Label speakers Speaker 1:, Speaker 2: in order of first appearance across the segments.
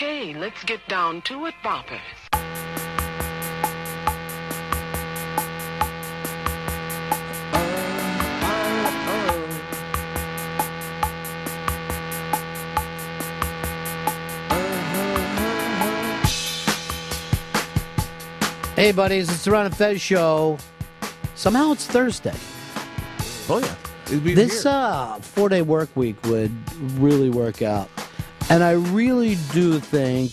Speaker 1: Okay, let's get down to it, boppers.
Speaker 2: Hey, buddies, it's the Ron and Fez show. Somehow it's Thursday.
Speaker 3: Oh yeah.
Speaker 2: This uh, four day work week would really work out. And I really do think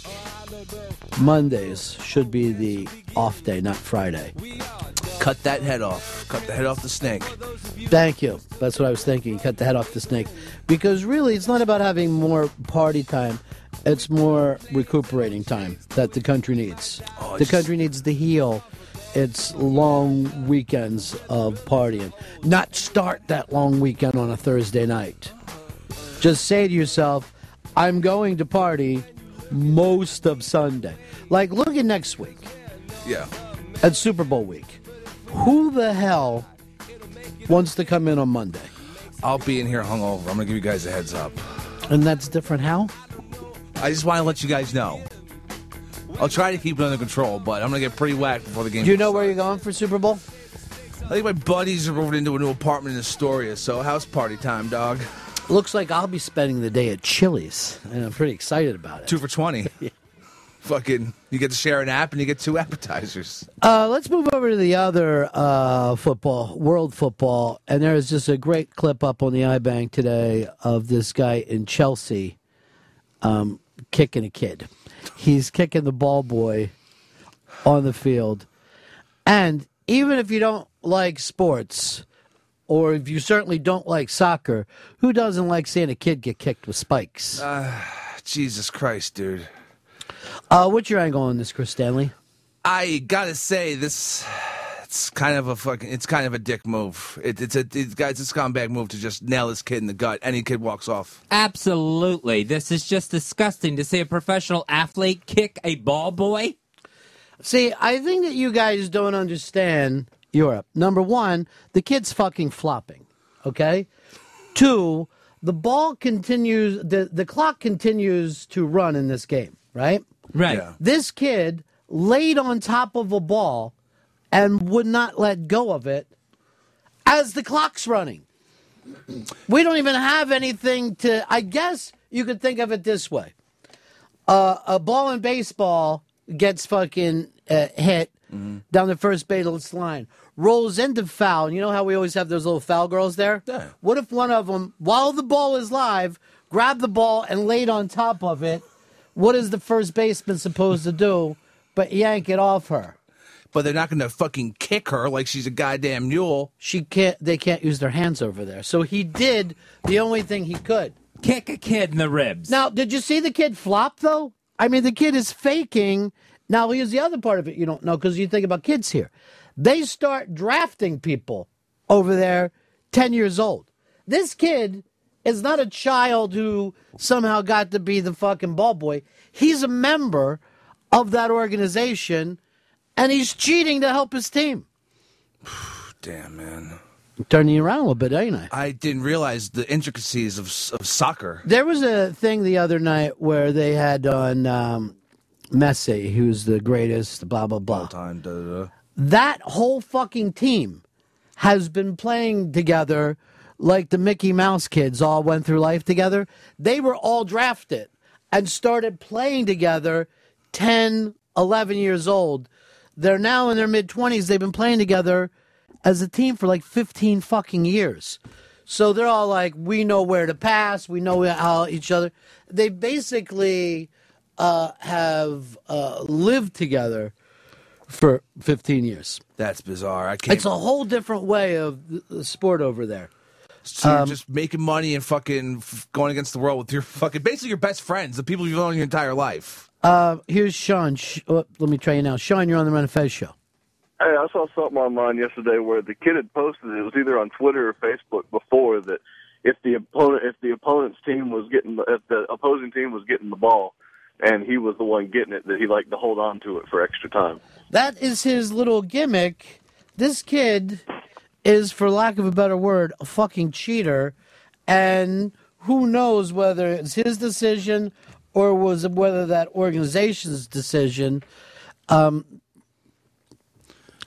Speaker 2: Mondays should be the off day, not Friday.
Speaker 3: cut that head off. Cut the head off the snake.
Speaker 2: Thank you. That's what I was thinking. Cut the head off the snake. Because really, it's not about having more party time. It's more recuperating time that the country needs.
Speaker 3: Oh,
Speaker 2: the country needs to heal its long weekends of partying. Not start that long weekend on a Thursday night. Just say to yourself, I'm going to party most of Sunday. Like, look at next week
Speaker 3: Yeah.
Speaker 2: at Super Bowl week. Who the hell wants to come in on Monday?
Speaker 3: I'll be in here hungover. I'm gonna give you guys a heads up.
Speaker 2: And that's different how?
Speaker 3: I just want to let you guys know. I'll try to keep it under control, but I'm gonna get pretty whacked before the game.
Speaker 2: Do you know where you're going for Super Bowl?
Speaker 3: I think my buddies are moving into a new apartment in Astoria, so house party time, dog.
Speaker 2: Looks like I'll be spending the day at Chili's, and I'm pretty excited about it.
Speaker 3: Two for twenty. Fucking, you get to share an app and you get two appetizers.
Speaker 2: Uh, let's move over to the other uh, football, world football, and there is just a great clip up on the iBank today of this guy in Chelsea um, kicking a kid. He's kicking the ball boy on the field, and even if you don't like sports, or if you certainly don't like soccer, who doesn't like seeing a kid get kicked with spikes?
Speaker 3: Jesus Christ, dude.
Speaker 2: Uh, what's your angle on this, Chris Stanley?
Speaker 3: I gotta say this. It's kind of a fucking. It's kind of a dick move. It, it's a it's, guys. It's a scumbag move to just nail this kid in the gut. Any kid walks off.
Speaker 4: Absolutely. This is just disgusting to see a professional athlete kick a ball boy.
Speaker 2: See, I think that you guys don't understand Europe. Number one, the kid's fucking flopping. Okay. Two, the ball continues. The the clock continues to run in this game. Right.
Speaker 4: Right.
Speaker 3: Yeah.
Speaker 2: This kid laid on top of a ball and would not let go of it as the clock's running. We don't even have anything to. I guess you could think of it this way: uh, a ball in baseball gets fucking uh, hit down the first base line, rolls into foul. And you know how we always have those little foul girls there?
Speaker 3: Yeah.
Speaker 2: What if one of them, while the ball is live, grabbed the ball and laid on top of it? What is the first baseman supposed to do but yank it off her?
Speaker 3: But they're not gonna fucking kick her like she's a goddamn mule.
Speaker 2: She can't. They can't use their hands over there. So he did the only thing he could.
Speaker 4: Kick a kid in the ribs.
Speaker 2: Now, did you see the kid flop though? I mean, the kid is faking. Now, here's the other part of it you don't know because you think about kids here. They start drafting people over there, ten years old. This kid is not a child who somehow got to be the fucking ball boy. He's a member of that organization, and he's cheating to help his team.
Speaker 3: Damn man.
Speaker 2: Turning you around a little bit, ain't I?
Speaker 3: I didn't realize the intricacies of of soccer.
Speaker 2: There was a thing the other night where they had on um, Messi, who's the greatest, blah blah blah.
Speaker 3: All Time. Da, da, da.
Speaker 2: That whole fucking team has been playing together like the Mickey Mouse kids all went through life together. They were all drafted and started playing together 10, 11 years old. They're now in their mid 20s. They've been playing together as a team for like 15 fucking years. So they're all like, we know where to pass, we know how each other. They basically uh, have uh, lived together for 15 years.
Speaker 3: That's bizarre. I can't.
Speaker 2: It's a whole different way of the- the sport over there.
Speaker 3: So
Speaker 2: Um,
Speaker 3: you're just making money and fucking f- going against the world with your fucking basically your best friends, the people you've known your entire life.
Speaker 2: Uh, here's Sean. Sh- oh, let me try you now. Sean, you're on the Ron and Fez show.
Speaker 5: Hey, I saw something online yesterday where the kid had posted it was either on Twitter or Facebook before that if the opponent if the opponent's team was getting the, if the opposing team was getting the ball and he was the one getting it that he liked to hold on to it for extra time.
Speaker 2: That is his little gimmick. This kid is, for lack of a better word, a fucking cheater. And who knows whether it's his decision or was whether that organization's decision. Um,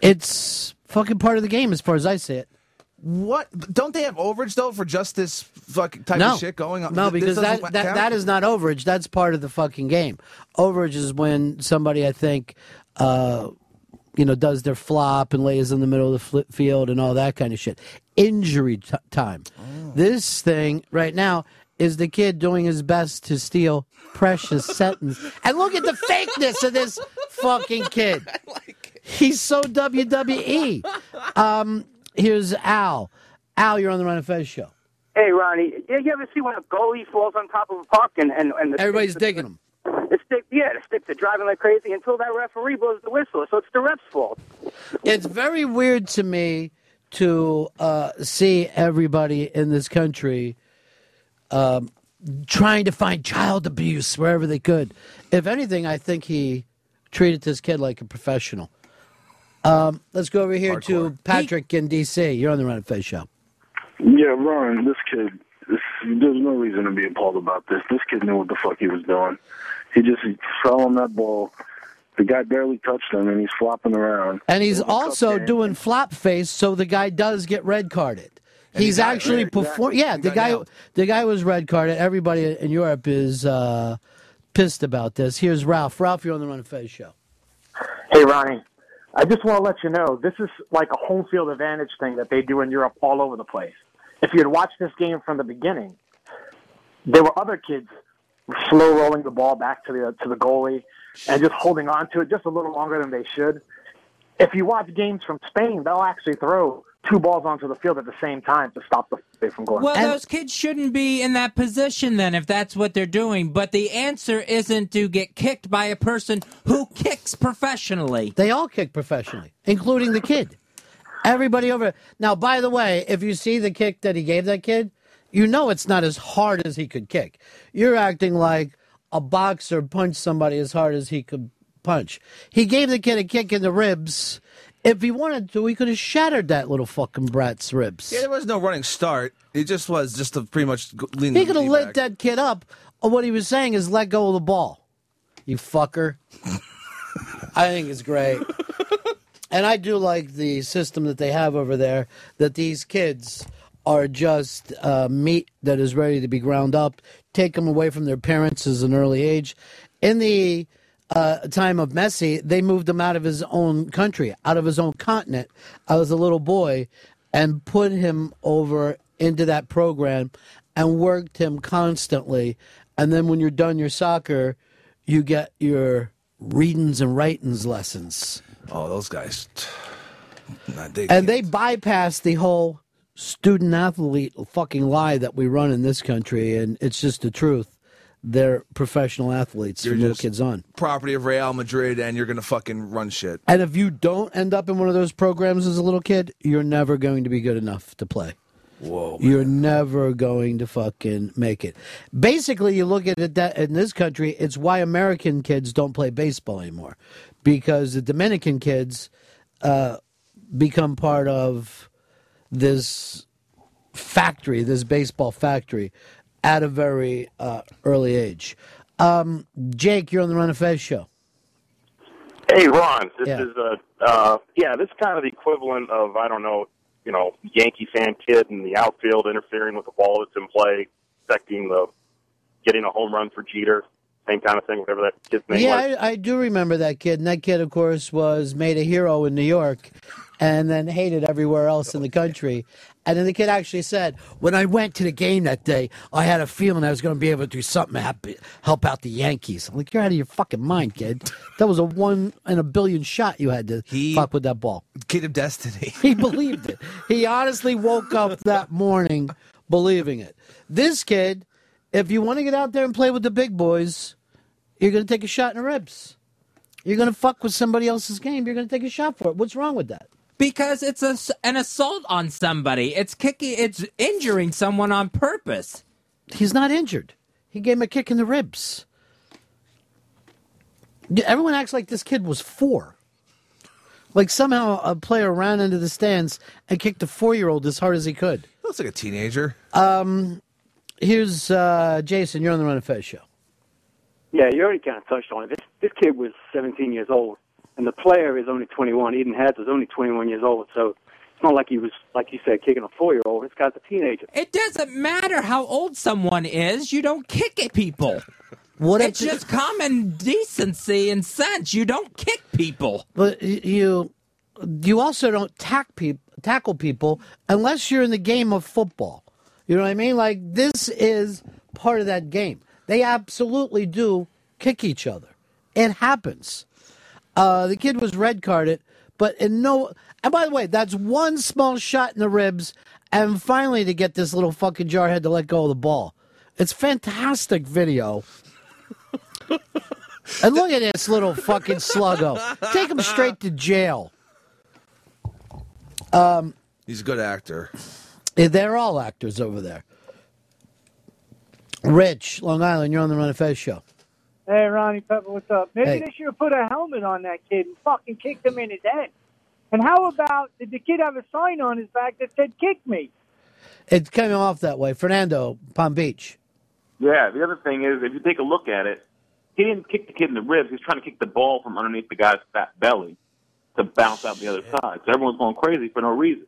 Speaker 2: it's fucking part of the game as far as I see it.
Speaker 3: What? Don't they have overage though for just this fucking type
Speaker 2: no.
Speaker 3: of shit going on?
Speaker 2: No, because that, that,
Speaker 3: count?
Speaker 2: that is not overage. That's part of the fucking game. Overage is when somebody, I think, uh, you know, does their flop and lays in the middle of the fl- field and all that kind of shit. Injury t- time.
Speaker 3: Oh.
Speaker 2: This thing right now is the kid doing his best to steal precious sentence. And look at the fakeness of this fucking kid. He's so WWE. Um, here's Al. Al, you're on the Ron of Fez show.
Speaker 6: Hey, Ronnie, you you ever see when a goalie falls on top of a puck and and, and the
Speaker 2: Everybody's
Speaker 6: sticks,
Speaker 2: digging him.
Speaker 6: The stick, yeah, the sticks are driving like crazy until that referee blows the whistle. So it's the ref's fault.
Speaker 2: It's very weird to me to uh, see everybody in this country um, trying to find child abuse wherever they could. If anything, I think he treated this kid like a professional. Um, let's go over here to Patrick in D.C. You're on the Ron of Fez show.
Speaker 7: Yeah, Ron, this kid, this, there's no reason to be appalled about this. This kid knew what the fuck he was doing. He just he fell on that ball. The guy barely touched him, and he's flopping around.
Speaker 2: And he's
Speaker 7: It was a cup
Speaker 2: also doing flop face, so the guy does get red carded.
Speaker 3: And
Speaker 2: He's
Speaker 3: he got
Speaker 2: actually
Speaker 3: right?
Speaker 2: perform. Yeah, the guy,
Speaker 3: nailed.
Speaker 2: the guy was red carded. Everybody in Europe is uh, pissed about this. Here's Ralph. Ralph, you're on the Ron of Fez show.
Speaker 8: Hey, Ronnie. I just want to let you know this is like a home field advantage thing that they do in Europe all over the place. If you had watched this game from the beginning, there were other kids slow rolling the ball back to the to the goalie and just holding on to it just a little longer than they should. If you watch games from Spain, they'll actually throw two balls onto the field at the same time to stop the play from going.
Speaker 4: Well,
Speaker 2: And-
Speaker 4: those kids shouldn't be in that position then if that's what they're doing. But the answer isn't to get kicked by a person who kicks professionally.
Speaker 2: They all kick professionally, including the kid. Everybody over. Now, by the way, if you see the kick that he gave that kid, you know it's not as hard as he could kick. You're acting like a boxer punched somebody as hard as he could punch. He gave the kid a kick in the ribs. If he wanted to, he could have shattered that little fucking brat's ribs.
Speaker 3: Yeah, there was no running start. It just was just to pretty much lean.
Speaker 2: He could have lit that kid up. Uh, what he was saying is let go of the ball. You fucker. I think it's great. And I do like the system that they have over there that these kids are just uh, meat that is ready to be ground up. Take them away from their parents as an early age. In the uh, time of Messi, they moved him out of his own country, out of his own continent. I was a little boy and put him over into that program and worked him constantly. And then when you're done your soccer, you get your readings and writings lessons.
Speaker 3: Oh, those guys. They
Speaker 2: And they bypass the whole student athlete fucking lie that we run in this country, and it's just the truth. They're professional athletes
Speaker 3: You're
Speaker 2: little
Speaker 3: just-
Speaker 2: kids on.
Speaker 3: property of Real Madrid, and you're gonna fucking run shit.
Speaker 2: And if you don't end up in one of those programs as a little kid, you're never going to be good enough to play.
Speaker 3: Whoa.
Speaker 2: You're never going to fucking make it. Basically, you look at it that in this country, it's why American kids don't play baseball anymore, because the Dominican kids uh, become part of this factory, this baseball factory, at a very uh, early age. Um, Jake, you're on the Ron of Fez show.
Speaker 9: Hey, Ron. This
Speaker 2: Yeah.
Speaker 9: is a uh, yeah. This is kind of the equivalent of I don't know, you know, Yankee fan kid in the outfield interfering with the ball that's in play, affecting the getting a home run for Jeter. Same kind of thing, whatever that kid's name
Speaker 2: Yeah,
Speaker 9: was.
Speaker 2: I, I do remember that kid. And that kid, of course, was made a hero in New York and then hated everywhere else in the oh, country. And then the kid actually said, When I went to the game that day, I had a feeling I was going to be able to do something to help, help out the Yankees. I'm like, You're out of your fucking mind, kid. That was a one in a billion shot you had to
Speaker 3: He-
Speaker 2: fuck with that ball.
Speaker 3: Kid of destiny.
Speaker 2: He believed it. He honestly woke up that morning believing it. This kid, if you want to get out there and play with the big boys, you're going to take a shot in the ribs. You're going to fuck with somebody else's game. You're going to take a shot for it. What's wrong with that?
Speaker 4: Because it's a, an assault on somebody. It's kicking. It's injuring someone on purpose.
Speaker 2: He's not injured. He gave him a kick in the ribs. Everyone acts like this kid was four. Like somehow a player ran into the stands and kicked a four year old as hard as he could.
Speaker 3: Looks like a teenager.
Speaker 2: Um, Here's uh, Jason. You're on the Ron of Fez show.
Speaker 6: Yeah, you already kind of touched on it. This this kid was 17 years old, and the player is only 21. Eden Hazard is only 21 years old, so it's not like he was, like you said, kicking a four-year-old. This guy's a teenager.
Speaker 4: It doesn't matter how old someone is. You don't kick at people.
Speaker 2: What
Speaker 4: It's
Speaker 2: if
Speaker 4: just common decency and sense. You don't kick people.
Speaker 2: But you you also don't tack peop tackle people unless you're in the game of football. You know what I mean? Like this is part of that game. They absolutely do kick each other. It happens. Uh, the kid was red carded, but in no. And by the way, that's one small shot in the ribs, and finally to get this little fucking jarhead to let go of the ball. It's fantastic video. and look at this little fucking sluggo. Take him straight to jail. Um,
Speaker 3: He's a good actor.
Speaker 2: they're all actors over there. Rich, Long Island, you're on the Ron of Fez show.
Speaker 10: Hey, Ronnie Pepper, what's up? Maybe
Speaker 2: Hey.
Speaker 10: they should have put a helmet on that kid and fucking kicked him in his head. And how about did the kid have a sign on his back that said "Kick me"?
Speaker 2: It's coming off that way. Fernando, Palm Beach.
Speaker 11: Yeah, the other thing is, if you take a look at it, he didn't kick the kid in the ribs. He's trying to kick the ball from underneath the guy's fat belly to bounce out the other side. So everyone's going crazy for no reason.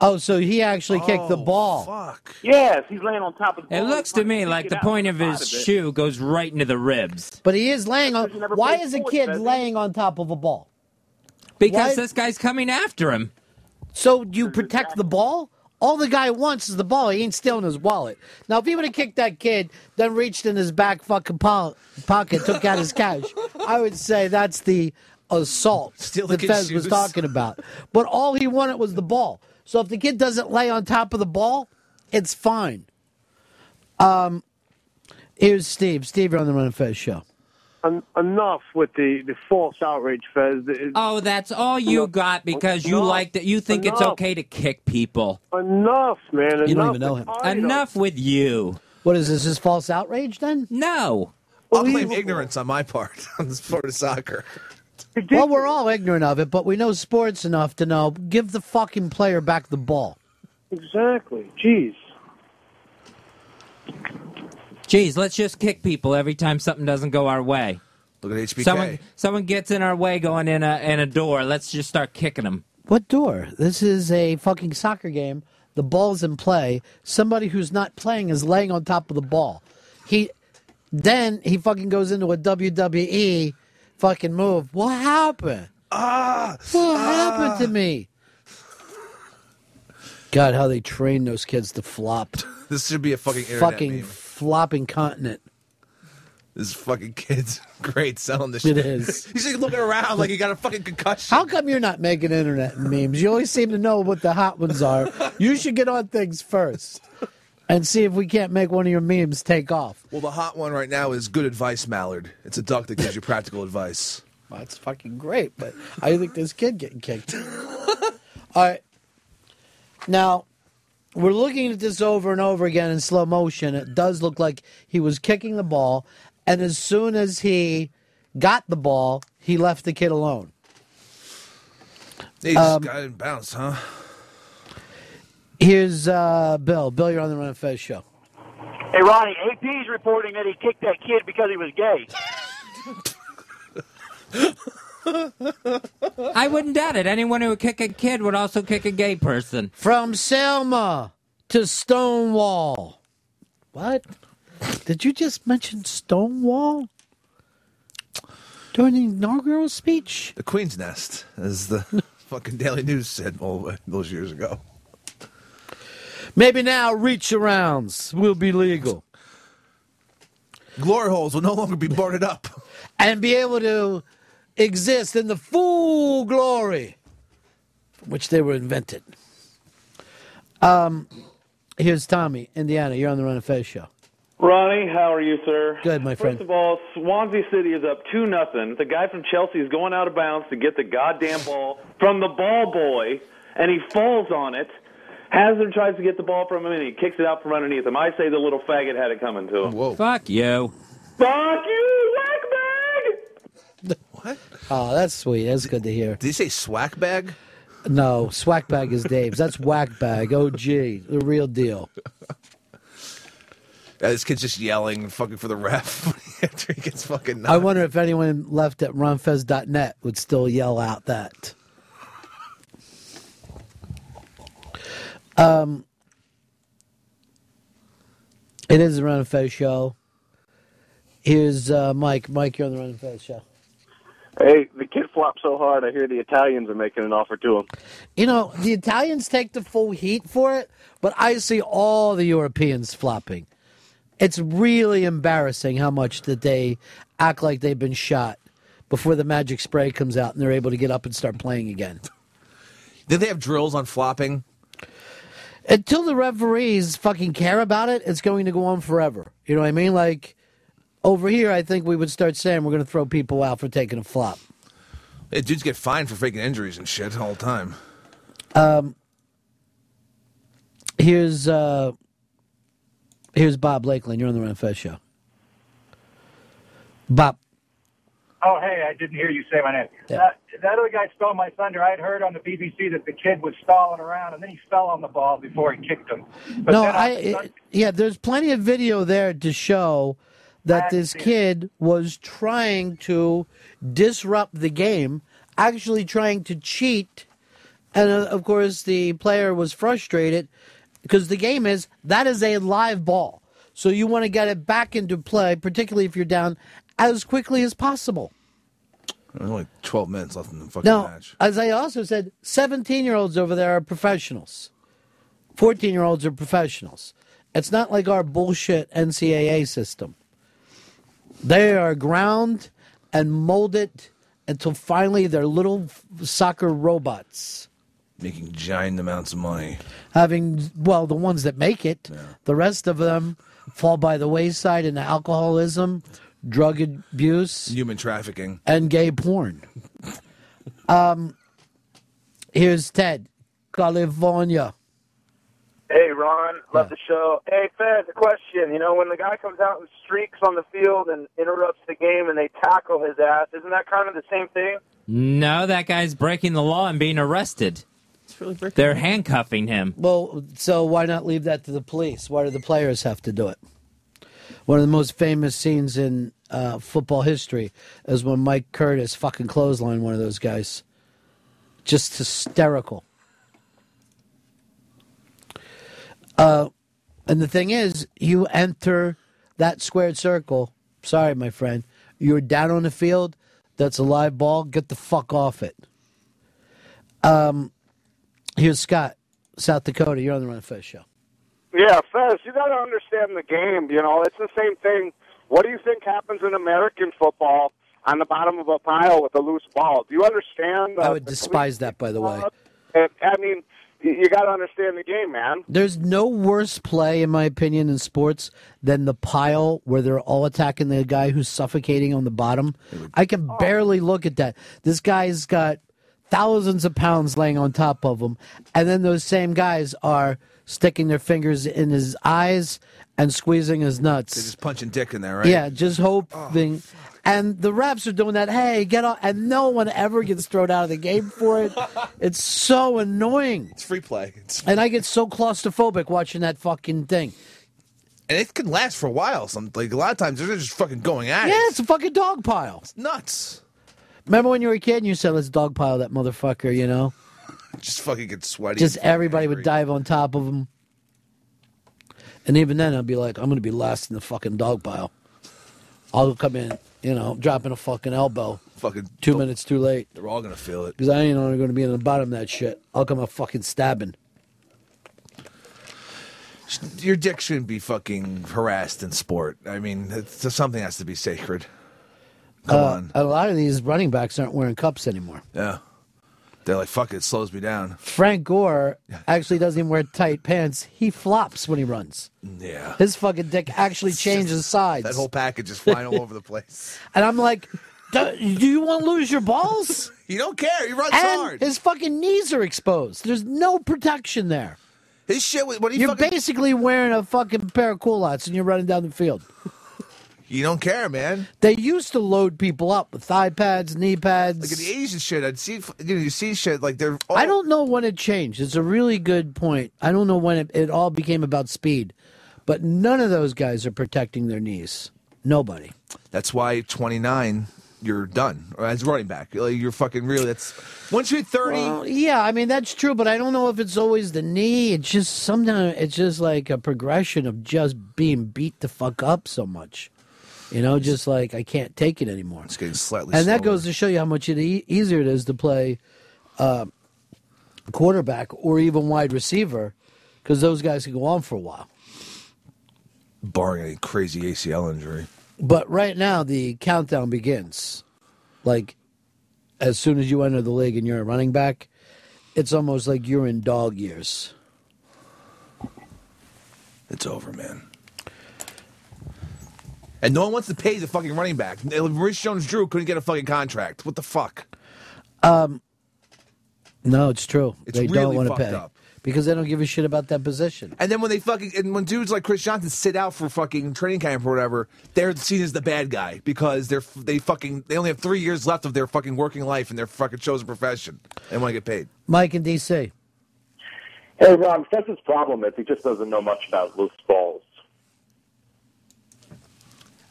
Speaker 2: Oh, so he actually kicked the oh, ball.
Speaker 3: Fuck.
Speaker 11: Yes, he's laying on top of the ball.
Speaker 4: It
Speaker 11: ball.
Speaker 4: looks to me like the point of his
Speaker 11: of it.
Speaker 4: shoe goes right into the ribs.
Speaker 2: But he is laying on.
Speaker 11: never
Speaker 2: Why
Speaker 11: played
Speaker 2: is a
Speaker 11: sports,
Speaker 2: kid
Speaker 11: Fezzi.
Speaker 2: laying on top of a ball?
Speaker 4: Because
Speaker 2: Why-
Speaker 4: this guy's coming after him.
Speaker 2: So you protect the ball? All the guy wants is the ball. He ain't stealing his wallet. Now, if he would have kicked that kid, then reached in his back fucking po- pocket, took out his cash, I would say that's the assault
Speaker 3: Steal the
Speaker 2: that
Speaker 3: kid's
Speaker 2: Fez was
Speaker 3: shoes.
Speaker 2: talking about. But all he wanted was the ball. So if the kid doesn't lay on top of the ball, it's fine. Um, here's Steve. Steve, you're on the Ron and Fez show.
Speaker 12: En- enough with the, the false outrage, Fez. It-
Speaker 4: Oh, that's all you got because you
Speaker 12: Enough.
Speaker 4: like that. You think it's okay to kick people.
Speaker 12: enough, man.
Speaker 2: You don't even know him.
Speaker 12: Ido.
Speaker 4: Enough with you.
Speaker 2: What is this? Is false outrage then?
Speaker 4: No.
Speaker 3: I'll claim ignorance on my part on the sport of soccer.
Speaker 2: Well, we're all ignorant of it, but we know sports enough to know give the fucking player back the ball.
Speaker 12: Exactly. Jeez.
Speaker 4: Jeez, let's just kick people every time something doesn't go our way.
Speaker 3: Look at HBK.
Speaker 4: Someone, someone gets in our way going in a in a door. Let's just start kicking them.
Speaker 2: What door? This is a fucking soccer game. The ball's in play. Somebody who's not playing is laying on top of the ball. He then he fucking goes into a WWE fucking move. What happened?
Speaker 3: Ah,
Speaker 2: What happened to me? God, how they train those kids to flop.
Speaker 3: this should be a fucking internet
Speaker 2: fucking
Speaker 3: meme.
Speaker 2: flopping continent.
Speaker 3: This fucking kid's great selling this shit.
Speaker 2: is.
Speaker 3: He's like looking around like he got a fucking concussion.
Speaker 2: How come you're not making internet memes? You always seem to know what the hot ones are. You should get on things first and see if we can't make one of your memes take off.
Speaker 3: Well, the hot one right now is good advice, Mallard. It's a duck that gives you practical advice.
Speaker 2: Well, that's fucking great, but how do you think this kid getting kicked? All right. Now, we're looking at this over and over again in slow motion. It does look like he was kicking the ball, and as soon as he got the ball, he left the kid alone.
Speaker 3: He just
Speaker 2: Um,
Speaker 3: got it and bounced, huh?
Speaker 2: Here's uh, Bill. Bill, you're on the Ron and Fez show.
Speaker 13: Hey, Ronnie, AP's reporting that he kicked that kid because he was gay.
Speaker 4: I wouldn't doubt it. Anyone who would kick a kid would also kick a gay person.
Speaker 2: From Selma to Stonewall. What? Did you just mention Stonewall? During the inaugural speech?
Speaker 3: The Queen's Nest, as the fucking Daily News said all those years ago.
Speaker 2: Maybe now reach arounds will be legal.
Speaker 3: Glory holes will no longer be boarded up.
Speaker 2: And be able to exist in the full glory from which they were invented. Um, here's Tommy, Indiana. You're on the Ron and Fez show.
Speaker 14: Ronnie, how are you, sir?
Speaker 2: Good, my friend.
Speaker 14: First of all, Swansea City is up two nothing. The guy from Chelsea is going out of bounds to get the goddamn ball from the ball boy, and he falls on it. Hazard tries to get the ball from him, and he kicks it out from underneath him. I say the little faggot had it coming to him.
Speaker 3: Whoa!
Speaker 4: Fuck you.
Speaker 14: Fuck you, whack bag!
Speaker 3: What?
Speaker 2: Oh, that's sweet. That's good to hear.
Speaker 3: Did he say swack bag?
Speaker 2: No, Swack Bag is Dave's. That's Whack Bag, OG, oh, the real deal.
Speaker 3: Yeah, this kid's just yelling, fucking for the ref. after he gets fucking.
Speaker 2: I wonder if anyone left at ronfez.net would still yell out that. Um, it is the Ron and Fez show. Here's uh, Mike. Mike, you're on the Ron and Fez show.
Speaker 5: Hey, the kid flopped so hard. I hear the Italians are making an offer to him.
Speaker 2: You know, the Italians take the full heat for it, but I see all the Europeans flopping. It's really embarrassing how much that they act like they've been shot before the magic spray comes out and they're able to get up and start playing again.
Speaker 3: Did they have drills on flopping?
Speaker 2: Until the referees fucking care about it, it's going to go on forever. You know what I mean? Like over here, I think we would start saying we're going to throw people out for taking a flop.
Speaker 3: Hey, dudes get fined for faking injuries and shit all the time.
Speaker 2: Um, here's uh, here's Bob Lakeland. You're on the Ron Fez show. Bob,
Speaker 15: Oh, hey, I didn't hear you say my name.
Speaker 2: Yeah.
Speaker 15: That, that other guy stole my thunder. I'd heard on the BBC that the kid was stalling around and then he fell on the ball before he kicked him. But
Speaker 2: no, I
Speaker 15: it-
Speaker 2: yeah. There's plenty of video there to show that this kid was trying to disrupt the game, actually trying to cheat, and uh, of course the player was frustrated because the game is that is a live ball, so you want to get it back into play, particularly if you're down as quickly as possible.
Speaker 3: There's only 12 minutes left in the fucking
Speaker 2: Now,
Speaker 3: match.
Speaker 2: as I also said, 17 year olds over there are professionals. 14 year olds are professionals. It's not like our bullshit NCAA system. They are ground and molded until finally they're little soccer robots.
Speaker 3: Making giant amounts of money.
Speaker 2: Having, well, the ones that make it, the rest of them fall by the wayside into alcoholism, drug abuse,
Speaker 3: Human trafficking.
Speaker 2: and gay porn. Um, here's Ted, California.
Speaker 16: Hey, Ron, love the show. Hey, Fez, a question. You know, when the guy comes out and streaks on the field and interrupts the game and they tackle his ass, isn't that kind of the same thing?
Speaker 4: No, that guy's breaking the law and being arrested. It's really breaking They're handcuffing him.
Speaker 2: Well, so why not leave that to the police? Why do the players have to do it? One of the most famous scenes in uh, football history is when Mike Curtis fucking clotheslined one of those guys. Just hysterical. Uh, and the thing is, you enter that squared circle. Sorry, my friend. You're down on the field. That's a live ball. Get the fuck off it. Um, here's Scott, South Dakota. You're on the Ron Fez show.
Speaker 16: Yeah, Fez, you got to understand the game. You know, it's the same thing. What do you think happens in American football on the bottom of a pile with a loose ball? Do you understand?
Speaker 2: I would despise that, by the way.
Speaker 16: And, I mean, you, you got to understand the game, man.
Speaker 2: There's no worse play, in my opinion, in sports than the pile where they're all attacking the guy who's suffocating on the bottom. I can oh. barely look at that. This guy's got thousands of pounds laying on top of him, and then those same guys are sticking their fingers in his eyes and squeezing his nuts.
Speaker 3: They're just punching dick in there, right?
Speaker 2: Yeah, just hoping. Oh, and the refs are doing that. Hey, get off! And no one ever gets thrown out of the game for it. It's so annoying.
Speaker 3: It's free play. It's,
Speaker 2: And I get so claustrophobic watching that fucking thing.
Speaker 3: and it can last for a while. Some like a lot of times they're just fucking going at
Speaker 2: Yeah,
Speaker 3: it.
Speaker 2: Yeah, it's a fucking dog pile.
Speaker 3: It's nuts.
Speaker 2: Remember when you were a kid and you said, "Let's dog pile that motherfucker," you know?
Speaker 3: Just fucking get sweaty.
Speaker 2: Just everybody
Speaker 3: angry.
Speaker 2: would dive on top of him. And even then, I'd be like, I'm going to be last in the fucking dog pile. I'll come in, you know, dropping a fucking elbow.
Speaker 3: Fucking
Speaker 2: two minutes too late.
Speaker 3: They're all gonna feel it.
Speaker 2: Because I ain't only going to be in the bottom of that shit. I'll come a fucking stabbing.
Speaker 3: Your dick shouldn't be fucking harassed in sport. I mean, it's, something has to be sacred. Come
Speaker 2: Uh,
Speaker 3: on.
Speaker 2: A lot of these running backs aren't wearing cups anymore.
Speaker 3: Yeah. They're like, fuck it, it slows me down.
Speaker 2: Frank Gore actually doesn't even wear tight pants. He flops when he runs.
Speaker 3: Yeah.
Speaker 2: His fucking dick actually changes sides.
Speaker 3: That whole package is flying all over the place.
Speaker 2: And I'm like, do, you want to lose your balls?
Speaker 3: You don't care. He runs
Speaker 2: and
Speaker 3: hard.
Speaker 2: His fucking knees are exposed. There's no protection there.
Speaker 3: His shit, when he
Speaker 2: You're
Speaker 3: fucking,
Speaker 2: basically wearing a fucking pair of culottes and you're running down the field.
Speaker 3: You don't care, man.
Speaker 2: They used to load people up with thigh pads, knee pads.
Speaker 3: Like in the Asian shit, I'd see, you know, you see shit like they're. All,
Speaker 2: I don't know when it changed. It's a really good point. I don't know when it, it all became about speed, but none of those guys are protecting their knees. Nobody.
Speaker 3: That's why 29, you're done as running back. You're fucking really. That's once you're 30.
Speaker 2: Well, yeah, I mean that's true, but I don't know if it's always the knee. It's just sometimes it's just like a progression of just being beat the fuck up so much. You know, just like I can't take it anymore.
Speaker 3: It's getting slightly.
Speaker 2: and that
Speaker 3: slower.
Speaker 2: goes to show you how much it e- easier it is to play uh, quarterback or even wide receiver, because those guys can go on for a while.
Speaker 3: barring a crazy ACL injury.
Speaker 2: But right now, the countdown begins. Like, as soon as you enter the league and you're a running back, it's almost like you're in dog years.
Speaker 3: It's over, man. And no one wants to pay the fucking running back. Rich Jones Drew couldn't get a fucking contract. What the fuck?
Speaker 2: Um, no, it's true.
Speaker 3: It's
Speaker 2: they don't want to pay
Speaker 3: up.
Speaker 2: because they don't give a shit about that position.
Speaker 3: And then when they fucking and when dudes like Chris Johnson sit out for fucking training camp or whatever, they're seen as the bad guy because they're they fucking they only have three years left of their fucking working life and their fucking chosen profession. They want to get paid.
Speaker 2: Mike in D.C.
Speaker 17: Hey, Ron, Fez's problem is he just doesn't know much about loose balls.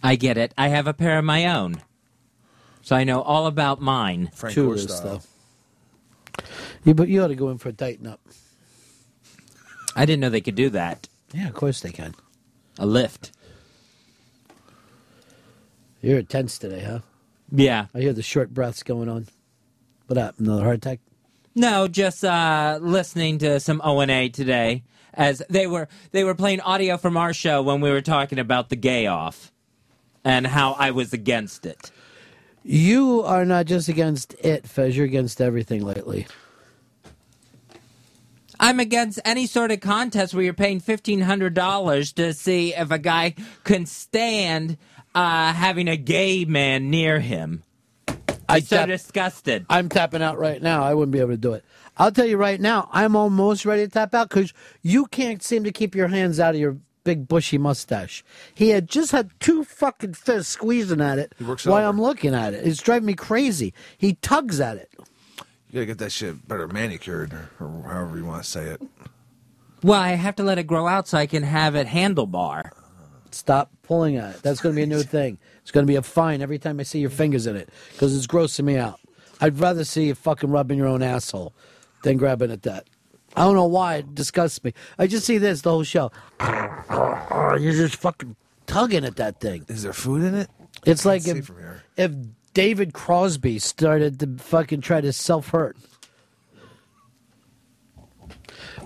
Speaker 4: I get it. I have a pair of my own. So I know all about mine.
Speaker 2: Two is, though. You, but you ought to go in for a tighten up.
Speaker 4: I didn't know they could do that.
Speaker 2: Yeah, of course they can.
Speaker 4: A lift.
Speaker 2: You're tense today, huh?
Speaker 4: Yeah.
Speaker 2: I hear the short breaths going on. What up? Another heart attack?
Speaker 4: No, just uh, listening to some O and A today, as they were they were playing audio from our show when we were talking about the gay off, and how I was against it.
Speaker 2: You are not just against it, Fez. You're against everything lately.
Speaker 4: I'm against any sort of contest where you're paying fifteen hundred dollars to see if a guy can stand uh, having a gay man near him. I'm so
Speaker 2: tap-
Speaker 4: disgusted.
Speaker 2: I'm tapping out right now. I wouldn't be able to do it. I'll tell you right now, I'm almost ready to tap out because you can't seem to keep your hands out of your big bushy mustache. He had just had two fucking fists squeezing at it
Speaker 3: works
Speaker 2: while
Speaker 3: over.
Speaker 2: I'm looking at it. It's driving me crazy. He tugs at it.
Speaker 3: You gotta get that shit better manicured or, or however you want to say it.
Speaker 4: Well, I have to let it grow out so I can have it handlebar.
Speaker 2: Stop pulling at it. That's going to be a new thing. It's going to be a fine every time I see your fingers in it because it's grossing me out. I'd rather see you fucking rubbing your own asshole than grabbing at that. I don't know why it disgusts me. I just see this the whole show. You're just fucking tugging at that thing.
Speaker 3: Is there food in it?
Speaker 2: It's like if, if David Crosby started to fucking try to self hurt.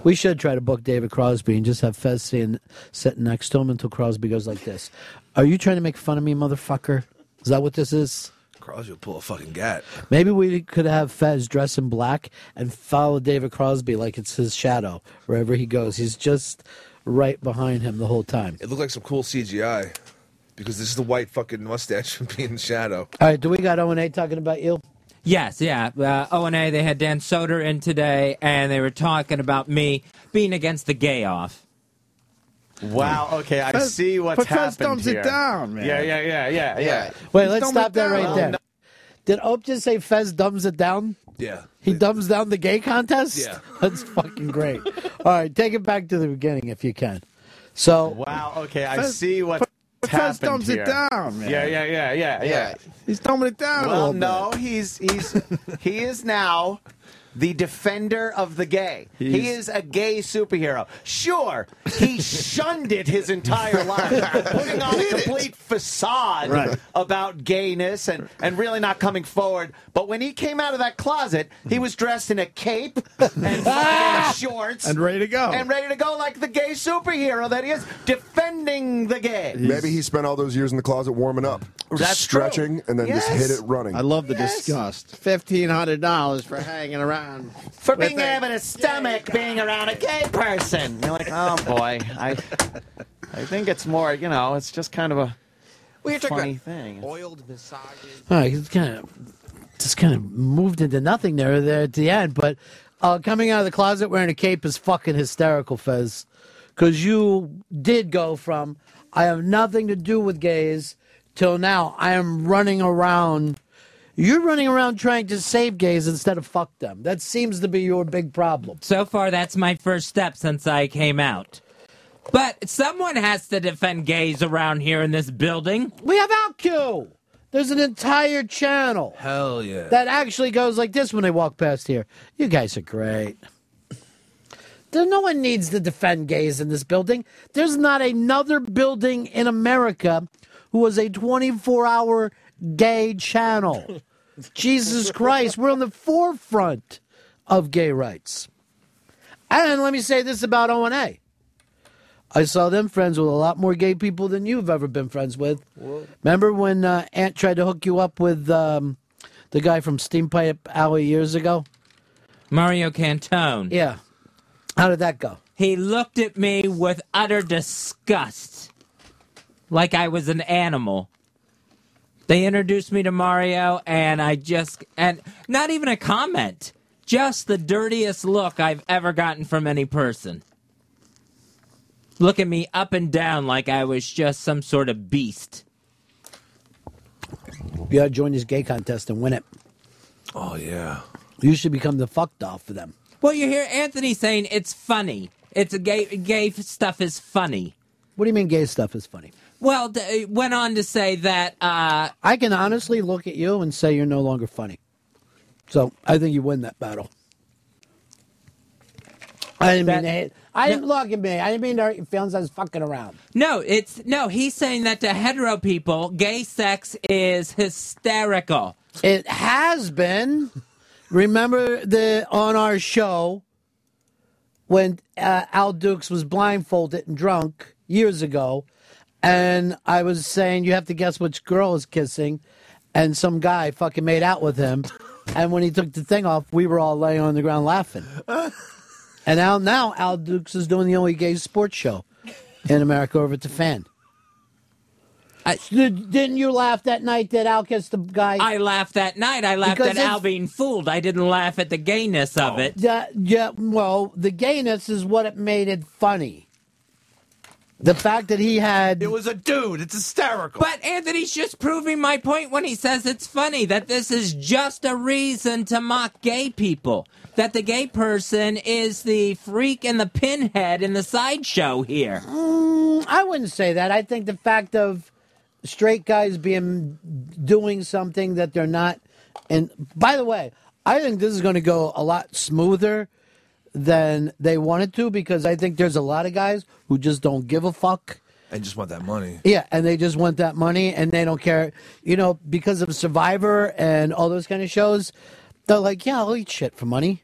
Speaker 2: We should try to book David Crosby and just have Fez sitting, sitting next to him until Crosby goes like this. Are you trying to make fun of me, motherfucker? Is that what this is?
Speaker 3: Crosby will pull a fucking gat.
Speaker 2: Maybe we could have Fez dress in black and follow David Crosby like it's his shadow wherever he goes. He's just right behind him the whole time.
Speaker 3: It looked like some cool CGI because this is the white fucking mustache from being in the shadow.
Speaker 2: All right, do we got O and A talking about you?
Speaker 4: Yes, yeah. Uh, O and A, they had Dan Soder in today, and they were talking about me being against the gay off.
Speaker 18: Wow. Okay, I
Speaker 4: Fez-
Speaker 18: see what's
Speaker 4: but Fez
Speaker 18: happened
Speaker 4: thumbs it
Speaker 18: here.
Speaker 4: down, man.
Speaker 18: Yeah, yeah, yeah, yeah, yeah.
Speaker 2: Wait, let's stop that
Speaker 18: down.
Speaker 2: right
Speaker 18: Well,
Speaker 2: there.
Speaker 18: no-
Speaker 2: Did Opie just say Fez dumbs it down?
Speaker 3: Yeah.
Speaker 2: He dumbs down the gay contest?
Speaker 3: Yeah.
Speaker 2: That's fucking great. All right, take it back to the beginning if you can. So
Speaker 18: Wow. Okay, I
Speaker 2: Fez-
Speaker 18: see what's
Speaker 2: but- but Fez
Speaker 18: happened
Speaker 2: thumbs it down, man.
Speaker 18: Yeah, yeah, yeah, yeah, yeah.
Speaker 19: He's dumbing it down a
Speaker 18: Well,
Speaker 19: little bit.
Speaker 18: no, he's he's he is now the defender of the gay. he is a gay superhero. Sure, he shunned it his entire life, putting on a complete facade
Speaker 19: Right.
Speaker 18: about gayness and, and really not coming forward. But when he came out of that closet, he was dressed in a cape and fucking shorts
Speaker 19: And ready to go.
Speaker 18: and ready to go like the gay superhero that he is, defending the gay.
Speaker 20: Maybe he spent all those years in the closet warming up, just
Speaker 18: That's true.
Speaker 20: stretching, and then just hit it running.
Speaker 19: I love the disgust. Fifteen hundred dollars for hanging around
Speaker 18: for being
Speaker 19: a-
Speaker 18: able to stomach being around a gay person. You're like, oh boy, I, I think it's more, you know, it's just kind of a
Speaker 19: Well,
Speaker 18: funny thing.
Speaker 19: Oiled massages.
Speaker 2: All right, it's kind of just kind of moved into nothing there there at the end. But uh, coming out of the closet wearing a cape is fucking hysterical, Fez, because you did go from I have nothing to do with gays till now I am running around. You're running around trying to save gays instead of fuck them. That seems to be your big problem.
Speaker 4: So far, that's my first step since I came out. But someone has to defend gays around here in this building.
Speaker 2: We have OutQ. There's an entire channel
Speaker 3: Hell yeah.
Speaker 2: that actually goes like this when they walk past here. You guys are great. No one needs to defend gays in this building. There's not another building in America who has a 24 hour gay channel. Jesus Christ, we're on the forefront of gay rights. And let me say this about O&A. I saw them friends with a lot more gay people than you've ever been friends with. Remember when uh, Ant tried to hook you up with um, the guy from Steampipe Alley years ago?
Speaker 4: Mario Cantone.
Speaker 2: Yeah. How did that go?
Speaker 4: He looked at me with utter disgust, like I was an animal. They introduced me to Mario, and I just, and not even a comment, just the dirtiest look I've ever gotten from any person. Looking me up and down like I was just some sort of beast.
Speaker 2: You gotta join this gay contest and win it.
Speaker 3: Oh yeah.
Speaker 2: You should become the fuck doll for them.
Speaker 4: Well, you hear Anthony saying it's funny. It's a gay, gay stuff is funny.
Speaker 2: What do you mean gay stuff is funny?
Speaker 4: Well, d- went on to say that uh,
Speaker 2: I can honestly look at you and say you're no longer funny. So I think you win that battle. I didn't mean to hate. I didn't look at me. I didn't mean to hurt your feelings. I was fucking around.
Speaker 4: No, it's no. He's saying that to hetero people, gay sex is hysterical.
Speaker 2: It has been. Remember the on our show when uh, Al Dukes was blindfolded and drunk years ago, and I was saying you have to guess which girl is kissing, and some guy fucking made out with him, and when he took the thing off, we were all laying on the ground laughing. And now, now Al Dukes is doing the only gay sports show in America over at the fan. Did, didn't you laugh that night that Al kissed the guy?
Speaker 4: I laughed that night. I laughed
Speaker 2: Because
Speaker 4: at Al being fooled. I didn't laugh at the gayness of oh. it.
Speaker 2: Yeah, yeah, well, the gayness is what it made it funny. The fact that he had.
Speaker 3: It was a dude. It's hysterical.
Speaker 4: But Anthony's just proving my point when he says it's funny that this is just a reason to mock gay people. That the gay person is the freak and the pinhead in the sideshow here.
Speaker 2: Mm, I wouldn't say that. I think the fact of straight guys being doing something that they're not. And by the way, I think this is going to go a lot smoother than they wanted to because I think there's a lot of guys who just don't give a fuck.
Speaker 3: And just want that money.
Speaker 2: Yeah, and they just want that money and they don't care. You know, because of Survivor and all those kind of shows, they're like, yeah, I'll eat shit for money.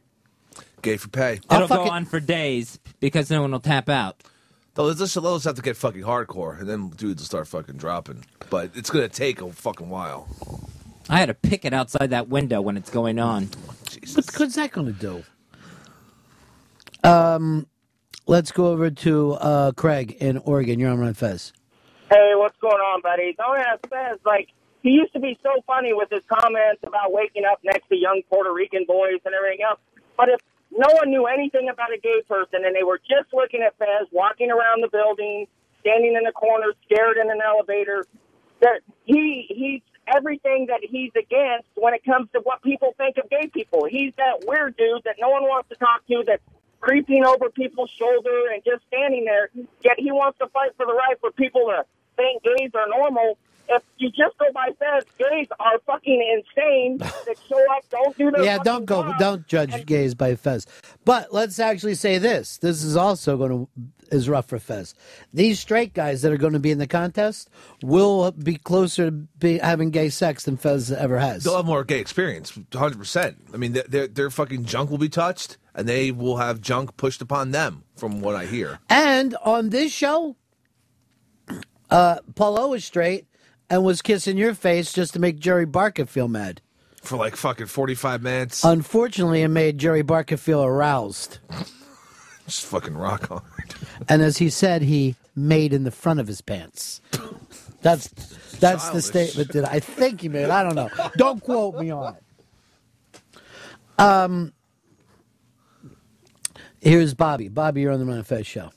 Speaker 3: Gay for pay.
Speaker 4: It'll go on for days because no one will tap out.
Speaker 3: Though let's just let us have to get fucking hardcore, and then dudes will start fucking dropping. But it's gonna take a fucking while.
Speaker 4: I had to pick it outside that window when it's going on.
Speaker 2: What good's that going to do? Um, let's go over to uh, Craig in Oregon. You're on Ron Fez.
Speaker 16: Hey, what's going on, buddy? Don't ask Fez. Like, he used to be so funny with his comments about waking up next to young Puerto Rican boys and everything else. But if no one knew anything about a gay person and they were just looking at Fez walking around the building, standing in the corner, scared in an elevator, that he he's everything that he's against when it comes to what people think of gay people. He's that weird dude that no one wants to talk to that's creeping over people's shoulder and just standing there. Yet he wants to fight for the right for people to think gays are normal. If you just go by Fez, gays are fucking insane. That show up, don't do their
Speaker 2: Yeah, don't go.
Speaker 16: job.
Speaker 2: Don't judge gays by Fez. But let's actually say this. This is also going to is rough for Fez. These straight guys that are going to be in the contest will be closer to be having gay sex than Fez ever has.
Speaker 3: They'll have more gay experience, hundred percent. I mean, their, their their fucking junk will be touched, and they will have junk pushed upon them, from what I hear.
Speaker 2: And on this show, uh, Paulo is straight and was kissing your face just to make Jerry Barker feel mad.
Speaker 3: For like fucking forty five minutes,
Speaker 2: Unfortunately, it made Jerry Barker feel aroused.
Speaker 3: just fucking rock on.
Speaker 2: And as he said, he made in the front of his pants. That's that's the statement that I think he made. I don't know. Don't quote me on it. Um, here's Bobby. Bobby, you're on the Ron of Fez show.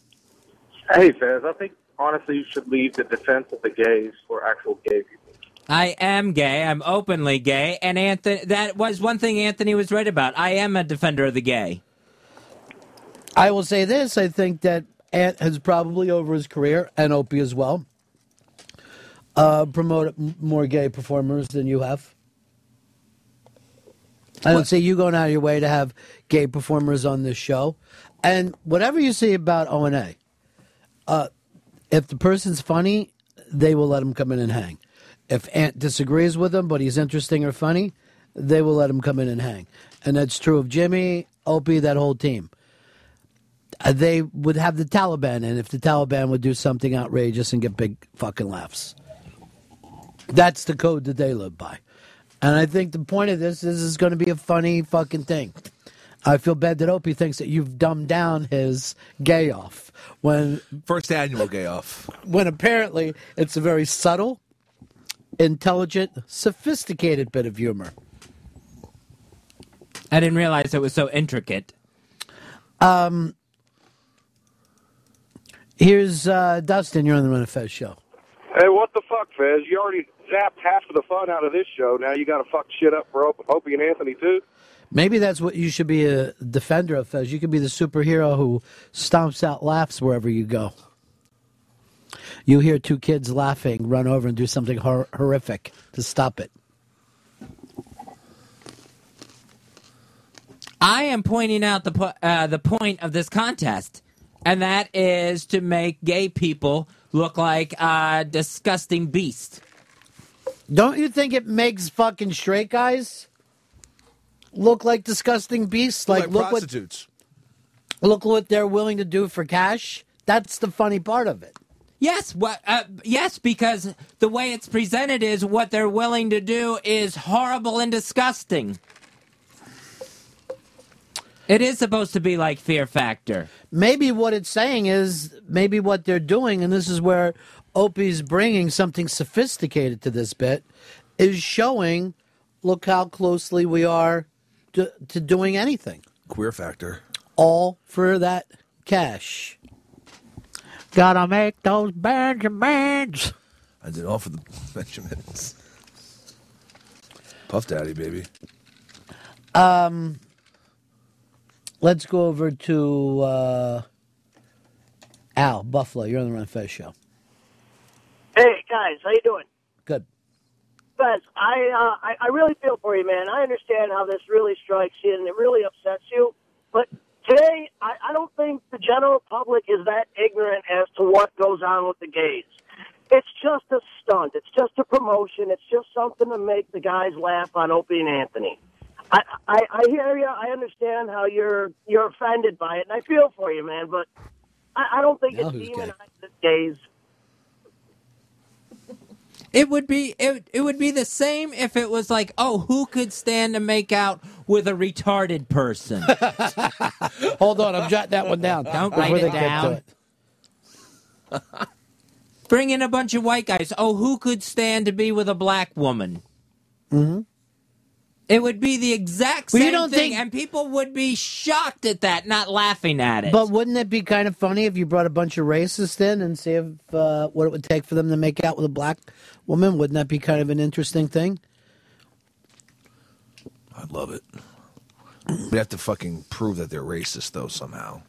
Speaker 17: Hey, Fez, I think honestly you should leave the defense of the gays for actual gay people.
Speaker 4: I am gay. I'm openly gay, and Anthony. That was one thing Anthony was right about. I am a defender of the gay.
Speaker 2: I will say this: I think that Ant has probably over his career, and Opie as well, uh, promoted m- more gay performers than you have. I don't see you going out of your way to have gay performers on this show. And whatever you say about O and A, uh, if the person's funny, they will let him come in and hang. If Ant disagrees with him, but he's interesting or funny, they will let him come in and hang. And that's true of Jimmy, Opie, that whole team. Uh, They would have the Taliban in if the Taliban would do something outrageous and get big fucking laughs. That's the code that they live by. And I think the point of this is is going to be a funny fucking thing. I feel bad that Opie thinks that you've dumbed down his gay off when
Speaker 3: First annual gay off.
Speaker 2: when apparently it's a very subtle, intelligent, sophisticated bit of humor.
Speaker 4: I didn't realize it was so intricate.
Speaker 2: Um, here's uh, Dustin. You're on the Ron and Fez show.
Speaker 17: Hey, what the fuck, Fez? You already zapped half of the fun out of this show. Now you got to fuck shit up for Opie and Anthony too.
Speaker 2: Maybe that's what you should be a defender of, Fez. You could be the superhero who stomps out laughs wherever you go. You hear two kids laughing, run over and do something hor- horrific to stop it.
Speaker 4: I am pointing out the po- uh, the point of this contest, and that is to make gay people look like uh, disgusting beasts.
Speaker 2: Don't you think it makes fucking straight guys look like disgusting beasts? Like,
Speaker 3: like
Speaker 2: look what
Speaker 3: prostitutes.
Speaker 2: look what they're willing to do for cash. That's the funny part of it.
Speaker 4: Yes, what? Uh, yes, because the way it's presented is what they're willing to do is horrible and disgusting. It is supposed to be like Fear Factor.
Speaker 2: Maybe what it's saying is maybe what they're doing, and this is where Opie's bringing something sophisticated to this bit, is showing, look how closely we are to, to doing anything,
Speaker 3: Queer factor.
Speaker 2: all for that cash. Gotta make those Benjamins.
Speaker 3: I did all for the Benjamins. Puff Daddy, baby.
Speaker 2: Um, let's go over to uh, Al Buffalo. You're on the Ron Fez show.
Speaker 13: Hey guys, how you doing? Bess, I, uh, I I really feel for you, man. I understand how this really strikes you and it really upsets you. But today, I, I don't think the general public is that ignorant as to what goes on with the gays. It's just a stunt. It's just a promotion. It's just something to make the guys laugh on Opie and Anthony. I, I, I hear you. I understand how you're you're offended by it, and I feel for you, man. But I, I don't think
Speaker 2: Now
Speaker 13: it's demonized gays.
Speaker 4: It would be it, it would be the same if it was like, oh, who could stand to make out with a retarded person?
Speaker 2: Hold on, I'm jotting that one down.
Speaker 4: Don't write it down.
Speaker 2: it.
Speaker 4: Bring in a bunch of white guys. Oh, who could stand to be with a black woman?
Speaker 2: Mm-hmm.
Speaker 4: It would be the exact same
Speaker 2: don't
Speaker 4: thing,
Speaker 2: think-
Speaker 4: and people would be shocked at that, not laughing at it.
Speaker 2: But wouldn't it be kind of funny if you brought a bunch of racists in and see if uh, what it would take for them to make out with a black woman? Wouldn't that be kind of an interesting thing?
Speaker 3: I'd love it. We have to fucking prove that they're racist, though, somehow.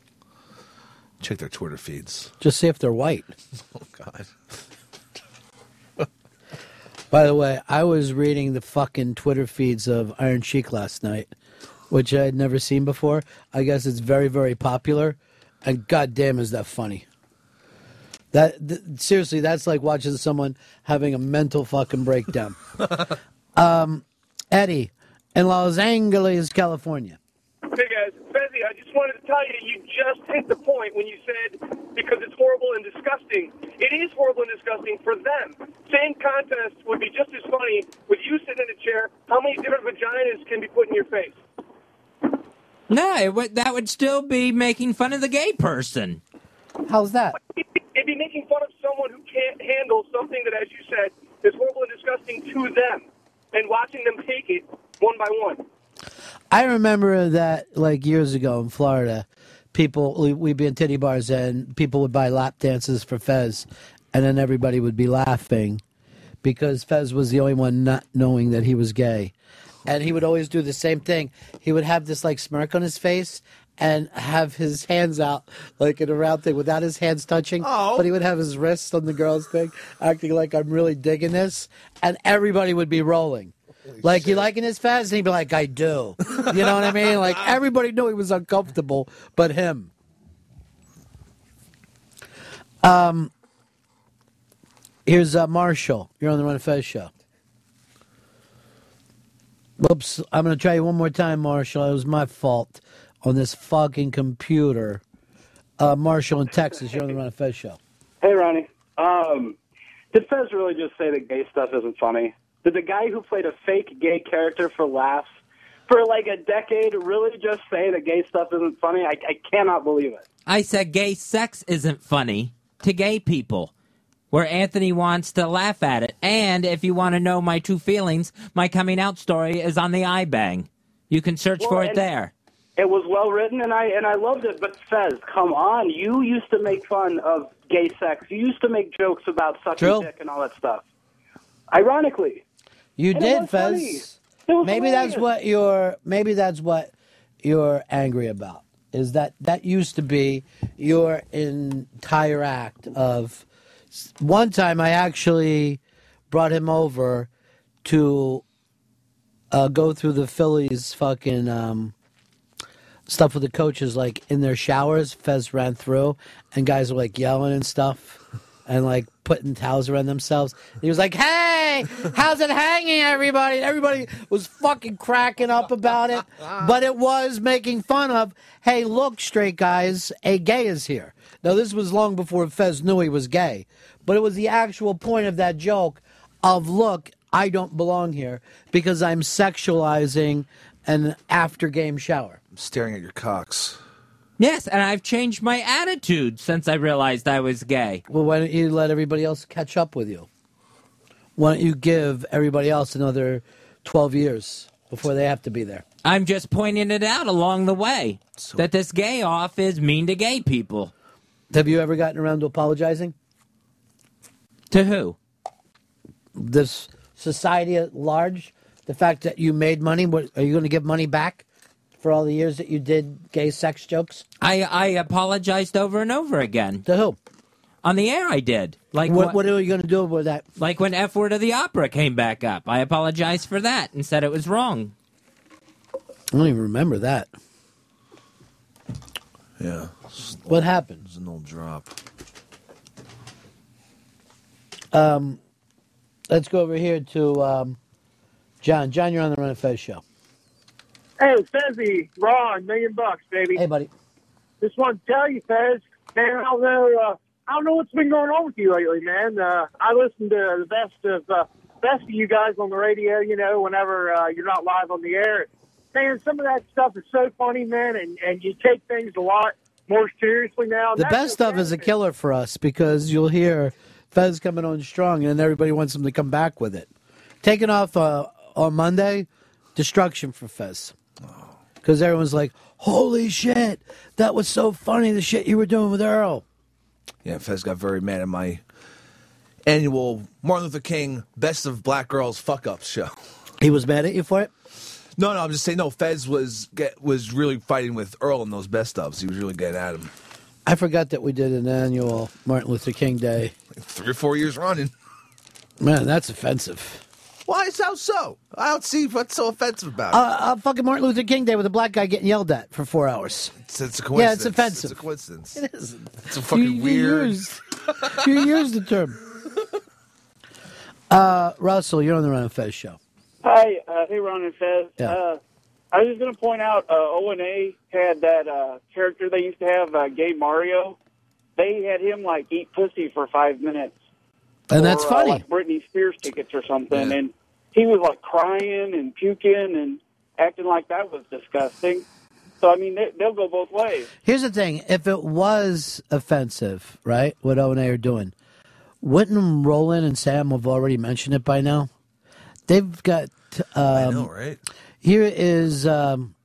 Speaker 3: Check their Twitter feeds.
Speaker 2: Just see if they're white.
Speaker 3: Oh, God.
Speaker 2: By the way, I was reading the fucking Twitter feeds of Iron Sheik last night, which I had never seen before. I guess it's very, very popular, and goddamn, is that funny. That th- seriously, that's like watching someone having a mental fucking breakdown. um, Eddie in Los Angeles, California.
Speaker 21: Hey guys, Fezzy, I just wanted to tell you, you just hit the point when you said because it's horrible and disgusting. It is horrible and disgusting for them. Same contest would be just as funny with you sitting in a chair. How many different vaginas can be put in your face?
Speaker 4: no, it would, that would still be making fun of the gay person.
Speaker 2: How's that?
Speaker 21: It'd be making fun of someone who can't handle something that, as you said, is horrible and disgusting to them, and watching them take it one by one.
Speaker 2: I remember that like years ago in Florida, people we- we'd be in titty bars and people would buy lap dances for Fez, and then everybody would be laughing because Fez was the only one not knowing that he was gay, and he would always do the same thing. He would have this like smirk on his face, and have his hands out like in a round thing without his hands touching.
Speaker 3: Oh.
Speaker 2: But he would have his wrists on the girl's thing, acting like I'm really digging this, and everybody would be rolling. like you liking his fez, and he'd be like, "I do." You know what I mean? Like everybody knew he was uncomfortable, but him. Um. Here's uh, Marshall. You're on the Ron and Fez show. Whoops. I'm going to try you one more time, Marshall. It was my fault on this fucking computer. Uh, Marshall in Texas. You're on the Ron and Fez show.
Speaker 22: Hey, Ronnie. Um, did Fez really just say that gay stuff isn't funny? Did the guy who played a fake gay character for laughs for like a decade really just say that gay stuff isn't funny? I, I cannot believe it.
Speaker 4: I said gay sex isn't funny to gay people. Where Anthony wants to laugh at it. And if you want to know my true feelings, my coming out story is on the iBang. You can search
Speaker 22: Well,
Speaker 4: for it there.
Speaker 22: It was well written, and I and I loved it. But Fez, come on, you used to make fun of gay sex. You used to make jokes about sucking
Speaker 2: True.
Speaker 22: dick and all that stuff. Ironically,
Speaker 2: You
Speaker 22: And
Speaker 2: did. Fez. Maybe that's what you're. Maybe that's what you're angry about. Is that that used to be your entire act of. One time, I actually brought him over to uh, go through the Phillies fucking um, stuff with the coaches, like in their showers. Fez ran through, and guys were like yelling and stuff, and like putting towels around themselves. He was like, "Hey, how's it hanging, everybody?" And everybody was fucking cracking up about it, but it was making fun of, "Hey, look, straight guys, a gay is here." Now this was long before Fez knew he was gay, but it was the actual point of that joke of, "Look, I don't belong here because I'm sexualizing an after game shower."
Speaker 3: I'm staring at your cocks.
Speaker 4: Yes, and I've changed my attitude since I realized I was gay.
Speaker 2: Well, why don't you let everybody else catch up with you? Why don't you give everybody else another 12 years before they have to be there?
Speaker 4: I'm just pointing it out along the way that this gay off is mean to gay people.
Speaker 2: Have you ever gotten around to apologizing?
Speaker 4: To who?
Speaker 2: This society at large? The fact that you made money, what, are you going to give money back for all the years that you did gay sex jokes?
Speaker 4: I I apologized over and over again.
Speaker 2: To who?
Speaker 4: On the air, I did. Like
Speaker 2: What, what are you going to do with that?
Speaker 4: Like when F word of the opera came back up, I apologized for that and said it was wrong.
Speaker 2: I don't even remember that.
Speaker 3: Yeah.
Speaker 2: What happened?
Speaker 3: It was an old drop.
Speaker 2: Um, let's go over here to um, John. John, you're on the Ron and Fez show.
Speaker 12: Hey, Fezzy, Ron, million bucks, baby.
Speaker 2: Hey, buddy.
Speaker 12: Just want to tell you, Fez, man, I don't know, uh, I don't know what's been going on with you lately, man. Uh, I listen to the best of uh, best of you guys on the radio. You know, whenever uh, you're not live on the air, man, some of that stuff is so funny, man, and and you take things a lot more seriously now.
Speaker 2: The
Speaker 12: That's
Speaker 2: best stuff is a killer for us because you'll hear Fez coming on strong, and then everybody wants him to come back with it. Taking off uh, on Monday, destruction for Fez. Because everyone's like, holy shit, that was so funny, the shit you were doing with Earl.
Speaker 3: Yeah, Fez got very mad at my annual Martin Luther King Best of Black Girls Fuck Up show.
Speaker 2: He was mad at you for it?
Speaker 3: No, no, I'm just saying. No, Fez was get, was really fighting with Earl in those best ofs. He was really getting at him.
Speaker 2: I forgot that we did an annual Martin Luther King Day.
Speaker 3: Three or four years running.
Speaker 2: Man, that's offensive.
Speaker 3: Why? Is how so? I don't see what's so offensive about it.
Speaker 2: Uh, uh, fucking Martin Luther King Day with a black guy getting yelled at for four hours.
Speaker 3: It's, it's a
Speaker 2: Yeah, it's offensive.
Speaker 3: It's a coincidence.
Speaker 2: It is.
Speaker 3: It's a fucking
Speaker 2: You- you
Speaker 3: weird.
Speaker 2: used- you used the term. Uh, Russell, you're on the Ron and Fez show.
Speaker 22: Hi, uh, hey Ron and Fez.
Speaker 2: Yeah.
Speaker 22: Uh, I was just going to point out uh, O and A had that uh, character they used to have, uh, Gay Mario. They had him like eat pussy for five minutes,
Speaker 2: And that's
Speaker 22: or, uh,
Speaker 2: funny.
Speaker 22: like Britney Spears tickets or something, and he was like crying and puking and acting like that was disgusting. So I mean, they, they'll go both ways.
Speaker 2: Here's the thing: if it was offensive, right, what O and A are doing, wouldn't Roland and Sam have already mentioned it by now? They've got. Um,
Speaker 3: I know, right?
Speaker 2: Here is um,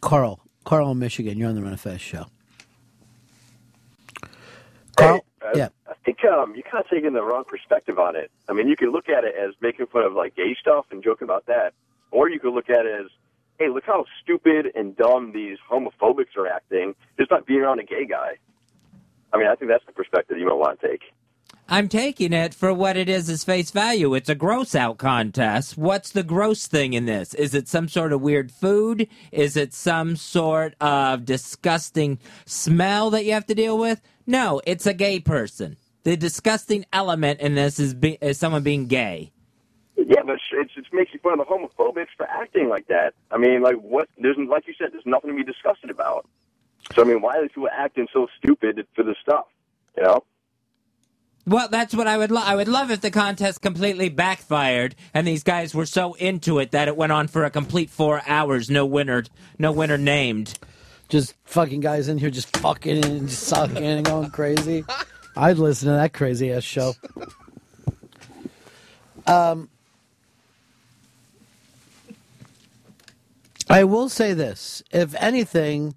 Speaker 2: Carl. Carl in Michigan. You're on the Ron and Fez show. Carl. Yeah.
Speaker 23: I think um, you're kind of taking the wrong perspective on it. I mean, you can look at it as making fun of like gay stuff and joking about that, or you could look at it as hey, look how stupid and dumb these homophobics are acting just by being around a gay guy. I mean, I think that's the perspective you might want to take.
Speaker 4: I'm taking it for what it is as face value. It's a gross out contest. What's the gross thing in this? Is it some sort of weird food? Is it some sort of disgusting smell that you have to deal with? No, it's a gay person. The disgusting element in this is, be, is someone being gay.
Speaker 23: Yeah, but it just makes you fun of the homophobics for acting like that. I mean, like what? There's like you said, there's nothing to be disgusted about. So I mean, why are these people acting so stupid for this stuff? You know?
Speaker 4: Well, that's what I would love. I would love if the contest completely backfired and these guys were so into it that it went on for a complete four hours. No winner, no winner named.
Speaker 2: Just fucking guys in here just fucking and just sucking and going crazy. I'd listen to that crazy ass show. Um, I will say this: if anything,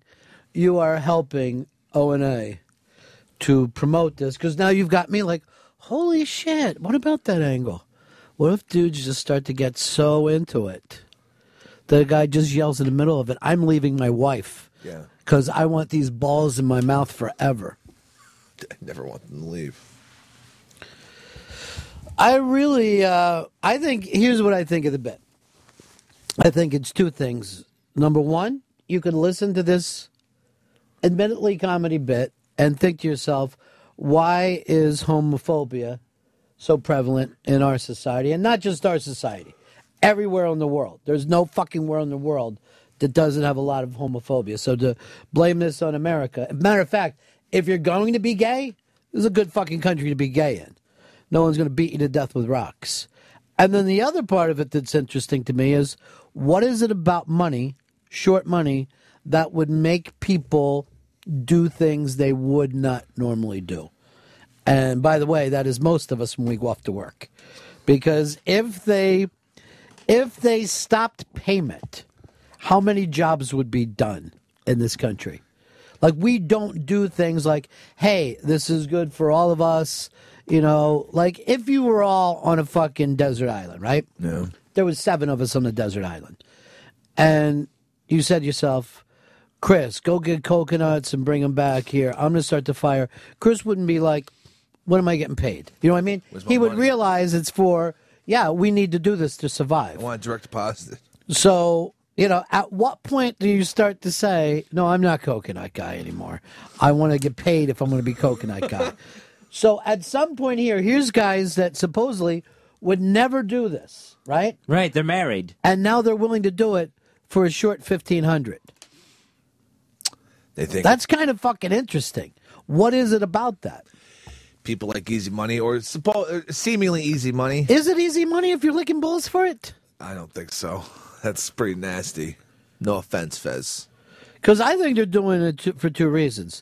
Speaker 2: you are helping O and A to promote this because now you've got me like, holy shit! What about that angle? What if dudes just start to get so into it? The guy just yells in the middle of it, "I'm leaving my wife."
Speaker 3: Yeah.
Speaker 2: Because I want these balls in my mouth forever.
Speaker 3: I never want them to leave.
Speaker 2: I really, uh, I think, here's what I think of the bit. I think it's two things. Number one, you can listen to this admittedly comedy bit and think to yourself, why is homophobia so prevalent in our society? And not just our society, everywhere in the world. There's no fucking where in the world that doesn't have a lot of homophobia. So to blame this on America, matter of fact, if you're going to be gay, this is a good fucking country to be gay in. No one's going to beat you to death with rocks. And then the other part of it that's interesting to me is what is it about money, short money, that would make people do things they would not normally do? And by the way, that is most of us when we go off to work. Because if they if they stopped payment, how many jobs would be done in this country? Like we don't do things like, "Hey, this is good for all of us." You know, like if you were all on a fucking desert island, right?
Speaker 3: Yeah.
Speaker 2: There was seven of us on the desert island, and you said to yourself, "Chris, go get coconuts and bring them back here. I'm gonna start the fire." Chris wouldn't be like, "What am I getting paid?" You know what I mean? He would
Speaker 3: money?
Speaker 2: realize it's for, yeah, we need to do this to survive.
Speaker 3: I want direct deposit.
Speaker 2: So, you know, at what point do you start to say, no, I'm not coconut guy anymore? I want to get paid if I'm going to be coconut guy. so at some point here, here's guys that supposedly would never do this, right?
Speaker 4: Right, they're married.
Speaker 2: And now they're willing to do it for a short 1500
Speaker 3: They think
Speaker 2: That's kind of fucking interesting. What is it about that?
Speaker 3: people like easy money or suppo- uh, seemingly easy money.
Speaker 2: Is it easy money if you're licking balls for it?
Speaker 3: I don't think so. That's pretty nasty. No offense, Fez.
Speaker 2: Because I think they're doing it for two reasons.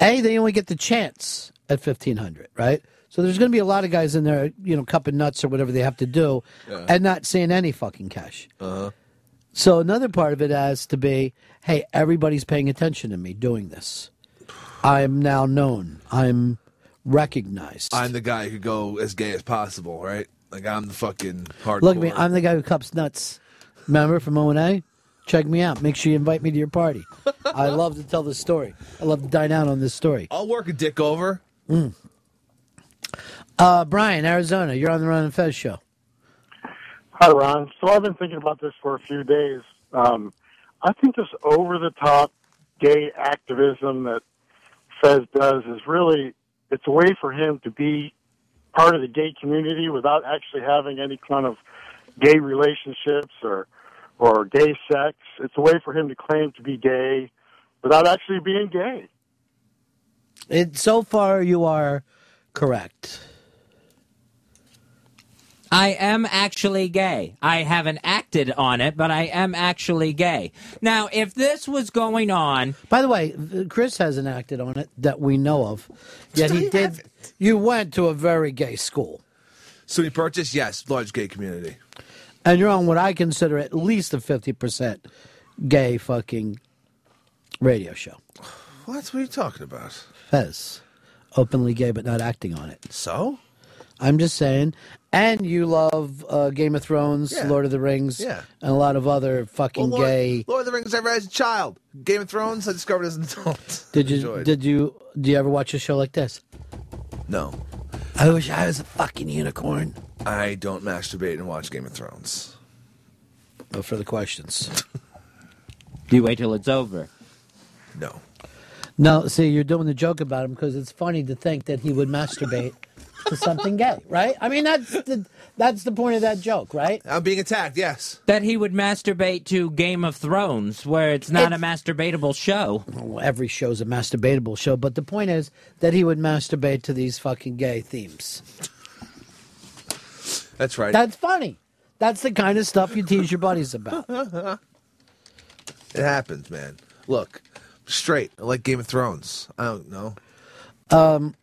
Speaker 2: A, they only get the chance at fifteen hundred, right? So there's going to be a lot of guys in there, you know, cupping nuts or whatever they have to do,
Speaker 3: Yeah.
Speaker 2: and not seeing any fucking cash.
Speaker 3: Uh huh.
Speaker 2: So another part of it has to be, hey, everybody's paying attention to me doing this. I'm now known. I'm recognized.
Speaker 3: I'm the guy who go as gay as possible, right? Like I'm the fucking hardcore.
Speaker 2: Look at me. I'm the guy who cups nuts. Remember from O and A? Check me out. Make sure you invite me to your party. I love to tell this story. I love to dine out on this story.
Speaker 3: I'll work a dick over.
Speaker 2: Mm. Uh, Brian, Arizona, you're on the Ron and Fez show.
Speaker 24: Hi, Ron. So I've been thinking about this for a few days. Um, I think this over-the-top gay activism that Fez does is really it's a way for him to be part of the gay community without actually having any kind of gay relationships or or gay sex. It's a way for him to claim to be gay without actually being gay.
Speaker 2: It so far you are correct.
Speaker 4: I am actually gay. I haven't acted on it, but I am actually gay. Now, if this was going on.
Speaker 2: By the way, Chris hasn't acted on it that we know of. Yet he did. You went to a very gay school.
Speaker 3: So SUNY Purchase, yes, large gay community.
Speaker 2: And you're on what I consider at least a 50% gay fucking radio show.
Speaker 3: What? What are you talking about?
Speaker 2: Fez. Openly gay but not acting on it.
Speaker 3: So?
Speaker 2: I'm just saying. And you love uh, Game of Thrones,
Speaker 3: Yeah.
Speaker 2: Lord of the Rings,
Speaker 3: Yeah.
Speaker 2: and a lot of other fucking
Speaker 3: Well, Lord,
Speaker 2: gay.
Speaker 3: Lord of the Rings I read as a child. Game of Thrones I discovered as an adult.
Speaker 2: Did you
Speaker 3: Enjoyed.
Speaker 2: did you do you ever watch a show like this?
Speaker 3: No.
Speaker 2: I wish I was a fucking unicorn.
Speaker 3: I don't masturbate and watch Game of Thrones.
Speaker 2: No further questions.
Speaker 4: Do you wait till it's over?
Speaker 3: No.
Speaker 2: No, see, you're doing the joke about him because it's funny to think that he would masturbate to something gay, right? I mean, that's the that's the point of that joke, right?
Speaker 3: I'm being attacked. Yes.
Speaker 4: That he would masturbate to Game of Thrones, where it's not a masturbatable show.
Speaker 2: Well, every show's a masturbatable show, but the point is that he would masturbate to these fucking gay themes.
Speaker 3: That's right.
Speaker 2: That's funny. That's the kind of stuff you tease your buddies about.
Speaker 3: It happens, man. Look, straight. I like Game of Thrones. I don't know.
Speaker 2: Um,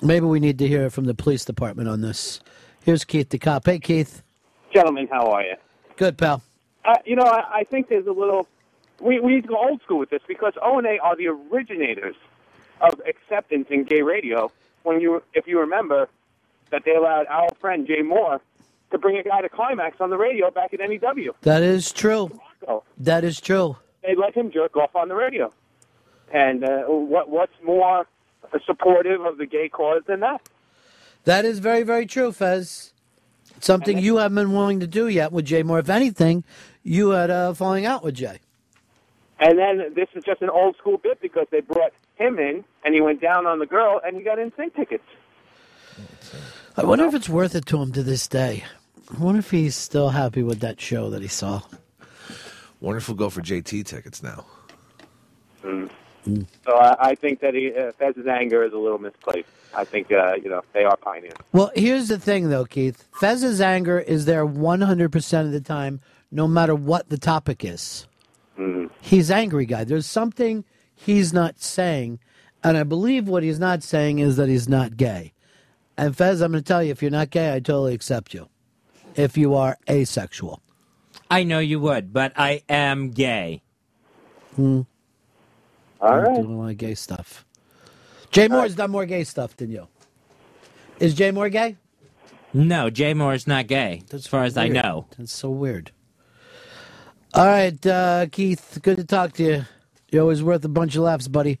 Speaker 2: maybe we need to hear from the police department on this. Here's Keith the cop. Hey, Keith.
Speaker 25: Gentlemen, how are you?
Speaker 2: Good, pal.
Speaker 25: Uh, you know, I, I think there's a little. We, we need to go old school with this because O and A are the originators of acceptance in gay radio. When you, if you remember, that they allowed our friend Jay Mohr to bring a guy to climax on the radio back at NEW.
Speaker 2: That is true. That is true.
Speaker 25: they let him jerk off on the radio. And uh, what what's more supportive of the gay cause than that?
Speaker 2: That is very, very true, Fez. Something you haven't been willing to do yet with Jay Mohr. If anything, you had a falling out with Jay.
Speaker 25: And then this is just an old school bit because they brought him in and he went down on the girl and he got instant tickets.
Speaker 2: I wonder if it's worth it to him to this day. I wonder if he's still happy with that show that he saw.
Speaker 3: Wonder if we'll go for JT tickets now.
Speaker 25: Mm. So I, I think that he, uh, Fez's anger is a little misplaced. I think uh, you know they are pioneers.
Speaker 2: Well, here's the thing, though, Keith. Fez's anger is there 100% of the time, no matter what the topic is.
Speaker 25: Mm.
Speaker 2: He's angry guy. There's something he's not saying, and I believe what he's not saying is that he's not gay. And Fez, I'm going to tell you, if you're not gay, I totally accept you. If you are asexual.
Speaker 4: I know you would, but I am gay.
Speaker 2: Hmm.
Speaker 25: All
Speaker 2: I'm doing a lot of gay stuff. Jay Mohr's done more gay stuff than you. Is Jay Mohr gay?
Speaker 4: No, Jay Mohr's not gay, as far as I know.
Speaker 2: That's so weird. All right, uh, Keith, good to talk to you. You're always worth a bunch of laughs, buddy.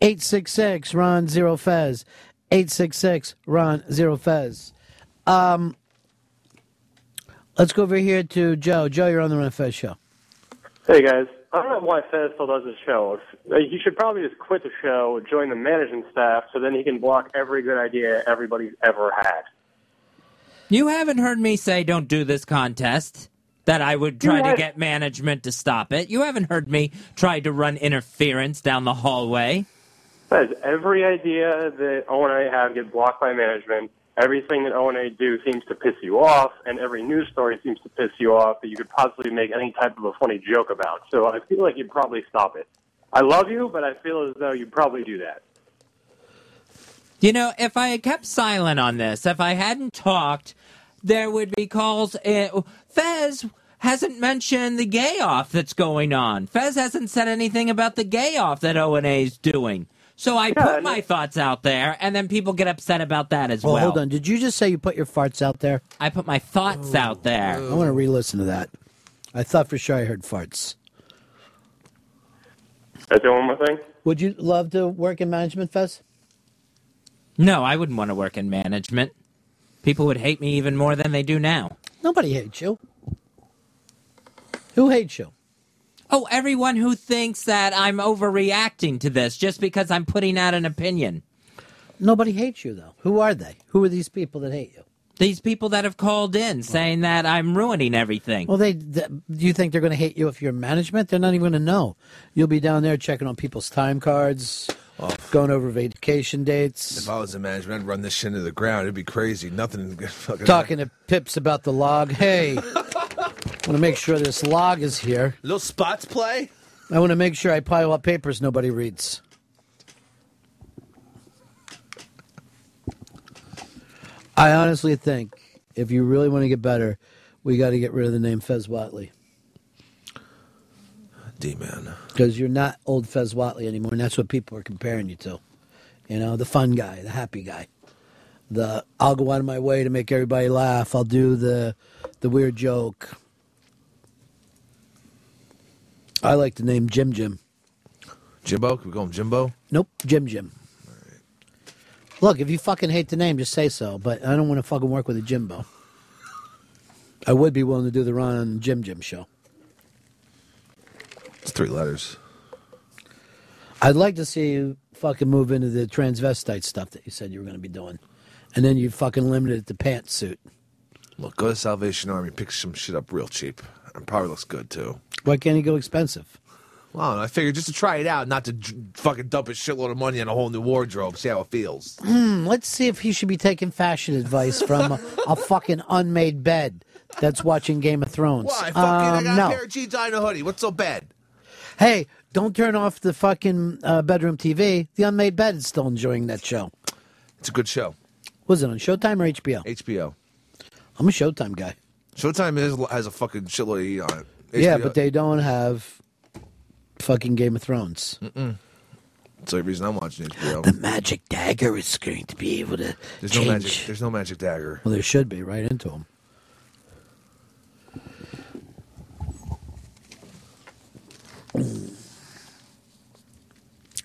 Speaker 2: 866 Ron Zero Fez. 866 Ron Zero Fez. Um, let's go over here to Joe. Joe, you're on the Ron Fez show.
Speaker 26: Hey guys, I don't know why Fez still does his show. Uh, He should probably just quit the show, join the management staff, so then he can block every good idea everybody's ever had.
Speaker 4: You haven't heard me say don't do this contest. That I would try to get management to stop it. You haven't heard me try to run interference down the hallway.
Speaker 26: Fez, every idea that O and A have get blocked by management. Everything that O and A do seems to piss you off, and every news story seems to piss you off that you could possibly make any type of a funny joke about. So I feel like you'd probably stop it. I love you, but I feel as though you'd probably do that.
Speaker 4: You know, if I had kept silent on this, if I hadn't talked, there would be calls. Uh, Fez hasn't mentioned the gay off that's going on. Fez hasn't said anything about the gay off that O and A's doing. So I put my thoughts out there, and then people get upset about that as
Speaker 2: Well,
Speaker 4: well.
Speaker 2: hold on. Did you just say you put your farts out there?
Speaker 4: I put my thoughts out there.
Speaker 2: I want to re listen to that. I thought for sure I heard farts.
Speaker 26: That's the one more thing.
Speaker 2: Would you love to work in management, Fez?
Speaker 4: No, I wouldn't want to work in management. People would hate me even more than they do now.
Speaker 2: Nobody hates you. Who hates you?
Speaker 4: Oh, everyone who thinks that I'm overreacting to this just because I'm putting out an opinion.
Speaker 2: Nobody hates you, though. Who are they? Who are these people that hate you?
Speaker 4: These people that have called in saying that I'm ruining everything.
Speaker 2: Well, they. th- do you think they're going to hate you if you're management? They're not even going to know. You'll be down there checking on people's time cards, oh. going over vacation dates,
Speaker 3: If I was in management, I'd run this shit into the ground. It'd be crazy. Nothing. Fucking
Speaker 2: talking to Pips about the log. Hey, I want to make sure this log is here.
Speaker 3: Little spots play.
Speaker 2: I want to make sure I pile up papers nobody reads. I honestly think if you really want to get better, we got to get rid of the name Fez Whatley.
Speaker 3: D man.
Speaker 2: Because you're not old Fez Whatley anymore, and that's what people are comparing you to. You know, the fun guy, the happy guy. The I'll go out of my way to make everybody laugh. I'll do the the weird joke. I like the name Jim Jim.
Speaker 3: Jimbo? Can we call him Jimbo?
Speaker 2: Nope, Jim Jim. Look, if you fucking hate the name, just say so. But I don't want to fucking work with a Jimbo. I would be willing to do the Ron and Jim Jim show.
Speaker 3: It's three letters.
Speaker 2: I'd like to see you fucking move into the transvestite stuff that you said you were going to be doing, and then you fucking limited it to pantsuit.
Speaker 3: Look, go to Salvation Army, pick some shit up real cheap. It probably looks good too.
Speaker 2: Why can't he go expensive?
Speaker 3: Well, I, don't know, I figured just to try it out, not to fucking dump a shitload of money on a whole new wardrobe, see how it feels.
Speaker 2: Hmm, let's see if he should be taking fashion advice from a, a fucking unmade bed that's watching Game of Thrones.
Speaker 3: Why? Fucking, I
Speaker 2: Um,
Speaker 3: got
Speaker 2: no.
Speaker 3: a pair of jeans and a hoodie. What's so bad?
Speaker 2: Hey, don't turn off the fucking uh, bedroom TV. The unmade bed is still enjoying that show.
Speaker 3: It's a good show.
Speaker 2: Was it on Showtime or HBO?
Speaker 3: HBO.
Speaker 2: I'm a Showtime guy.
Speaker 3: Showtime is, has a fucking shitload of heat on it.
Speaker 2: Yeah,
Speaker 3: HBO
Speaker 2: but they don't have fucking Game of Thrones.
Speaker 3: Mm-mm. That's the reason I'm watching HBO.
Speaker 2: The magic dagger is going to be able to
Speaker 3: There's
Speaker 2: change.
Speaker 3: no magic. There's no magic dagger.
Speaker 2: Well, there should be right into him.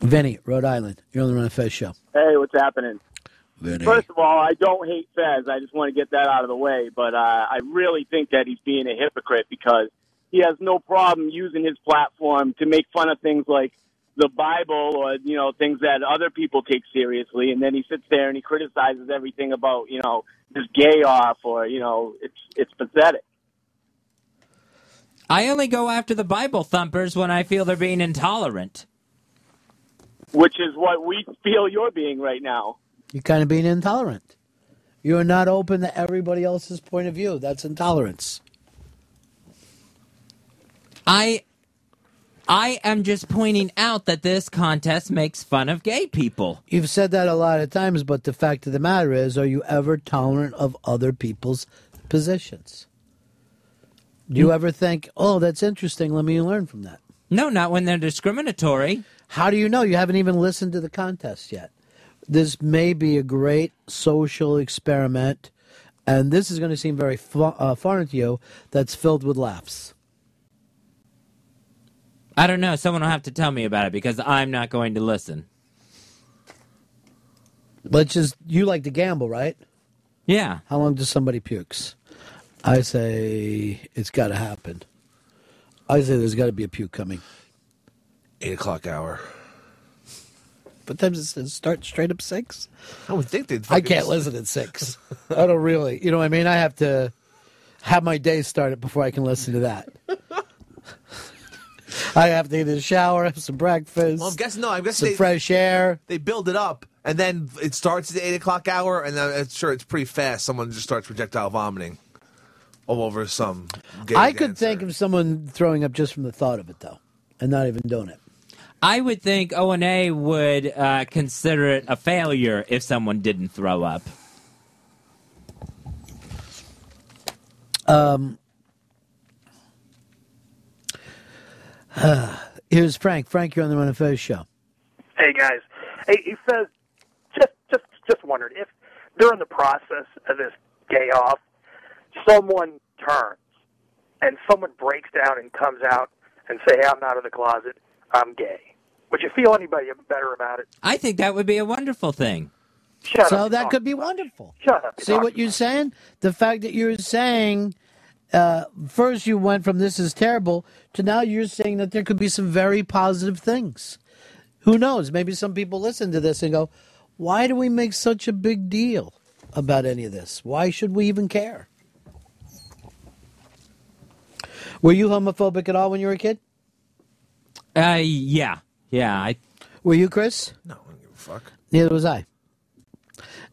Speaker 2: Vinny, Rhode Island. You're on the Ron and Fez show.
Speaker 16: Hey, what's happening?
Speaker 2: Vinny.
Speaker 16: First of all, I don't hate Fez. I just want to get that out of the way. But uh, I really think that he's being a hypocrite because he has no problem using his platform to make fun of things like the Bible or you know things that other people take seriously, and then he sits there and he criticizes everything about you know this gay off or you know it's it's pathetic.
Speaker 4: I only go after the Bible thumpers when I feel they're being intolerant.
Speaker 16: Which is what we feel you're being right now.
Speaker 2: You're kind of being intolerant. You're not open to everybody else's point of view. That's intolerance.
Speaker 4: I I am just pointing out that this contest makes fun of gay people.
Speaker 2: You've said that a lot of times, but the fact of the matter is, are you ever tolerant of other people's positions? Do you mm. ever think, oh, that's interesting, let me learn from that?
Speaker 4: No, not when they're discriminatory.
Speaker 2: How do you know? You haven't even listened to the contest yet. This may be a great social experiment, and this is going to seem very fu- uh, foreign to you, that's filled with laughs.
Speaker 4: I don't know. Someone will have to tell me about it because I'm not going to listen.
Speaker 2: Let's just, you like to gamble, right?
Speaker 4: Yeah.
Speaker 2: How long does somebody pukes? I say it's got to happen. I say there's got to be a puke coming.
Speaker 3: Eight o'clock hour.
Speaker 2: Time does it start? Straight up six?
Speaker 3: I would think they'd.
Speaker 2: I can't listen at six. I don't really. You know what I mean? I have to have my day started before I can listen to that. I have to get the shower, have some breakfast.
Speaker 3: Well, I'm guessing no. I'm guessing
Speaker 2: some
Speaker 3: they,
Speaker 2: fresh air.
Speaker 3: They build it up, and then it starts at the eight o'clock hour, and then it's sure it's pretty fast. Someone just starts projectile vomiting all over some.
Speaker 2: I could
Speaker 3: dancer.
Speaker 2: think of someone throwing up just from the thought of it, though, and not even doing it.
Speaker 4: I would think O and A would uh, consider it a failure if someone didn't throw up.
Speaker 2: Um, here's Frank. Frank, you're on the Ron and Fez show.
Speaker 27: Hey guys, hey, he says, just just just wondered if during the process of this gay off, someone turns and someone breaks down and comes out and say, "Hey, I'm out of the closet. I'm gay." Would you feel anybody better about it?
Speaker 4: I think that would be a wonderful thing.
Speaker 27: Shut
Speaker 2: so
Speaker 27: up.
Speaker 2: that could be wonderful.
Speaker 27: Shut up.
Speaker 2: See what you're saying? The fact that you're saying uh, first you went from this is terrible to now you're saying that there could be some very positive things. Who knows? Maybe some people listen to this and go, "Why do we make such a big deal about any of this? Why should we even care?" Were you homophobic at all when you were a kid?
Speaker 4: Uh, yeah, yeah. I
Speaker 2: Were you, Chris?
Speaker 3: No, I don't give a fuck.
Speaker 2: Neither was I.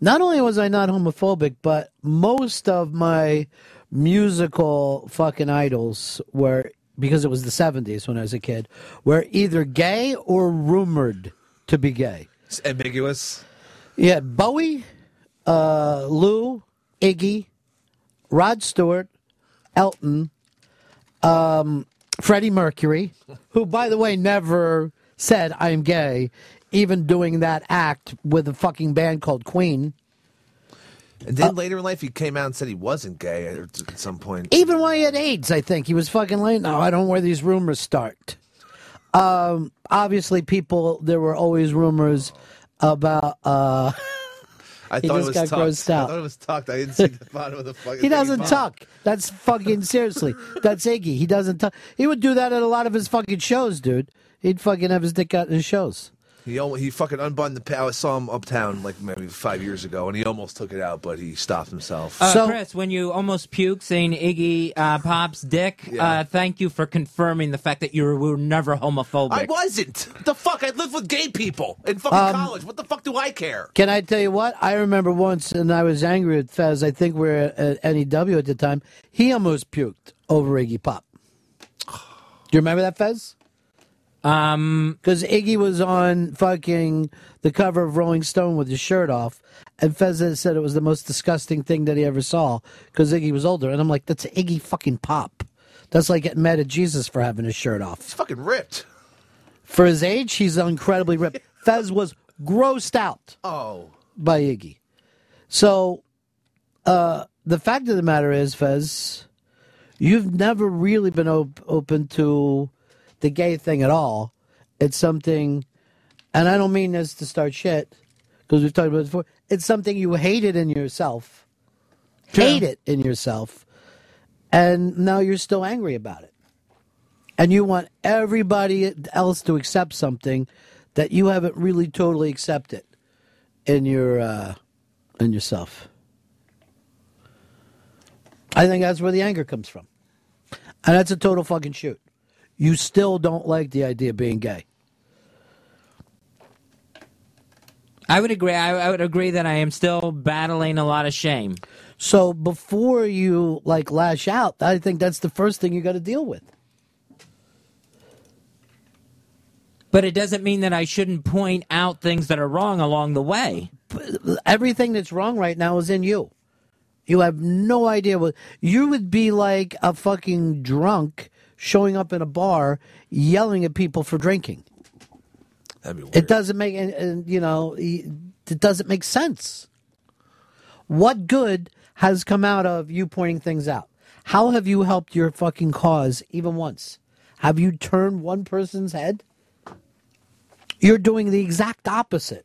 Speaker 2: Not only was I not homophobic, but most of my musical fucking idols were because it was the 70s when I was a kid were either gay or rumored to be gay.
Speaker 3: It's ambiguous.
Speaker 2: Yeah, Bowie, uh, Lou, Iggy, Rod Stewart, Elton, um, Freddie Mercury, who, by the way, never said I am gay, even doing that act with a fucking band called Queen.
Speaker 3: And then later in life, he came out and said he wasn't gay at, at some point.
Speaker 2: Even when he had AIDS, I think he was fucking late. No, I don't know where these rumors start. Um, obviously, people there were always rumors about. Uh,
Speaker 3: I
Speaker 2: he
Speaker 3: thought it
Speaker 2: got
Speaker 3: was tucked.
Speaker 2: grossed
Speaker 3: I thought it was tucked. I didn't see the bottom of the fucking.
Speaker 2: He doesn't
Speaker 3: Fine.
Speaker 2: tuck. That's fucking seriously. That's Iggy. He doesn't tuck. He would do that at a lot of his fucking shows, dude. He'd fucking have his dick out in his shows.
Speaker 3: He almost, he fucking unbuttoned the. pa- I saw him uptown like maybe five years ago, and he almost took it out, but he stopped himself.
Speaker 4: Uh, Chris, when you almost puked saying Iggy uh, Pop's dick,
Speaker 3: Yeah.
Speaker 4: uh, thank you for confirming the fact that you were, were never homophobic.
Speaker 3: I wasn't. The fuck? I lived with gay people in fucking
Speaker 2: Um,
Speaker 3: college. What the fuck do I care?
Speaker 2: Can I tell you what? I remember once, and I was angry at Fez. I think we were at NEW at the time. He almost puked over Iggy Pop. Do you remember that, Fez?
Speaker 4: Um,
Speaker 2: because Iggy was on fucking the cover of Rolling Stone with his shirt off, and Fez said it was the most disgusting thing that he ever saw because Iggy was older, and I'm like, that's Iggy fucking Pop. That's like getting mad at Jesus for having his shirt off.
Speaker 3: He's fucking ripped.
Speaker 2: For his age, he's incredibly ripped. Fez was grossed out
Speaker 3: Oh.
Speaker 2: by Iggy. So, uh, the fact of the matter is, Fez, you've never really been op- open to the gay thing at all. It's something, and I don't mean this to start shit, because we've talked about it before. It's something you hated in yourself, hate it in yourself, and now you're still angry about it. And you want everybody else to accept something that you haven't really totally accepted in your uh, in yourself. I think that's where the anger comes from, and that's a total fucking shoot. You still don't like the idea of being gay.
Speaker 4: I would agree. I, I would agree that I am still battling a lot of shame.
Speaker 2: So before you like lash out, I think that's the first thing you got to deal with.
Speaker 4: But it doesn't mean that I shouldn't point out things that are wrong along the way.
Speaker 2: Everything that's wrong right now is in you. You have no idea what you would be like a fucking drunk showing up in a bar yelling at people for drinking.
Speaker 3: That'd be weird.
Speaker 2: It doesn't make and, and, you know it doesn't make sense. What good has come out of you pointing things out? How have you helped your fucking cause even once? Have you turned one person's head? You're doing the exact opposite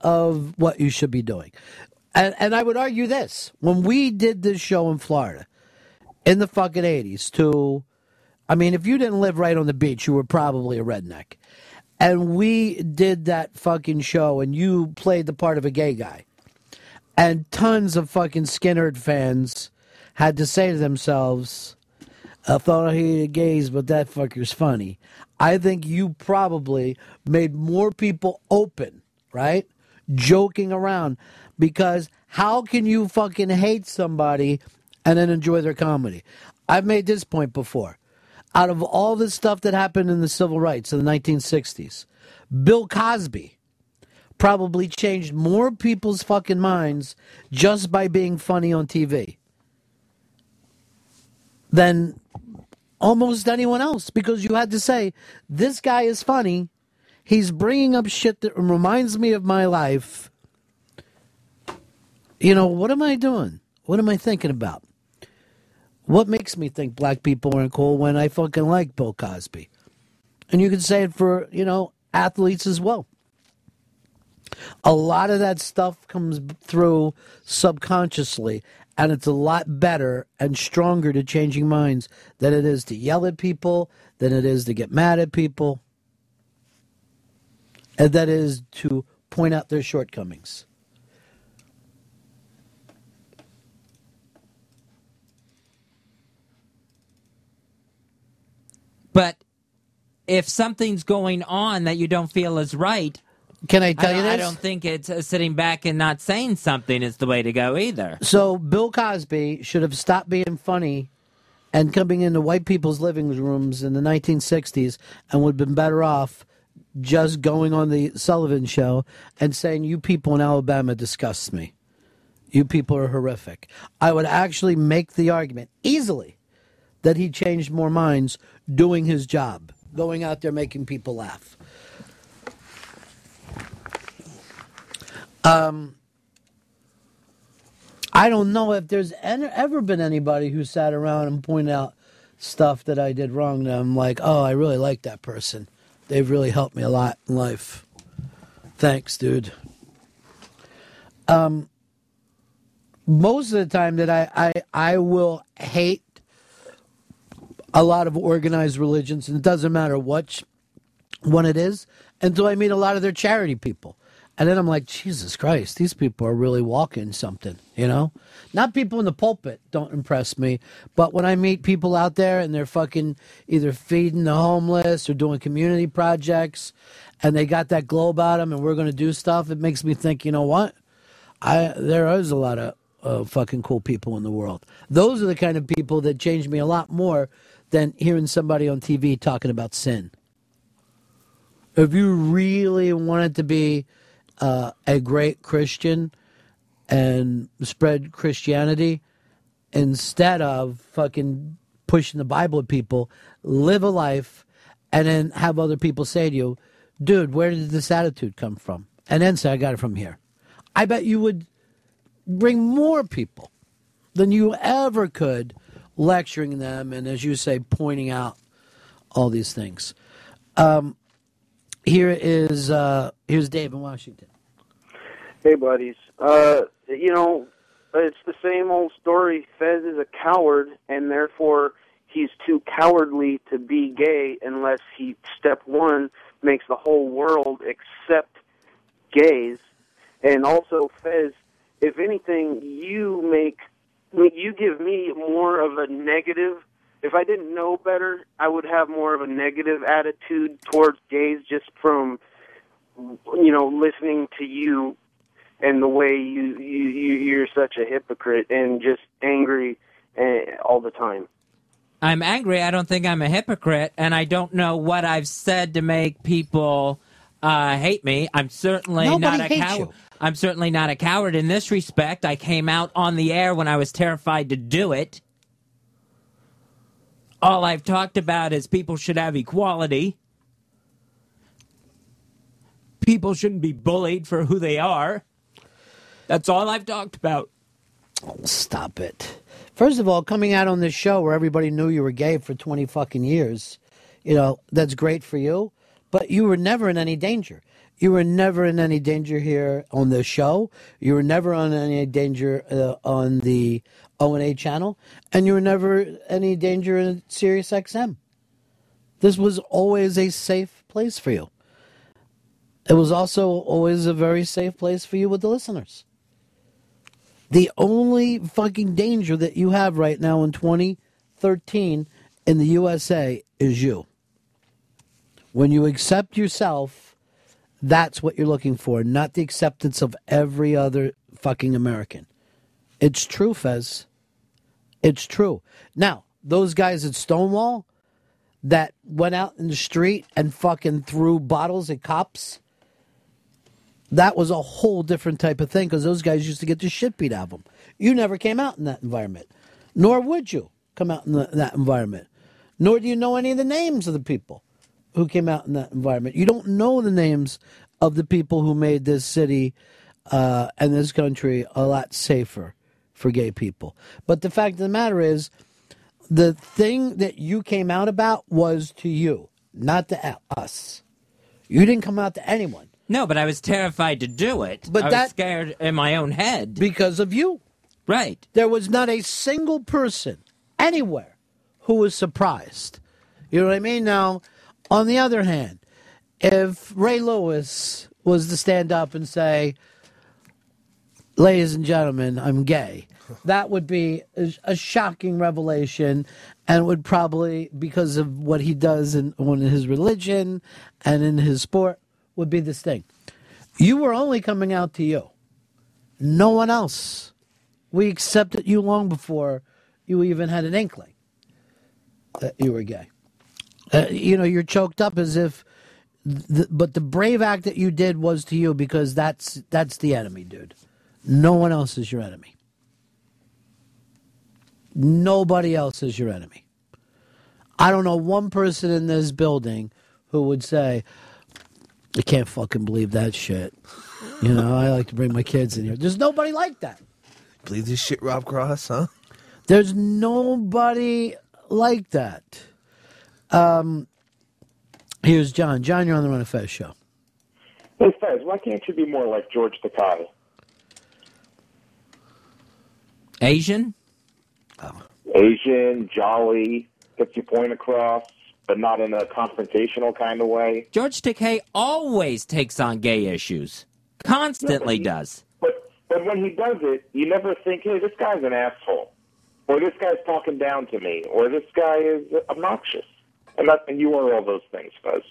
Speaker 2: of what you should be doing. And, and I would argue this when we did this show in Florida in the fucking 80s, to, I mean, if you didn't live right on the beach, you were probably a redneck. And we did that fucking show, and you played the part of a gay guy. And tons of fucking Skynyrd fans had to say to themselves, I thought I hated gays, but that fucker's funny. I think you probably made more people open, right? Joking around. Because how can you fucking hate somebody and then enjoy their comedy? I've made this point before. Out of all the stuff that happened in the civil rights in the 1960s, Bill Cosby probably changed more people's fucking minds just by being funny on TV than almost anyone else because you had to say, this guy is funny. He's bringing up shit that reminds me of my life. You know, what am I doing? What am I thinking about? What makes me think black people aren't cool when I fucking like Bill Cosby? And you can say it for, you know, athletes as well. A lot of that stuff comes through subconsciously, and it's a lot better and stronger to changing minds than it is to yell at people, than it is to get mad at people, and that is to point out their shortcomings.
Speaker 4: But if something's going on that you don't feel is right,
Speaker 2: can I tell you
Speaker 4: don't- I don't think it's uh, sitting back and not saying something is the way to go either.
Speaker 2: So Bill Cosby should have stopped being funny and coming into white people's living rooms in the 1960s and would have been better off just going on the Sullivan show and saying, You people in Alabama disgust me. You people are horrific. I would actually make the argument easily that he changed more minds doing his job, going out there making people laugh. Um, I don't know if there's ever been anybody who sat around and pointed out stuff that I did wrong. That I'm like, oh, I really like that person. They've really helped me a lot in life. Thanks, dude. Um, most of the time that I, I, I will hate a lot of organized religions, and it doesn't matter which one it is, until I meet a lot of their charity people. And then I'm like, Jesus Christ, these people are really walking something, you know? Not people in the pulpit don't impress me, but when I meet people out there and they're fucking either feeding the homeless or doing community projects and they got that glow about them and we're going to do stuff, it makes me think, you know what? I There is a lot of uh, fucking cool people in the world. Those are the kind of people that change me a lot more than hearing somebody on TV talking about sin. If you really wanted to be uh, a great Christian and spread Christianity instead of fucking pushing the Bible at people, live a life and then have other people say to you, dude, where did this attitude come from? And then say, I got it from here. I bet you would bring more people than you ever could lecturing them and, as you say, pointing out all these things. Um, here is uh, here's Dave in Washington.
Speaker 28: Hey, buddies. Uh, you know, it's the same old story. Fez is a coward, and therefore he's too cowardly to be gay unless he, step one, makes the whole world accept gays. And also, Fez, if anything, you make, you give me more of a negative. If I didn't know better, I would have more of a negative attitude towards gays just from, you know, listening to you and the way you, you, you you're such a hypocrite and just angry uh, all the time.
Speaker 4: I'm angry. I don't think I'm a hypocrite, and I don't know what I've said to make people uh, hate me. I'm certainly
Speaker 2: Nobody
Speaker 4: not a coward. I'm certainly not a coward in this respect. I came out on the air when I was terrified to do it. All I've talked about is people should have equality. People shouldn't be bullied for who they are. That's all I've talked about.
Speaker 2: Stop it. First of all, coming out on this show where everybody knew you were gay for 20 fucking years, you know, that's great for you, but you were never in any danger. You were never in any danger here on the show. You were never on any danger uh, on the O&A channel, and you were never any danger in Sirius XM. This was always a safe place for you. It was also always a very safe place for you with the listeners. The only fucking danger that you have right now in 2013 in the USA is you. When you accept yourself, that's what you're looking for, not the acceptance of every other fucking American. It's true, Fez. It's true. Now, those guys at Stonewall that went out in the street and fucking threw bottles at cops, that was a whole different type of thing because those guys used to get the shit beat out of them. You never came out in that environment, nor would you come out in the, that environment. Nor do you know any of the names of the people who came out in that environment. You don't know the names of the people who made this city uh, and this country a lot safer for gay people. But the fact of the matter is, the thing that you came out about was to you, not to us. You didn't come out to anyone.
Speaker 4: No, but I was terrified to do it.
Speaker 2: But
Speaker 4: I was
Speaker 2: that-
Speaker 4: scared in my own head
Speaker 2: because of you.
Speaker 4: Right.
Speaker 2: There was not a single person anywhere who was surprised. You know what I mean? Now, on the other hand, if Ray Lewis was to stand up and say, Ladies and gentlemen, I'm gay, that would be a, a shocking revelation and would probably, because of what he does in, in his religion and in his sport, would be this thing. You were only coming out to you, no one else. We accepted you long before you even had an inkling that you were gay. Uh, you know, you're choked up as if, th- but the brave act that you did was to you because that's that's the enemy, dude. No one else is your enemy. Nobody else is your enemy. I don't know one person in this building who would say, "I can't fucking believe that shit." You know, I like to bring my kids in here. There's nobody like that.
Speaker 3: Believe this shit, Rob Cross, huh?
Speaker 2: There's nobody like that. Um, here's John. John, you're on the Ron and Fez show.
Speaker 29: Hey, Fez, why can't you be more like George Takei?
Speaker 4: Asian?
Speaker 29: Asian, jolly, gets your point across, but not in a confrontational kind of way.
Speaker 4: George Takei always takes on gay issues. Constantly does.
Speaker 29: But but when he does it, you never think, hey, this guy's an asshole, or this guy's talking down to me, or this guy is obnoxious. And that, and you are all those things, Fez.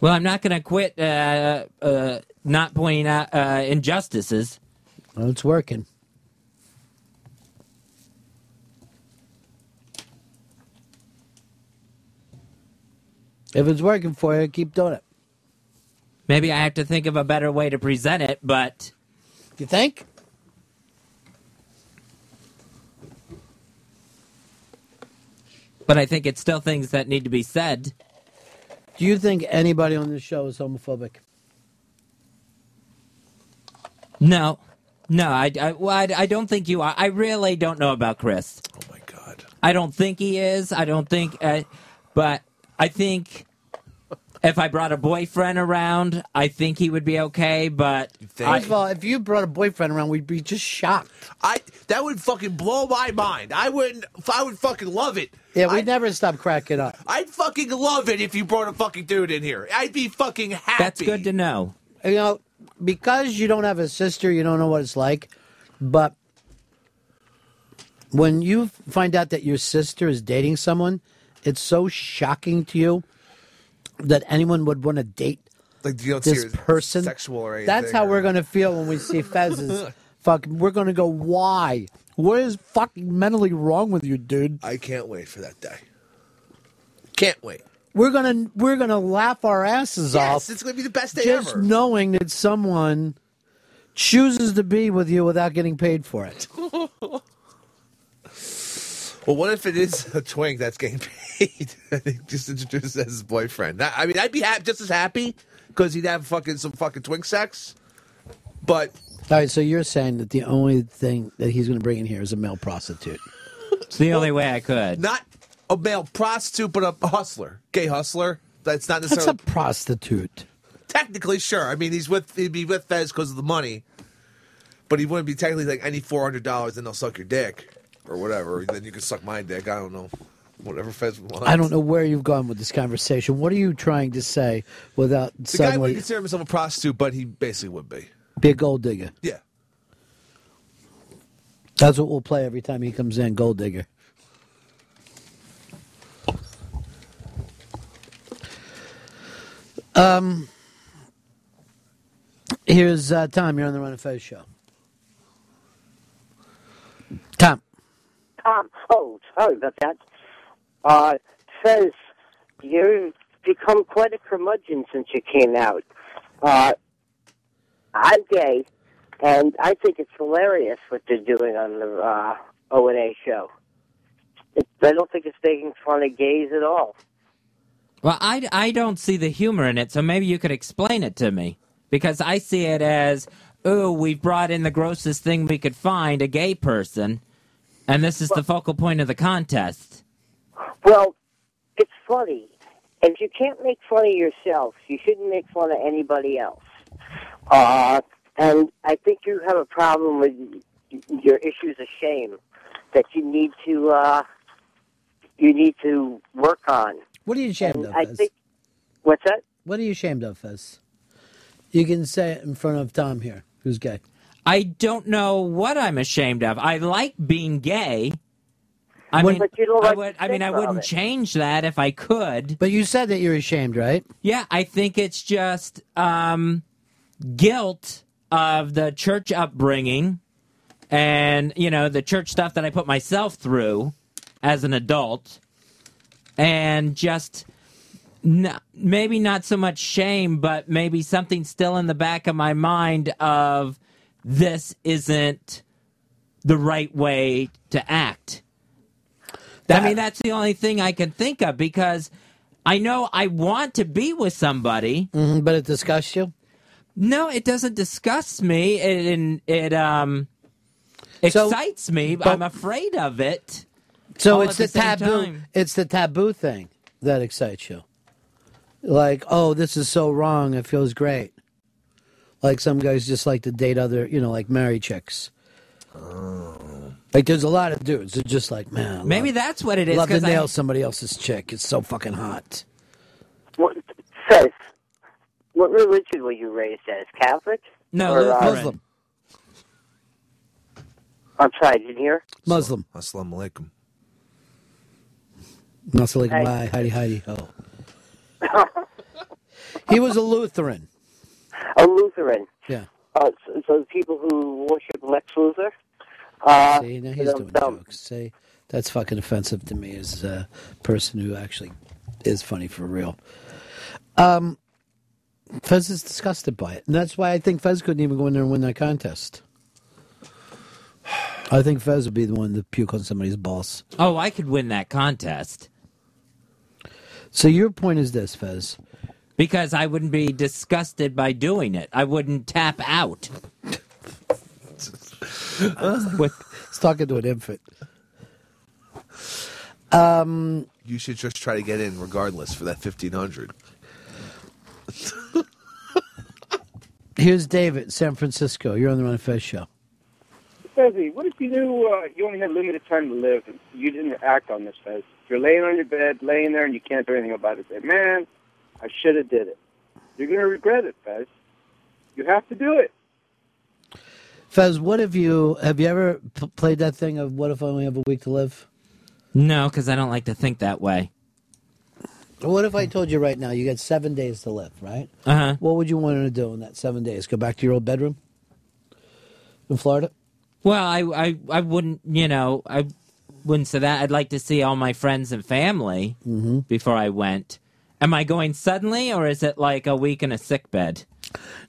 Speaker 4: Well, I'm not going to quit uh, uh, not pointing out uh, injustices.
Speaker 2: Well, it's working. If it's working for you, keep doing it.
Speaker 4: Maybe I have to think of a better way to present it, but.
Speaker 2: You think?
Speaker 4: But I think it's still things that need to be said.
Speaker 2: Do you think anybody on this show is homophobic?
Speaker 4: No. No, I, I, well, I, I don't think you are. I really don't know about Chris.
Speaker 3: Oh, my God.
Speaker 4: I don't think he is. I don't think. Uh, but I think if I brought a boyfriend around, I think he would be okay. But
Speaker 2: First of all, if you brought a boyfriend around, we'd be just shocked.
Speaker 3: I that would fucking blow my mind. I wouldn't. I would fucking love it.
Speaker 2: Yeah, we'd never stop cracking up.
Speaker 3: I'd fucking love it if you brought a fucking dude in here. I'd be fucking happy.
Speaker 4: That's good to know.
Speaker 2: You know, because you don't have a sister, you don't know what it's like. But when you find out that your sister is dating someone, it's so shocking to you that anyone would want to date
Speaker 3: Like you see
Speaker 2: this person.
Speaker 3: sexual or anything.
Speaker 2: That's how we're going to feel when we see Fez's fucking. We're going to go, why? What is fucking mentally wrong with you, dude?
Speaker 3: I can't wait for that day. Can't wait.
Speaker 2: We're gonna we're gonna laugh our asses
Speaker 3: Yes,
Speaker 2: off.
Speaker 3: it's gonna be the best day
Speaker 2: just
Speaker 3: ever.
Speaker 2: Just knowing that someone chooses to be with you without getting paid for it.
Speaker 3: Well, what if it is a twink that's getting paid? And he just introduced as his boyfriend. I mean, I'd be ha- just as happy because he'd have fucking some fucking twink sex. But
Speaker 2: All right, so you're saying that the only thing that he's going to bring in here is a male prostitute.
Speaker 4: It's the only way I could.
Speaker 3: not a male prostitute, but a hustler, gay hustler. That's not
Speaker 2: That's a prostitute.
Speaker 3: technically sure. I mean, he's with he'd be with Fez because of the money, but he wouldn't be technically like any four hundred dollars. Then they'll suck your dick or whatever. Then you can suck my dick. I don't know. Whatever Fez wants.
Speaker 2: I don't know where you've gone with this conversation. What are you trying to say without
Speaker 3: The guy wouldn't consider himself a prostitute, but he basically would be.
Speaker 2: be a gold digger?
Speaker 3: Yeah.
Speaker 2: That's what we'll play every time he comes in, gold digger. Um, here's uh, Tom. You're on the Ron and Fez show. Tom.
Speaker 30: Tom. Oh, sorry about that. Uh, says you've become quite a curmudgeon since you came out. Uh, I'm gay, and I think it's hilarious what they're doing on the uh, O and A show. It, I don't think it's making fun of gays at all.
Speaker 4: Well, I, I don't see the humor in it, so maybe you could explain it to me. Because I see it as, oh, we've brought in the grossest thing we could find, a gay person, and this is the focal point of the contest.
Speaker 30: Well, it's funny. If you can't make fun of yourself, you shouldn't make fun of anybody else. Uh, and I think you have a problem with your issues of shame that you need to uh, you need to work on.
Speaker 2: What are you ashamed
Speaker 30: And
Speaker 2: of,
Speaker 30: I
Speaker 2: Fez?
Speaker 30: think what's that?
Speaker 2: What are you ashamed of, Fez? You can say it in front of Tom here, who's gay.
Speaker 4: I don't know what I'm ashamed of. I like being gay. I mean,
Speaker 2: but you don't
Speaker 4: I would, I mean, I wouldn't change that if I could.
Speaker 2: But you said that you're ashamed, right?
Speaker 4: Yeah, I think it's just um, guilt of the church upbringing and, you know, the church stuff that I put myself through as an adult. And just n- maybe not so much shame, but maybe something still in the back of my mind of this isn't the right way to act. I mean, that's the only thing I can think of because I know I want to be with somebody,
Speaker 2: Mhm, but it disgusts you.
Speaker 4: No, it doesn't disgust me. It it, it um
Speaker 2: So-
Speaker 4: excites me.
Speaker 2: but-
Speaker 4: I'm afraid of it.
Speaker 2: So it's the,
Speaker 4: the
Speaker 2: taboo.
Speaker 4: time.
Speaker 2: It's the taboo thing that excites you. Like, oh, this is so wrong. It feels great. Like some guys just like to date other, you know, like married chicks. Like there's a lot of dudes that just like, man, I
Speaker 4: Maybe
Speaker 2: love,
Speaker 4: that's what it is.
Speaker 2: Love to
Speaker 4: 'cause I-
Speaker 2: nail somebody else's chick. It's so fucking hot.
Speaker 30: What says? What religion were you raised as? Catholic?
Speaker 4: No,
Speaker 30: Or, uh,
Speaker 2: Muslim.
Speaker 30: I'm sorry, I didn't hear.
Speaker 2: Muslim.
Speaker 3: Assalamu alaikum.
Speaker 2: Muslim.
Speaker 30: Hey.
Speaker 2: Bye. Heidi, Heidi, ho. he was a Lutheran.
Speaker 30: A Lutheran.
Speaker 2: Yeah.
Speaker 30: Uh, so, so the people who worship Lex Luthor. Uh,
Speaker 2: See, now he's
Speaker 30: them-
Speaker 2: doing
Speaker 30: them-
Speaker 2: jokes. See, that's fucking offensive to me as a person who actually is funny for real. Um, Fez is disgusted by it, and that's why I think Fez couldn't even go in there and win that contest. I think Fez would be the one to puke on somebody's balls.
Speaker 4: Oh, I could win that contest
Speaker 2: So your point is this, Fez?
Speaker 4: because I wouldn't be disgusted by doing it. I wouldn't tap out.
Speaker 2: With he's talking to an infant. Um,
Speaker 3: You should just try to get in regardless for that fifteen hundred.
Speaker 2: here's David, San Francisco. You're on the Ron and Fez show.
Speaker 25: Fezzy, what if you knew uh, you only had limited time to live and you didn't act on this, Fez? You're laying on your bed, laying there, and you can't do anything about it. Say, man, I should have did it. You're going to regret it, Fez. You have to do it.
Speaker 2: Fez, what have you have you ever played that thing of what if I only have a week to live?
Speaker 4: No, because I don't like to think that way.
Speaker 2: What if I told you right now you got seven days to live, right?
Speaker 4: Uh huh.
Speaker 2: What would you want to do in that seven days? Go back to your old bedroom in Florida?
Speaker 4: Well, I, I, I wouldn't, you know, I wouldn't say that. I'd like to see all my friends and family
Speaker 2: Mm-hmm.
Speaker 4: before I went. Am I going suddenly, or is it like a week in a sick bed?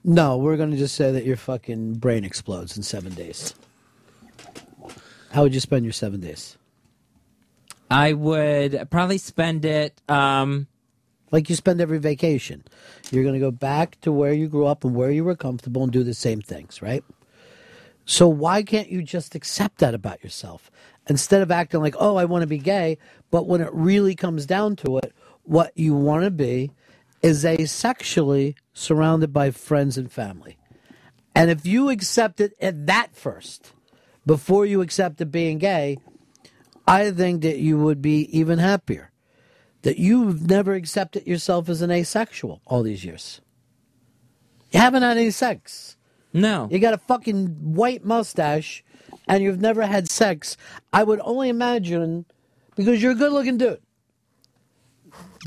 Speaker 2: No, we're going to just say that your fucking brain explodes in seven days. How would you spend your seven days?
Speaker 4: I would probably spend it. Um,
Speaker 2: like you spend every vacation. You're going to go back to where you grew up and where you were comfortable and do the same things, right? So why can't you just accept that about yourself instead of acting like, "Oh, I want to be gay," but when it really comes down to it, what you want to be is asexually surrounded by friends and family. And if you accept it at that first, before you accepted being gay, I think that you would be even happier. That you've never accepted yourself as an asexual all these years. You haven't had any sex.
Speaker 4: No.
Speaker 2: You got a fucking white mustache and you've never had sex. I would only imagine because you're a good looking dude.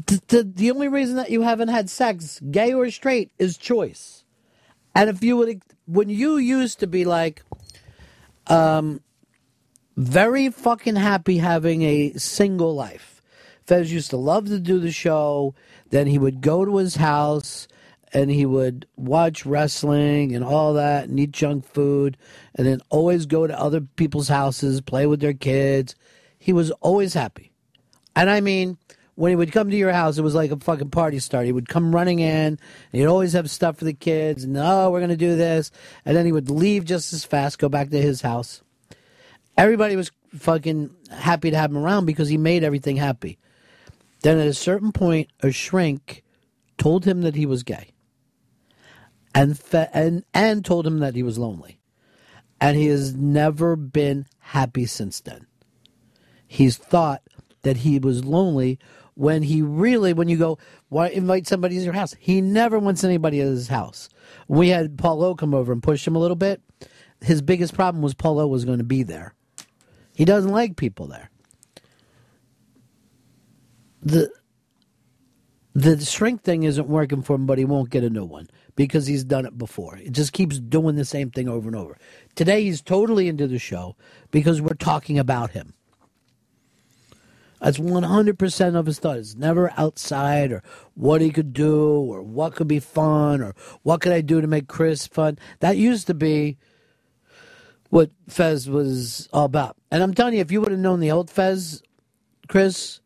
Speaker 2: The, the, the only reason that you haven't had sex, gay or straight, is choice. And if you would, when you used to be like, um, very fucking happy having a single life. Fez used to love to do the show. Then he would go to his house and he would watch wrestling and all that and eat junk food and then always go to other people's houses, play with their kids. He was always happy. And I mean, when he would come to your house, it was like a fucking party start. He would come running in, and he'd always have stuff for the kids, and oh, we're gonna do this, and then he would leave just as fast, go back to his house. Everybody was fucking happy to have him around because he made everything happy. Then at a certain point, a shrink told him that he was gay, and fe- and and told him that he was lonely, and he has never been happy since then. He's thought that he was lonely when he really, when you go, why invite somebody to your house? He never wants anybody at his house. We had Paul O come over and push him a little bit. His biggest problem was Paul O was going to be there. He doesn't like people there. The the shrink thing isn't working for him, but he won't get a new one because he's done it before. It just keeps doing the same thing over and over. Today he's totally into the show because we're talking about him. That's 100% of his thought. It's never outside or what he could do or what could be fun or what could I do to make Chris fun. That used to be what Fez was all about. And I'm telling you, if you would have known the old Fez, Chris,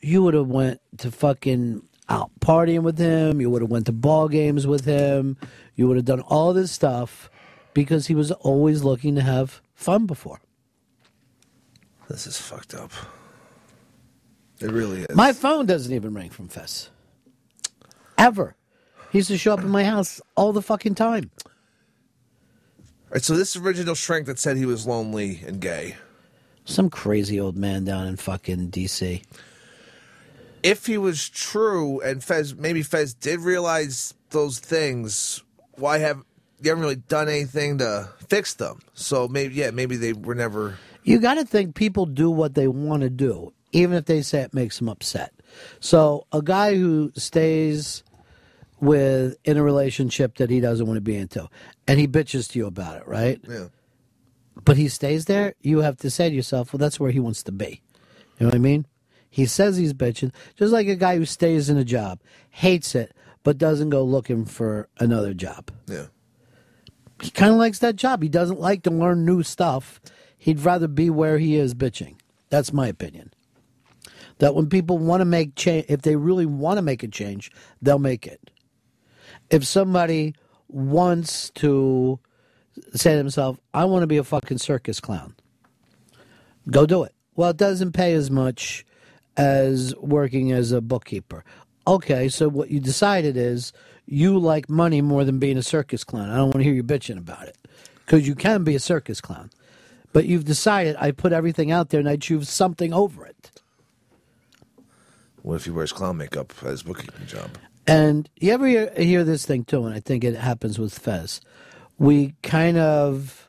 Speaker 2: you would have went to fucking out partying with him. You would have went to ball games with him. You would have done all this stuff because he was always looking to have fun before.
Speaker 3: This is fucked up. It really is.
Speaker 2: My phone doesn't even ring from Fez. Ever. He used to show up in my house all the fucking time.
Speaker 3: All right, so this original shrink that said he was lonely and gay.
Speaker 2: Some crazy old man down in fucking D.C.
Speaker 3: If he was true and Fez, maybe Fez did realize those things, why have you haven't really done anything to fix them? So maybe, yeah, maybe they were never.
Speaker 2: You got to think people do what they want to do, even if they say it makes them upset. So a guy who stays with in a relationship that he doesn't want to be into, and he bitches to you about it, right?
Speaker 3: Yeah.
Speaker 2: But he stays there. You have to say to yourself, "Well, that's where he wants to be." You know what I mean? He says he's bitching, just like a guy who stays in a job, hates it, but doesn't go looking for another job.
Speaker 3: Yeah.
Speaker 2: He kind of likes that job. He doesn't like to learn new stuff. He'd rather be where he is bitching. That's my opinion. That when people want to make change, if they really want to make a change, they'll make it. If somebody wants to say to himself, I want to be a fucking circus clown, go do it. Well, it doesn't pay as much as working as a bookkeeper. Okay, so what you decided is you like money more than being a circus clown. I don't want to hear you bitching about it because you can be a circus clown. But you've decided I put everything out there and I choose something over it.
Speaker 3: What if he wears clown makeup at his bookkeeping job?
Speaker 2: And you ever hear, hear this thing too, and I think it happens with Fez. We kind of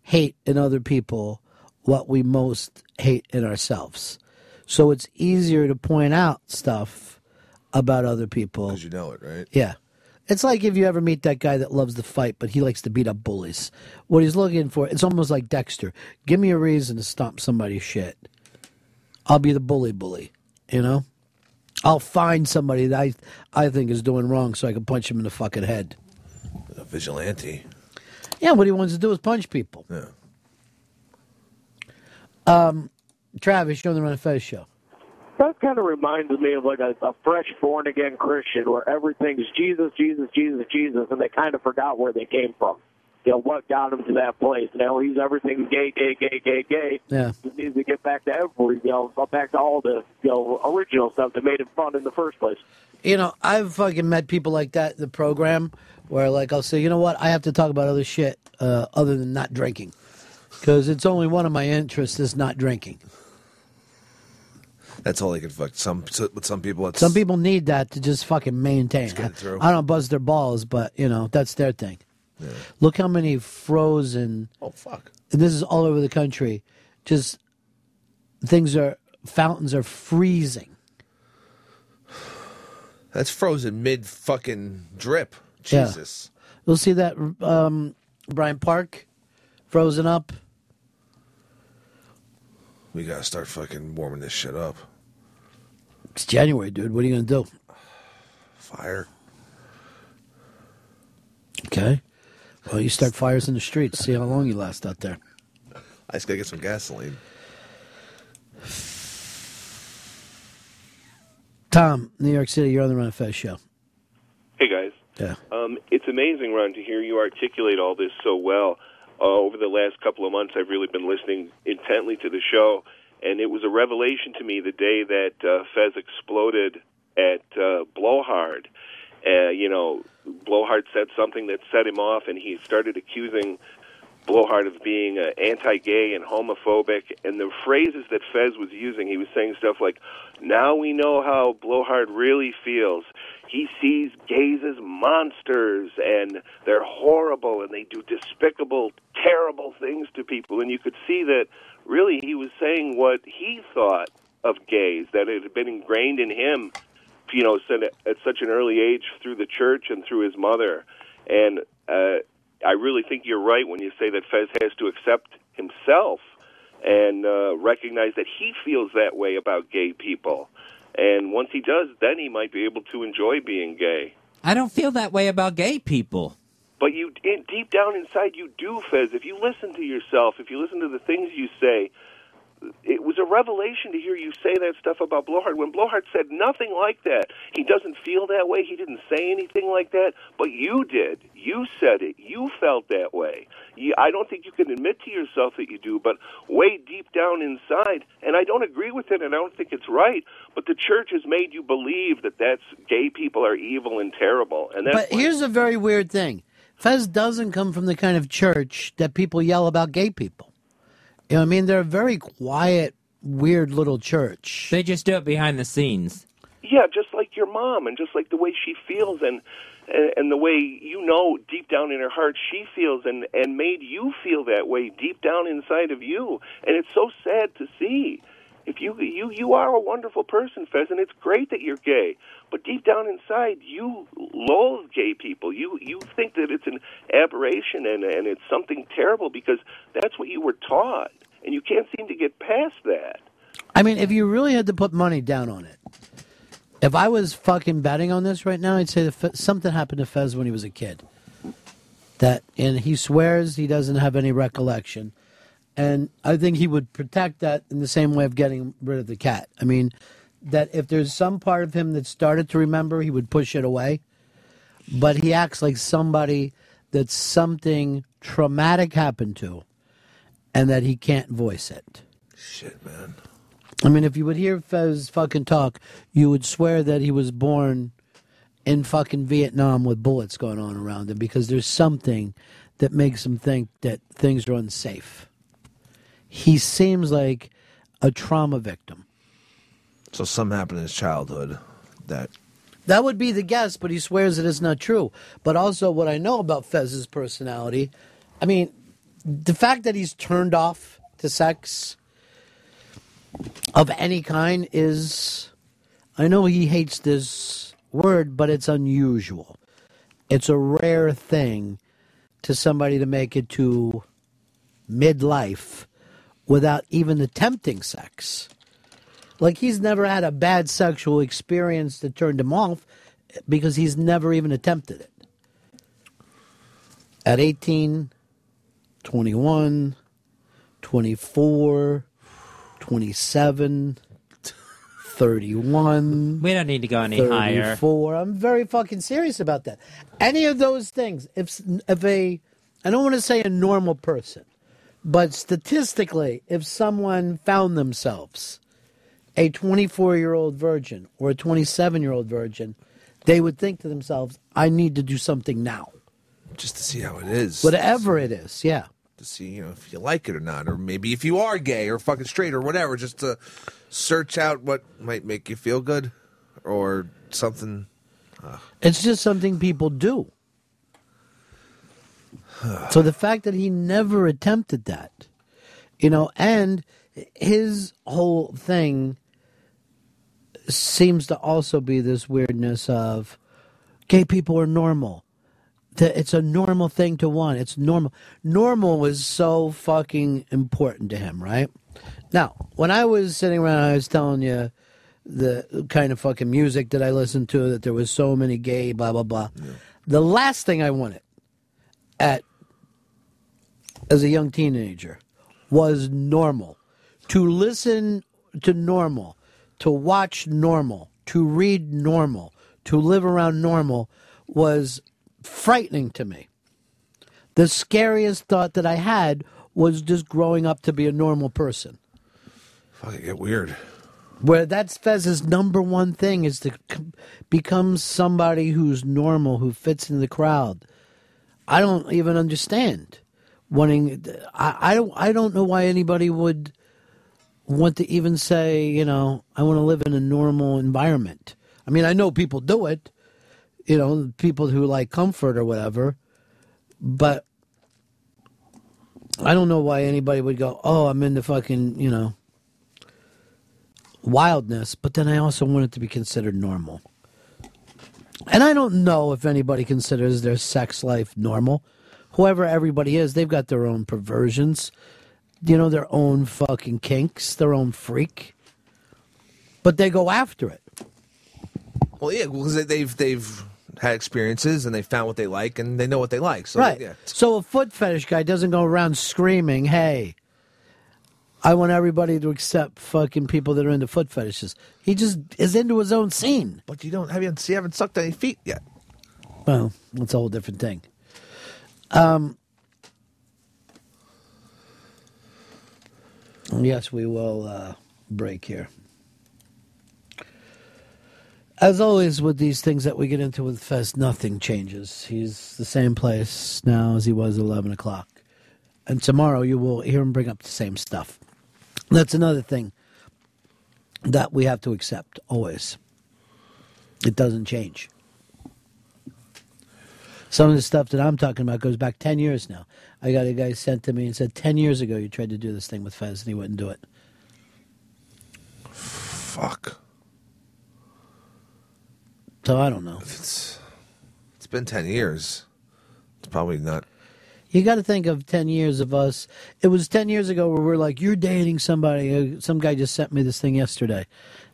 Speaker 2: hate in other people what we most hate in ourselves. So it's easier to point out stuff about other people.
Speaker 3: Because you know it, right?
Speaker 2: Yeah. It's like if you ever meet that guy that loves to fight, but he likes to beat up bullies. What he's looking for, it's almost like Dexter. Give me a reason to stomp somebody's shit. I'll be the bully bully, you know? I'll find somebody that I, I think is doing wrong so I can punch him in the fucking head.
Speaker 3: A vigilante.
Speaker 2: Yeah, what he wants to do is punch people.
Speaker 3: Yeah.
Speaker 2: Um, Travis, you're on the Ron and Fez show.
Speaker 31: That kind of reminds me of like a, a fresh born again Christian where everything's Jesus, Jesus, Jesus, Jesus, and they kind of forgot where they came from. You know, what got him to that place. Now he's everything gay, gay, gay, gay, gay.
Speaker 2: Yeah.
Speaker 31: He needs to get back to every, you know, back to all the, you know, original stuff that made him fun in the first place.
Speaker 2: You know, I've fucking met people like that in the program where, like, I'll say, you know what, I have to talk about other shit uh, other than not drinking. Because it's only one of my interests is not drinking.
Speaker 3: That's all they can fuck. Some so- with some people, it's
Speaker 2: Some people need that to just fucking maintain.
Speaker 3: get it through.
Speaker 2: I don't buzz their balls, but, you know, that's their thing. Look how many frozen.
Speaker 3: Oh, fuck.
Speaker 2: And this is all over the country. Just things are, fountains are freezing.
Speaker 3: That's frozen mid fucking drip.
Speaker 2: Yeah.
Speaker 3: Jesus.
Speaker 2: You'll see that um, Bryant Park frozen up.
Speaker 3: We gotta start fucking warming this shit up.
Speaker 2: It's January, dude. What are you going to do?
Speaker 3: Fire.
Speaker 2: Okay. Well, you start fires in the streets. See how long you last out there.
Speaker 3: I just gotta get some gasoline.
Speaker 2: Tom, New York City, you're on the Ron and Fez show.
Speaker 32: Hey guys.
Speaker 2: Yeah.
Speaker 32: Um, it's amazing, Ron, to hear you articulate all this so well. Uh, over the last couple of months, I've really been listening intently to the show, and it was a revelation to me the day that uh, Fez exploded at uh, Blowhard. Uh, you know, Blowhard said something that set him off, and he started accusing Blowhard of being uh, anti-gay and homophobic. And the phrases that Fez was using, he was saying stuff like, "Now we know how Blowhard really feels. He sees gays as monsters, and they're horrible, and they do despicable, terrible things to people." And you could see that really he was saying what he thought of gays, that it had been ingrained in him you know, at, at such an early age through the church and through his mother. And uh, I really think you're right when you say that Fez has to accept himself and uh, recognize that he feels that way about gay people. And once he does, then he might be able to enjoy being gay.
Speaker 4: I don't feel that way about gay people.
Speaker 32: But you, in, deep down inside, you do, Fez. If you listen to yourself, if you listen to the things you say, it was a revelation to hear you say that stuff about Blowhard when Blowhard said nothing like that. He doesn't feel that way. He didn't say anything like that, but you did. You said it. You felt that way. You, I don't think you can admit to yourself that you do, but way deep down inside, and I don't agree with it, and I don't think it's right. But the church has made you believe that that's gay people are evil and terrible, and that's
Speaker 2: But here's a very weird thing. Fez doesn't come from the kind of church that people yell about gay people. You know I mean? They're a very quiet, weird little church.
Speaker 4: They just do it behind the scenes.
Speaker 32: Yeah, just like your mom, and just like the way she feels, and and, and the way you know deep down in her heart she feels, and and made you feel that way deep down inside of you, and it's so sad to see. If you you you are a wonderful person, Fez, and it's great that you're gay, but deep down inside you loathe gay people. You you think that it's an aberration and and it's something terrible because that's what you were taught, and you can't seem to get past that.
Speaker 2: I mean, if you really had to put money down on it, if I was fucking betting on this right now, I'd say that something happened to Fez when he was a kid. That, and he swears he doesn't have any recollection. And I think he would protect that in the same way of getting rid of the cat. I mean, that if there's some part of him that started to remember, he would push it away. But he acts like somebody that something traumatic happened to and that he can't voice it.
Speaker 3: Shit, man.
Speaker 2: I mean, if you would hear Fez fucking talk, you would swear that he was born in fucking Vietnam with bullets going on around him because there's something that makes him think that things are unsafe. He seems like a trauma victim.
Speaker 3: So something happened in his childhood that
Speaker 2: That would be the guess, but he swears it is not true. But also, what I know about Fez's personality, I mean, the fact that he's turned off to sex of any kind is. I know he hates this word, but it's unusual. It's a rare thing to somebody to make it to midlife without even attempting sex. Like he's never had a bad sexual experience that turned him off because he's never even attempted it. At 18, 21, 24, 27, 31.
Speaker 4: We don't need to go any higher.
Speaker 2: 34. I'm very fucking serious about that. Any of those things, if if a, I don't want to say a normal person, but statistically, if someone found themselves a 24 year old virgin or a 27 year old virgin, they would think to themselves, I need to do something now.
Speaker 3: just to see how it is.
Speaker 2: Whatever it is, yeah.
Speaker 3: To see, you know, if you like it or not, or maybe if you are gay or fucking straight or whatever, just to search out what might make you feel good or something.
Speaker 2: It's just something people do. so the fact that he never attempted that, you know, and his whole thing seems to also be this weirdness of gay people are normal. It's a normal thing to want. It's normal. Normal was so fucking important to him, right? Now, when I was sitting around, I was telling you the kind of fucking music that I listened to, that there was so many gay, blah, blah, blah. The last thing I wanted at as a young teenager was normal. To listen to normal, to watch normal, to read normal, to live around normal was frightening to me. The scariest thought that I had was just growing up to be a normal person.
Speaker 3: Fuck, it get weird.
Speaker 2: Where that's Fez's number one thing is to become somebody who's normal, who fits in the crowd. I don't even understand wanting. I, I don't. I don't know why anybody would want to even say, you know, I want to live in a normal environment. I mean, I know people do it. You know, people who like comfort or whatever, but I don't know why anybody would go, "Oh, I'm into fucking," you know, wildness, but then I also want it to be considered normal. And I don't know if anybody considers their sex life normal. Whoever everybody is, they've got their own perversions, you know, their own fucking kinks, their own freak. But they go after it.
Speaker 3: Well, yeah, because they- they've they've had experiences and they found what they like and they know what they like. So
Speaker 2: right.
Speaker 3: yeah,
Speaker 2: So a foot fetish guy doesn't go around screaming, hey, I want everybody to accept fucking people that are into foot fetishes. He just is into his own scene.
Speaker 3: But you don't have you, you haven't sucked any feet yet.
Speaker 2: Well, that's a whole different thing. Um, yes, we will uh, break here. As always, with these things that we get into with Fez, nothing changes. He's the same place now as he was at 11 o'clock. And tomorrow you will hear him bring up the same stuff. That's another thing that we have to accept always. It doesn't change. Some of the stuff that I'm talking about goes back 10 years now. I got a guy sent to me and said, 10 years ago you tried to do this thing with Fez and he wouldn't do it.
Speaker 3: Fuck.
Speaker 2: So I don't know.
Speaker 3: It's, it's been 10 years. It's probably not.
Speaker 2: You got to think of 10 years of us. It was 10 years ago where we're like, you're dating somebody. Uh, Some guy just sent me this thing yesterday.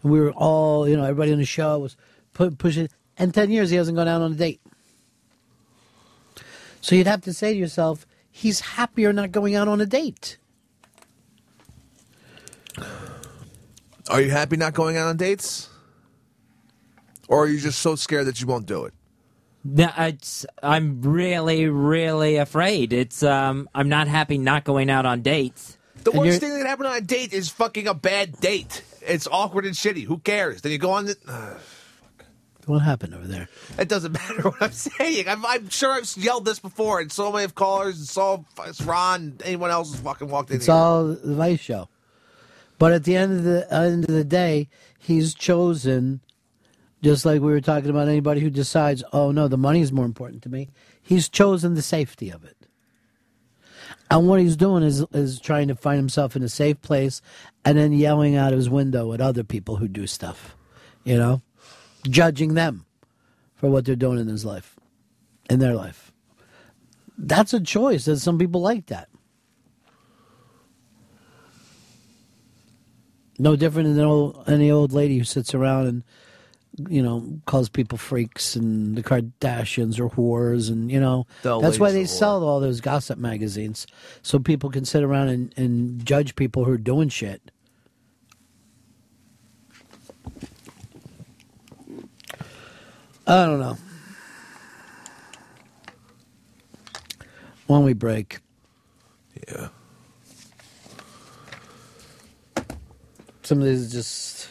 Speaker 2: And we were all, you know, everybody on the show was pu- pushing. And 10 years, he hasn't gone out on a date. So you'd have to say to yourself, he's happier not going out on a date.
Speaker 3: Are you happy not going out on dates? Or are you just so scared that you won't do it?
Speaker 4: No, it's, I'm really, really afraid. It's um, I'm not happy not going out on dates.
Speaker 3: The worst thing that happened on a date is fucking a bad date. It's awkward and shitty. Who cares? Then you go on the. Uh,
Speaker 2: What happened over there?
Speaker 3: it doesn't matter what I'm saying. I'm, I'm sure I've yelled this before, and so many of callers, and so Ron, and anyone else has fucking walked in
Speaker 2: It's
Speaker 3: here.
Speaker 2: all the Vice show. But at the end of the end of the day, he's chosen. Just like we were talking about, anybody who decides, "Oh no, the money is more important to me," he's chosen the safety of it. And what he's doing is is trying to find himself in a safe place, and then yelling out of his window at other people who do stuff, you know, judging them for what they're doing in his life, in their life. That's a choice. There's some people like that. No different than old, any old lady who sits around and, you know, calls people freaks and the Kardashians are whores and, you know, that's why they sell all those gossip magazines so people can sit around and, and judge people who are doing shit. I don't know. Why don't we break?
Speaker 3: Yeah.
Speaker 2: Some of these just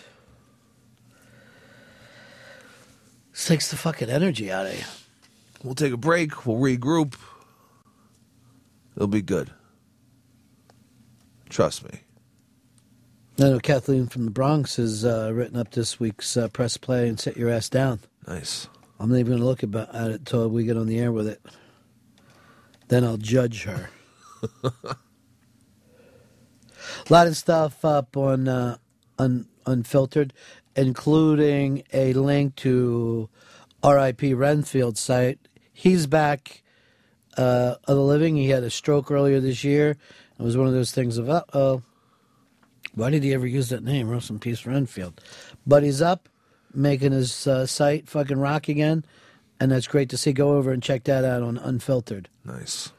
Speaker 2: takes the fucking energy out of you.
Speaker 3: We'll take a break. We'll regroup. It'll be good. Trust me.
Speaker 2: I know Kathleen from the Bronx has uh, written up this week's uh, press play and sit your ass down.
Speaker 3: Nice.
Speaker 2: I'm not even going to look about, at it till we get on the air with it. Then I'll judge her. A lot of stuff up on uh, un, Unfiltered, including a link to R.I.P. Renfield's site. He's back uh, of the living. He had a stroke earlier this year. It was one of those things of, uh oh, why did he ever use that name? Rest in peace, Renfield. But he's up, making his uh, site fucking rock again, and that's great to see. Go over and check that out on Unfiltered.
Speaker 3: Nice.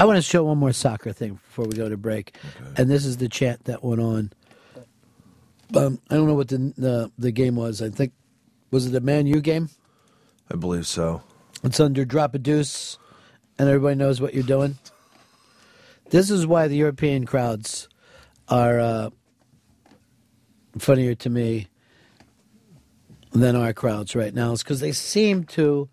Speaker 2: I want to show one more soccer thing before we go to break, and this is the chant that went on. Um, I don't know what the, the the game was. I think was it a Man U game?
Speaker 3: I believe so.
Speaker 2: It's under drop a deuce, and everybody knows what you're doing. This is why the European crowds are uh, funnier to me than our crowds right now. It's because they seem to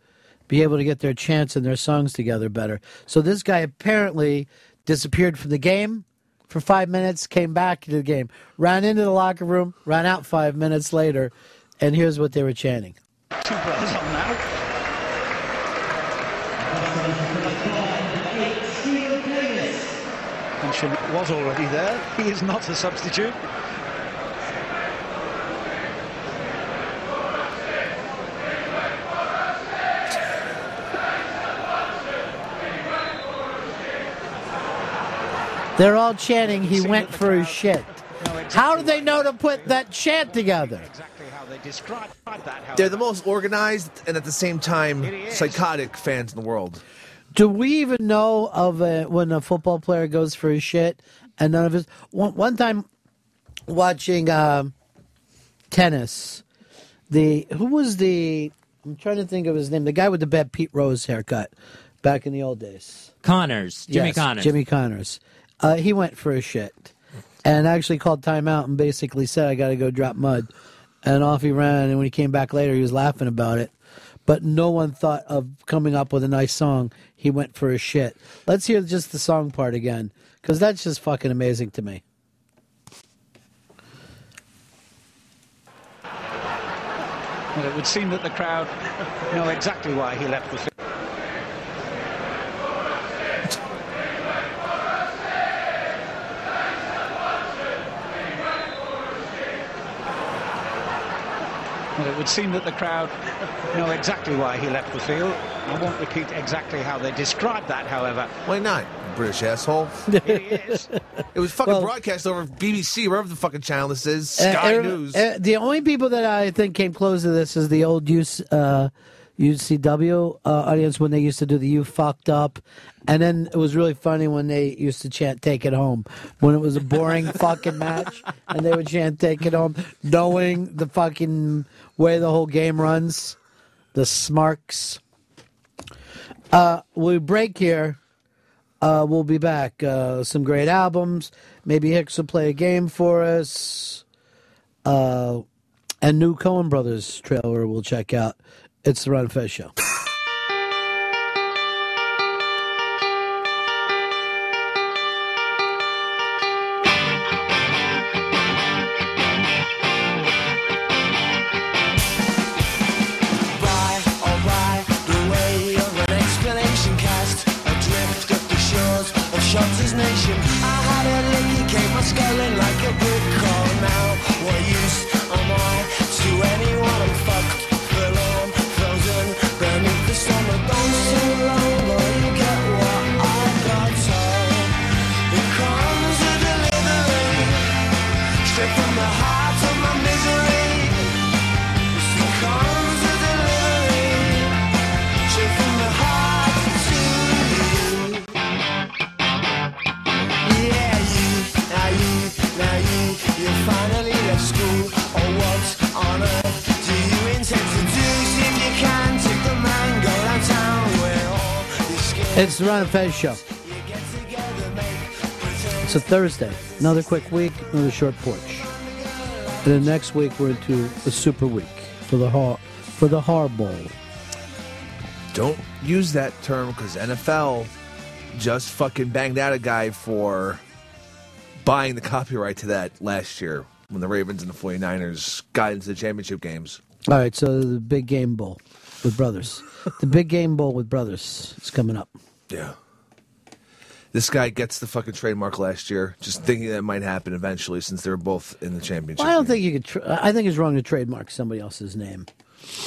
Speaker 2: be able to get their chants and their songs together better. So this guy apparently disappeared from the game for five minutes, came back to the game, ran into the locker room, ran out five minutes later, and here's what they were chanting.
Speaker 33: Two players on now. And was already there. He is not a substitute.
Speaker 2: They're all chanting, he went for his shit. How do they know to put that chant together?
Speaker 3: They're the most organized and at the same time psychotic fans in the world.
Speaker 2: Do we even know of a, when a football player goes for a shit and none of his? One, one time, watching um, tennis, the who was the? I'm trying to think of his name. The guy with the bad Pete Rose haircut back in the old days.
Speaker 4: Connors, Jimmy
Speaker 2: Yes,
Speaker 4: Connors.
Speaker 2: Jimmy Connors. Uh, he went for a shit and actually called timeout and basically said, "I got to go drop mud," and off he ran. And when he came back later, he was laughing about it. But no one thought of coming up with a nice song. He went for his shit. Let's hear just the song part again, because that's just fucking amazing to me.
Speaker 33: Well, it would seem that the crowd know exactly why he left the field. Well, it would seem that the crowd know exactly why he left the field. I won't repeat exactly how they described that, however.
Speaker 3: Why not, British asshole?
Speaker 33: it
Speaker 3: was fucking
Speaker 2: Well-
Speaker 3: broadcast over BBC, wherever the fucking channel this is.
Speaker 2: Uh,
Speaker 3: Sky
Speaker 2: er-
Speaker 3: News.
Speaker 2: uh, the only people that I think came close to this is the old UC, uh, ECW uh, audience when they used to do the "You fucked up," and then it was really funny when they used to chant "Take it home" when it was a boring fucking match, and they would chant "Take it home," knowing the fucking way the whole game runs. The smarks. Uh, we break here. Uh, we'll be back. Uh, some great albums. Maybe Hicks will play a game for us. Uh, and new Coen Brothers trailer we'll check out. It's the Ron Fez Show. It's the Ron and Fez Show. It's a Thursday. Another quick week, another short porch. And then next week we're into a super week for the har for the Har Bowl.
Speaker 3: Don't use that term because NFL just fucking banged out a guy for buying the copyright to that last year when the Ravens and the 49ers got into the championship games.
Speaker 2: All right, so the big game bowl with brothers. the big game bowl with brothers is coming up.
Speaker 3: Yeah. This guy gets the fucking trademark last year, just thinking that might happen eventually since they were both in the championship.
Speaker 2: Well, I don't think you could. Tra- I think it's wrong to trademark somebody else's name.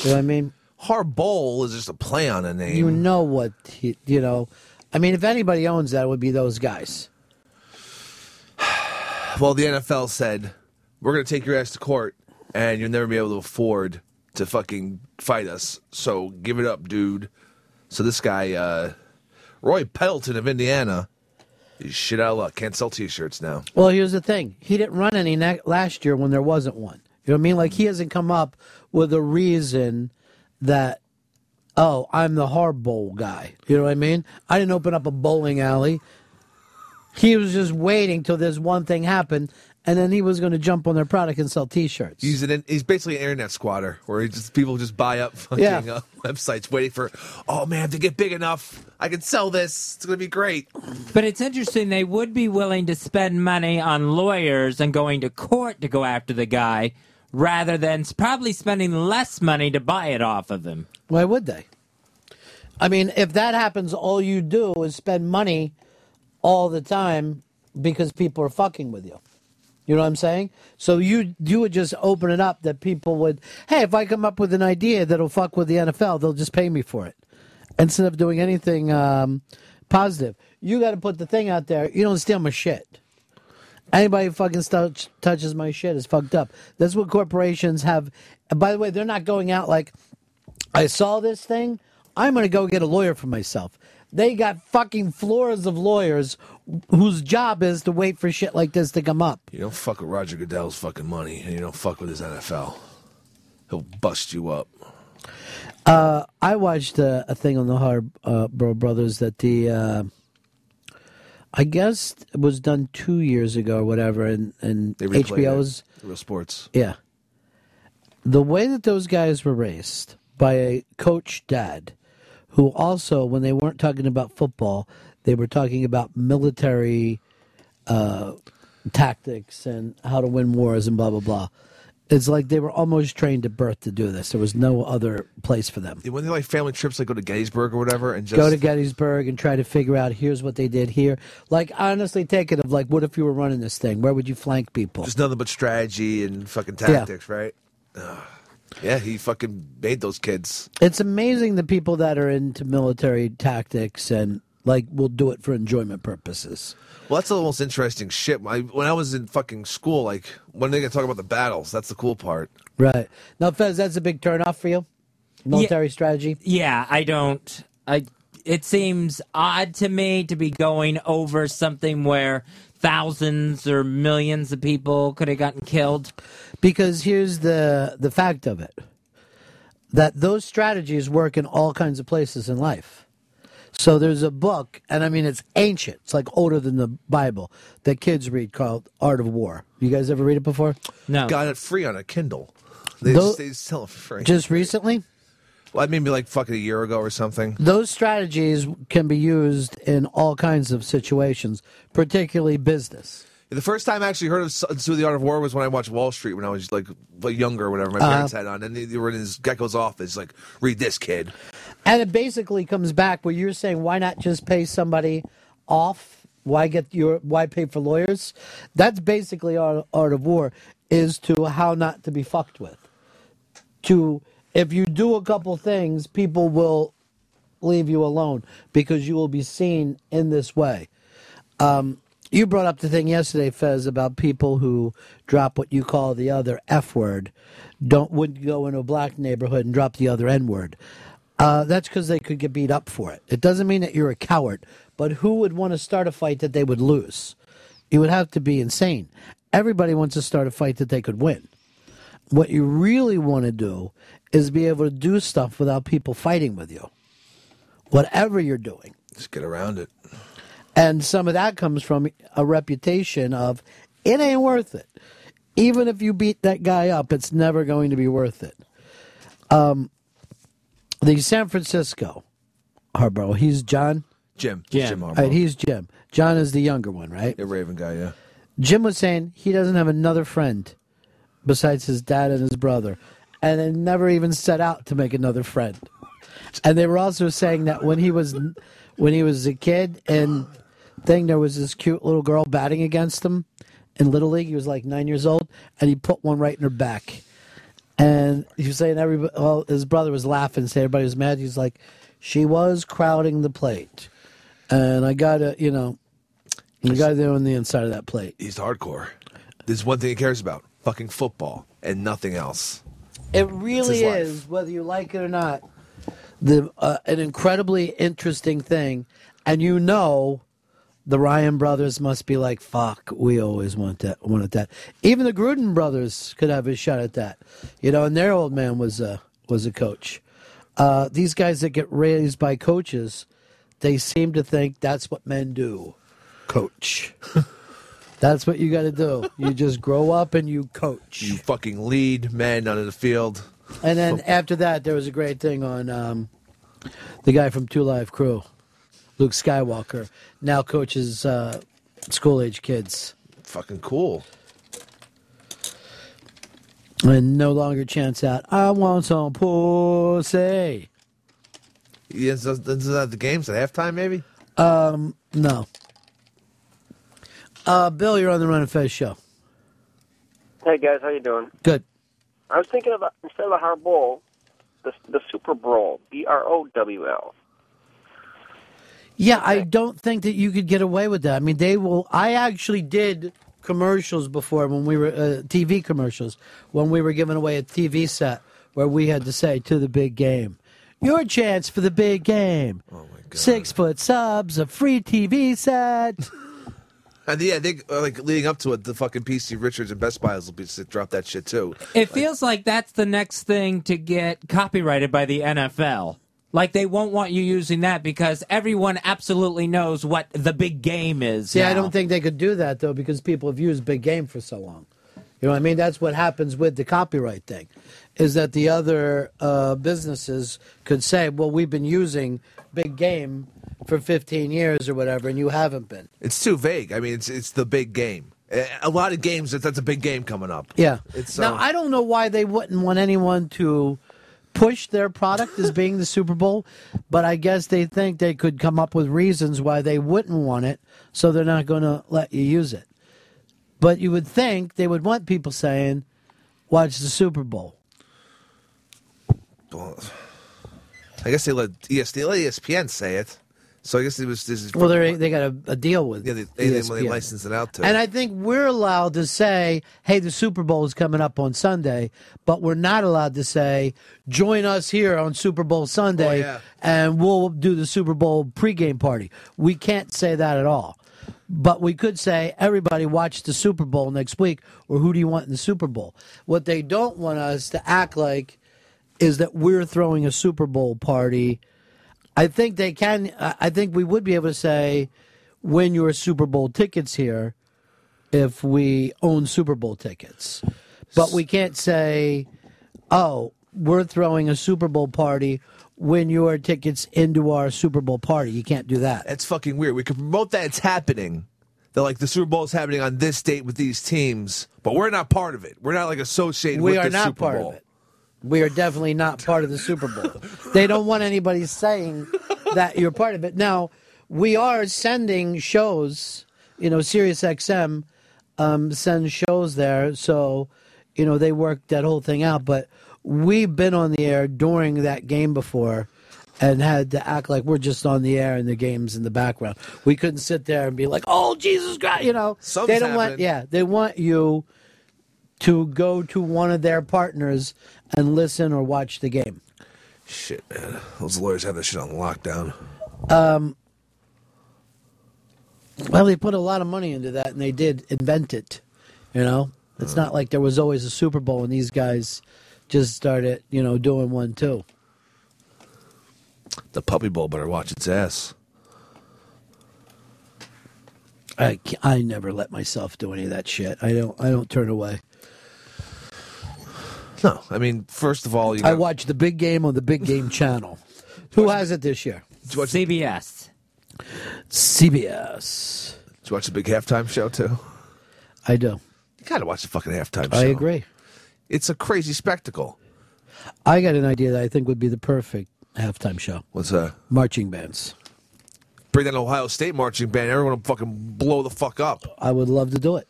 Speaker 2: You know what I mean?
Speaker 3: Har Bowl is just a play on a name.
Speaker 2: You know what? He, you know, I mean, if anybody owns that, it would be those guys.
Speaker 3: Well, the NFL said, we're going to take your ass to court and you'll never be able to afford to fucking fight us. So give it up, dude. So this guy, uh, Roy Pelton of Indiana, he's shit out of luck. Can't sell t shirts now.
Speaker 2: Well, here's the thing: he didn't run any last year when there wasn't one. You know what I mean? Like he hasn't come up with a reason that, oh, I'm the hard bowl guy. You know what I mean? I didn't open up a bowling alley. He was just waiting till this one thing happened, and then he was going to jump on their product and sell T-shirts.
Speaker 3: He's an he's basically an internet squatter, where he just people just buy up fucking
Speaker 2: Yeah.
Speaker 3: uh, websites, waiting for, oh man, if they get big enough, I can sell this. It's gonna be great.
Speaker 4: But it's interesting. They would be willing to spend money on lawyers and going to court to go after the guy, rather than probably spending less money to buy it off of him.
Speaker 2: Why would they? I mean, if that happens, all you do is spend money all the time because people are fucking with you. You know what I'm saying? So you you would just open it up that people would, hey, if I come up with an idea that'll fuck with the NFL, they'll just pay me for it instead of doing anything um, positive. You got to put the thing out there. You don't steal my shit. Anybody who fucking touch, touches my shit is fucked up. That's what corporations have. By the way, they're not going out like, I saw this thing. I'm going to go get a lawyer for myself. They got fucking floors of lawyers whose job is to wait for shit like this to come up.
Speaker 3: You don't fuck with Roger Goodell's fucking money, and you don't fuck with his NFL. He'll bust you up.
Speaker 2: Uh, I watched a, a thing on the Hard uh, Bro Brothers that the uh, I guess it was done two years ago or whatever, and and HBO's
Speaker 3: it. Real sports.
Speaker 2: yeah. The way that those guys were raised by a coach dad, who also, when they weren't talking about football, they were talking about military uh, tactics and how to win wars and blah blah blah. It's like they were almost trained at birth to do this. There was no other place for them.
Speaker 3: When they like family trips, like go to Gettysburg or whatever, and just
Speaker 2: Go to Gettysburg and try to figure out here's what they did here. Like honestly, take it of like, what if you were running this thing? Where would you flank people?
Speaker 3: just nothing but strategy and fucking
Speaker 2: Yeah.
Speaker 3: tactics, right? Ugh. Yeah, he fucking made those kids.
Speaker 2: It's amazing the people that are into military tactics and like will do it for enjoyment purposes.
Speaker 3: Well, that's the most interesting shit. I, when I was in fucking school, like when they get to talk about the battles, that's the cool part.
Speaker 2: Right. Now, Fez, that's a big turnoff for you? Military strategy?
Speaker 4: Yeah, I don't. I. It seems odd to me to be going over something where thousands or millions of people could have gotten killed.
Speaker 2: Because here's the the fact of it. That those strategies work in all kinds of places in life. So there's a book, and I mean it's ancient. It's like older than the Bible that kids read called Art of War. You guys ever read it before?
Speaker 4: No.
Speaker 3: Got it free on a Kindle. They,
Speaker 2: Tho-
Speaker 3: just, they sell it for free.
Speaker 2: Just recently?
Speaker 3: Well, maybe like fucking a year ago or something.
Speaker 2: Those strategies can be used in all kinds of situations, particularly business.
Speaker 3: The first time I actually heard of Sun Tzu: The Art of War was when I watched Wall Street when I was like younger or whatever. My
Speaker 2: Uh-huh.
Speaker 3: parents had on, and they, they were in his Gekko's office. Like, read this, kid.
Speaker 2: And it basically comes back where you're saying, why not just pay somebody off? Why get your why pay for lawyers? That's basically art, art of war is to how not to be fucked with. To if you do a couple things, people will leave you alone because you will be seen in this way. Um, you brought up the thing yesterday, Fez, about people who drop what you call the other F word, don't wouldn't go into a black neighborhood and drop the other N word. Uh, that's because they could get beat up for it. It doesn't mean that you're a coward, but who would want to start a fight that they would lose? You would have to be insane. Everybody wants to start a fight that they could win. What you really want to do is be able to do stuff without people fighting with you. Whatever you're doing.
Speaker 3: Just get around it.
Speaker 2: And some of that comes from a reputation of it ain't worth it. Even if you beat that guy up, it's never going to be worth it. Um, the San Francisco Harbaugh, he's John.
Speaker 3: Jim.
Speaker 4: Jim.
Speaker 3: Jim
Speaker 2: All right, he's Jim. John is the younger one, right?
Speaker 3: The Raven guy, yeah.
Speaker 2: Jim was saying he doesn't have another friend besides his dad and his brother, and they never even set out to make another friend. And they were also saying that when he was when he was a kid and thing, there was this cute little girl batting against him in little league. He was like nine years old, and he put one right in her back. And he was saying everybody, well, his brother was laughing, saying everybody was mad. He's like, she was crowding the plate, and I gotta, you know, you gotta do on the inside of that plate.
Speaker 3: He's hardcore. There's one thing he cares about: fucking football and nothing else.
Speaker 2: It really
Speaker 3: his life.
Speaker 2: is, whether you like it or not, the uh, an incredibly interesting thing, and you know, the Ryan brothers must be like, "Fuck, we always want that, wanted that." Even the Gruden brothers could have a shot at that, you know. And their old man was a was a coach. Uh, these guys that get raised by coaches, they seem to think that's what men do, coach. that's what you got to do. You just grow up and you coach.
Speaker 3: You fucking lead men onto the field.
Speaker 2: And then after that, there was a great thing on um, the guy from Two Live Crew, Luke Skywalker, now coaches uh, school age kids.
Speaker 3: Fucking cool.
Speaker 2: And no longer chants out, I want some pussy.
Speaker 3: He ends up, ends the games at halftime, maybe.
Speaker 2: Um, no. Uh, Bill, you're on the Ron and Fez show.
Speaker 31: Hey guys, how you doing?
Speaker 2: Good.
Speaker 31: I was thinking about instead of a hard bowl, the the Super Brawl, B R O W L.
Speaker 2: Yeah, I don't think that you could get away with that. I mean, they will. I actually did commercials before when we were uh, TV commercials when we were giving away a TV set where we had to say to the big game, your chance for the big game. Oh my god! Six foot subs, a free TV set.
Speaker 3: And yeah, they uh, like leading up to it, the fucking PC Richards and Best Buys will be to drop that shit too.
Speaker 4: It feels like that's the next thing to get copyrighted by the NFL. Like they won't want you using that because everyone absolutely knows what the big game is.
Speaker 2: See, I don't think they could do that though because people have used big game for so long. You know what I mean? That's what happens with the copyright thing, is that the other uh, businesses could say, "Well, we've been using big game for 15 years or whatever, and you haven't been."
Speaker 3: It's too vague. I mean, it's it's the big game. A lot of games that's a big game coming up.
Speaker 2: Yeah.
Speaker 3: It's
Speaker 2: now
Speaker 3: uh,
Speaker 2: I don't know why they wouldn't want anyone to push their product as being the Super Bowl, but I guess they think they could come up with reasons why they wouldn't want it, so they're not going to let you use it. But you would think they would want people saying, "Watch the Super Bowl."
Speaker 3: well, I guess they let yes, they let ESPN say it. So I guess it was this is
Speaker 2: Well, they they got a, a deal with
Speaker 3: yeah, they, they, they, when they
Speaker 2: ESPN.
Speaker 3: licensed it out to.
Speaker 2: And I think we're allowed to say, hey, the Super Bowl is coming up on Sunday, but we're not allowed to say, join us here on Super Bowl Sunday
Speaker 3: Oh, yeah.
Speaker 2: and we'll do the Super Bowl pregame party. We can't say that at all. But we could say, everybody watch the Super Bowl next week, or who do you want in the Super Bowl? What they don't want us to act like is that we're throwing a Super Bowl party. I think they can. I think we would be able to say, win your Super Bowl tickets here if we own Super Bowl tickets. But we can't say, oh, we're throwing a Super Bowl party. Win your tickets into our Super Bowl party. You can't do that.
Speaker 3: That's fucking weird. We could promote that it's happening. That like the Super Bowl is happening on this date with these teams, but we're not part of it. We're not like associated
Speaker 2: we
Speaker 3: with
Speaker 2: are
Speaker 3: the
Speaker 2: not
Speaker 3: Super
Speaker 2: part
Speaker 3: Bowl.
Speaker 2: of it. We are definitely not part of the Super Bowl. they don't want anybody saying that you're part of it. Now, we are sending shows, you know, Sirius XM um, sends shows there. So, you know, they work that whole thing out. But we've been on the air during that game before and had to act like we're just on the air and the game's in the background. We couldn't sit there and be like, oh, Jesus Christ, you know.
Speaker 3: Something's
Speaker 2: they don't want, yeah, they want you to go to one of their partners and listen or watch the game.
Speaker 3: Shit, man. Those lawyers have that shit on lockdown.
Speaker 2: Um, well, they put a lot of money into that, and they did invent it. You know, it's not like there was always a Super Bowl, and these guys just started, you know, doing one too.
Speaker 3: The Puppy Bowl better watch its ass.
Speaker 2: I, I never let myself do any of that shit. I don't I don't turn away.
Speaker 3: No, I mean, first of all, you
Speaker 2: I
Speaker 3: got,
Speaker 2: watch the big game on the big game channel. Who has it this year?
Speaker 4: CBS.
Speaker 2: CBS.
Speaker 3: Did you watch the big halftime show too?
Speaker 2: I do.
Speaker 3: You gotta watch the fucking halftime show.
Speaker 2: I agree.
Speaker 3: It's a crazy spectacle.
Speaker 2: I got an idea that I think would be the perfect halftime show.
Speaker 3: What's that?
Speaker 2: Marching bands.
Speaker 3: Bring that Ohio State marching band. Everyone will fucking blow the fuck up.
Speaker 2: I would love to do it.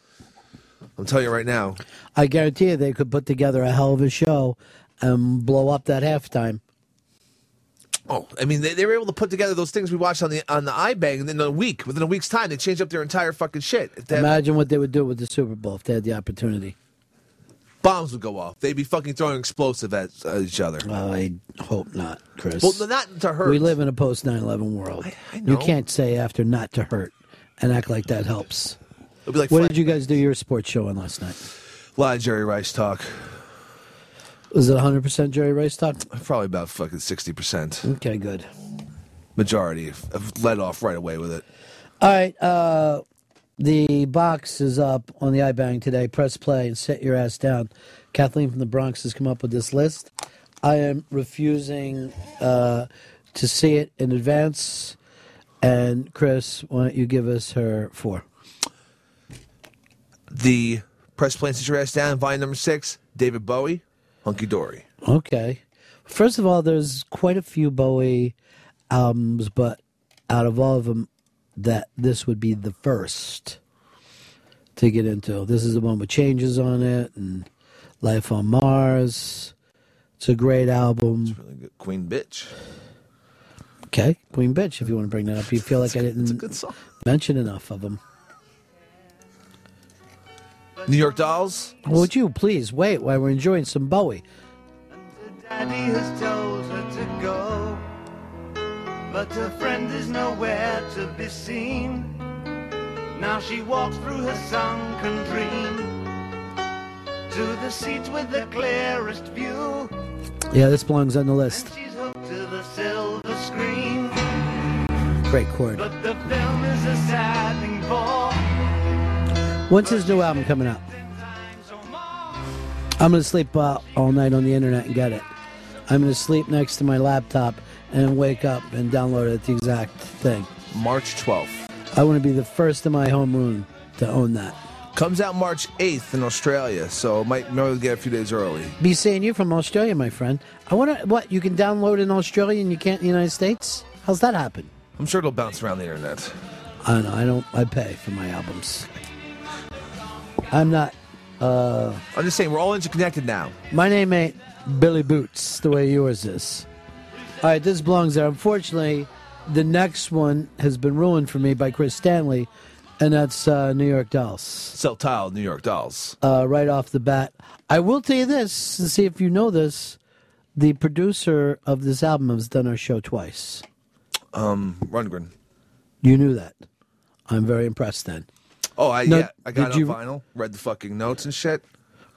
Speaker 3: I'm telling you right now.
Speaker 2: I guarantee you they could put together a hell of a show and blow up that halftime.
Speaker 3: Oh, I mean, they, they were able to put together those things we watched on the on the iBang, and then in a week, within a week's time, they changed up their entire fucking shit. They had-
Speaker 2: Imagine what they would do with the Super Bowl if they had the opportunity.
Speaker 3: bombs would go off. They'd be fucking throwing explosive at uh, each other.
Speaker 2: I hope not, Chris.
Speaker 3: Well, not to hurt.
Speaker 2: We live in a post 9 11 world. You
Speaker 3: know.
Speaker 2: can't say after not to hurt and act like that helps.
Speaker 3: It'll be like
Speaker 2: what did you guys do your sports show on last night?
Speaker 3: A lot of Jerry Rice talk.
Speaker 2: Was it 100% Jerry Rice talk?
Speaker 3: Probably about fucking sixty percent.
Speaker 2: Okay, good.
Speaker 3: Majority have led off right away with it.
Speaker 2: All right. Uh, the box is up on the iBang today. Press play and set your ass down. Kathleen from the Bronx has come up with this list. I am refusing uh, to see it in advance. And Chris, why don't you give us her four?
Speaker 3: The press play and sit your ass down. Volume number six. David Bowie, Hunky Dory.
Speaker 2: Okay. First of all, there's quite a few Bowie albums, but out of all of them, that this would be the first to get into. This is the one with changes on it and Life on Mars. It's a great album.
Speaker 3: Really Queen Bitch.
Speaker 2: Okay, Queen Bitch. If you want to bring that up, you feel like I didn't mention enough of them.
Speaker 3: New York Dolls.
Speaker 2: Would you please wait while we're enjoying some Bowie?
Speaker 34: Daddy has told her to go, but her friend is nowhere to be seen. Now she walks through her sunken dream to the seat with the clearest view.
Speaker 2: Yeah, this belongs on the list.
Speaker 34: She's hooked to the silver screen,
Speaker 2: Great chord.
Speaker 34: but the film is a sad thing for.
Speaker 2: When's his new album coming out? I'm going to sleep uh, all night on the internet and get it. I'm going to sleep next to my laptop and wake up and download it, the exact thing.
Speaker 3: March 12th.
Speaker 2: I want to be the first in my home homeroom to own that.
Speaker 3: Comes out March 8th in Australia, so might maybe get a few days early.
Speaker 2: Be seeing you from Australia, my friend. I want to, what, you can download in Australia and you can't in the United States? How's that happen?
Speaker 3: I'm sure it'll bounce around the internet.
Speaker 2: I don't know. I don't, I pay for my albums. I'm not, uh,
Speaker 3: I'm just saying, we're all interconnected now.
Speaker 2: My name ain't Billy Boots the way yours is. All right, this belongs there. Unfortunately, the next one has been ruined for me by Chris Stanley, and that's uh, New York Dolls.
Speaker 3: Sell tile, New York Dolls.
Speaker 2: Uh, right off the bat, I will tell you this to see if you know this. The producer of this album has done our show twice.
Speaker 3: Um, Rundgren.
Speaker 2: You knew that. I'm very impressed. Then,
Speaker 3: Oh, I
Speaker 2: No,
Speaker 3: yeah, I got it on
Speaker 2: you-
Speaker 3: vinyl, read the fucking notes and shit.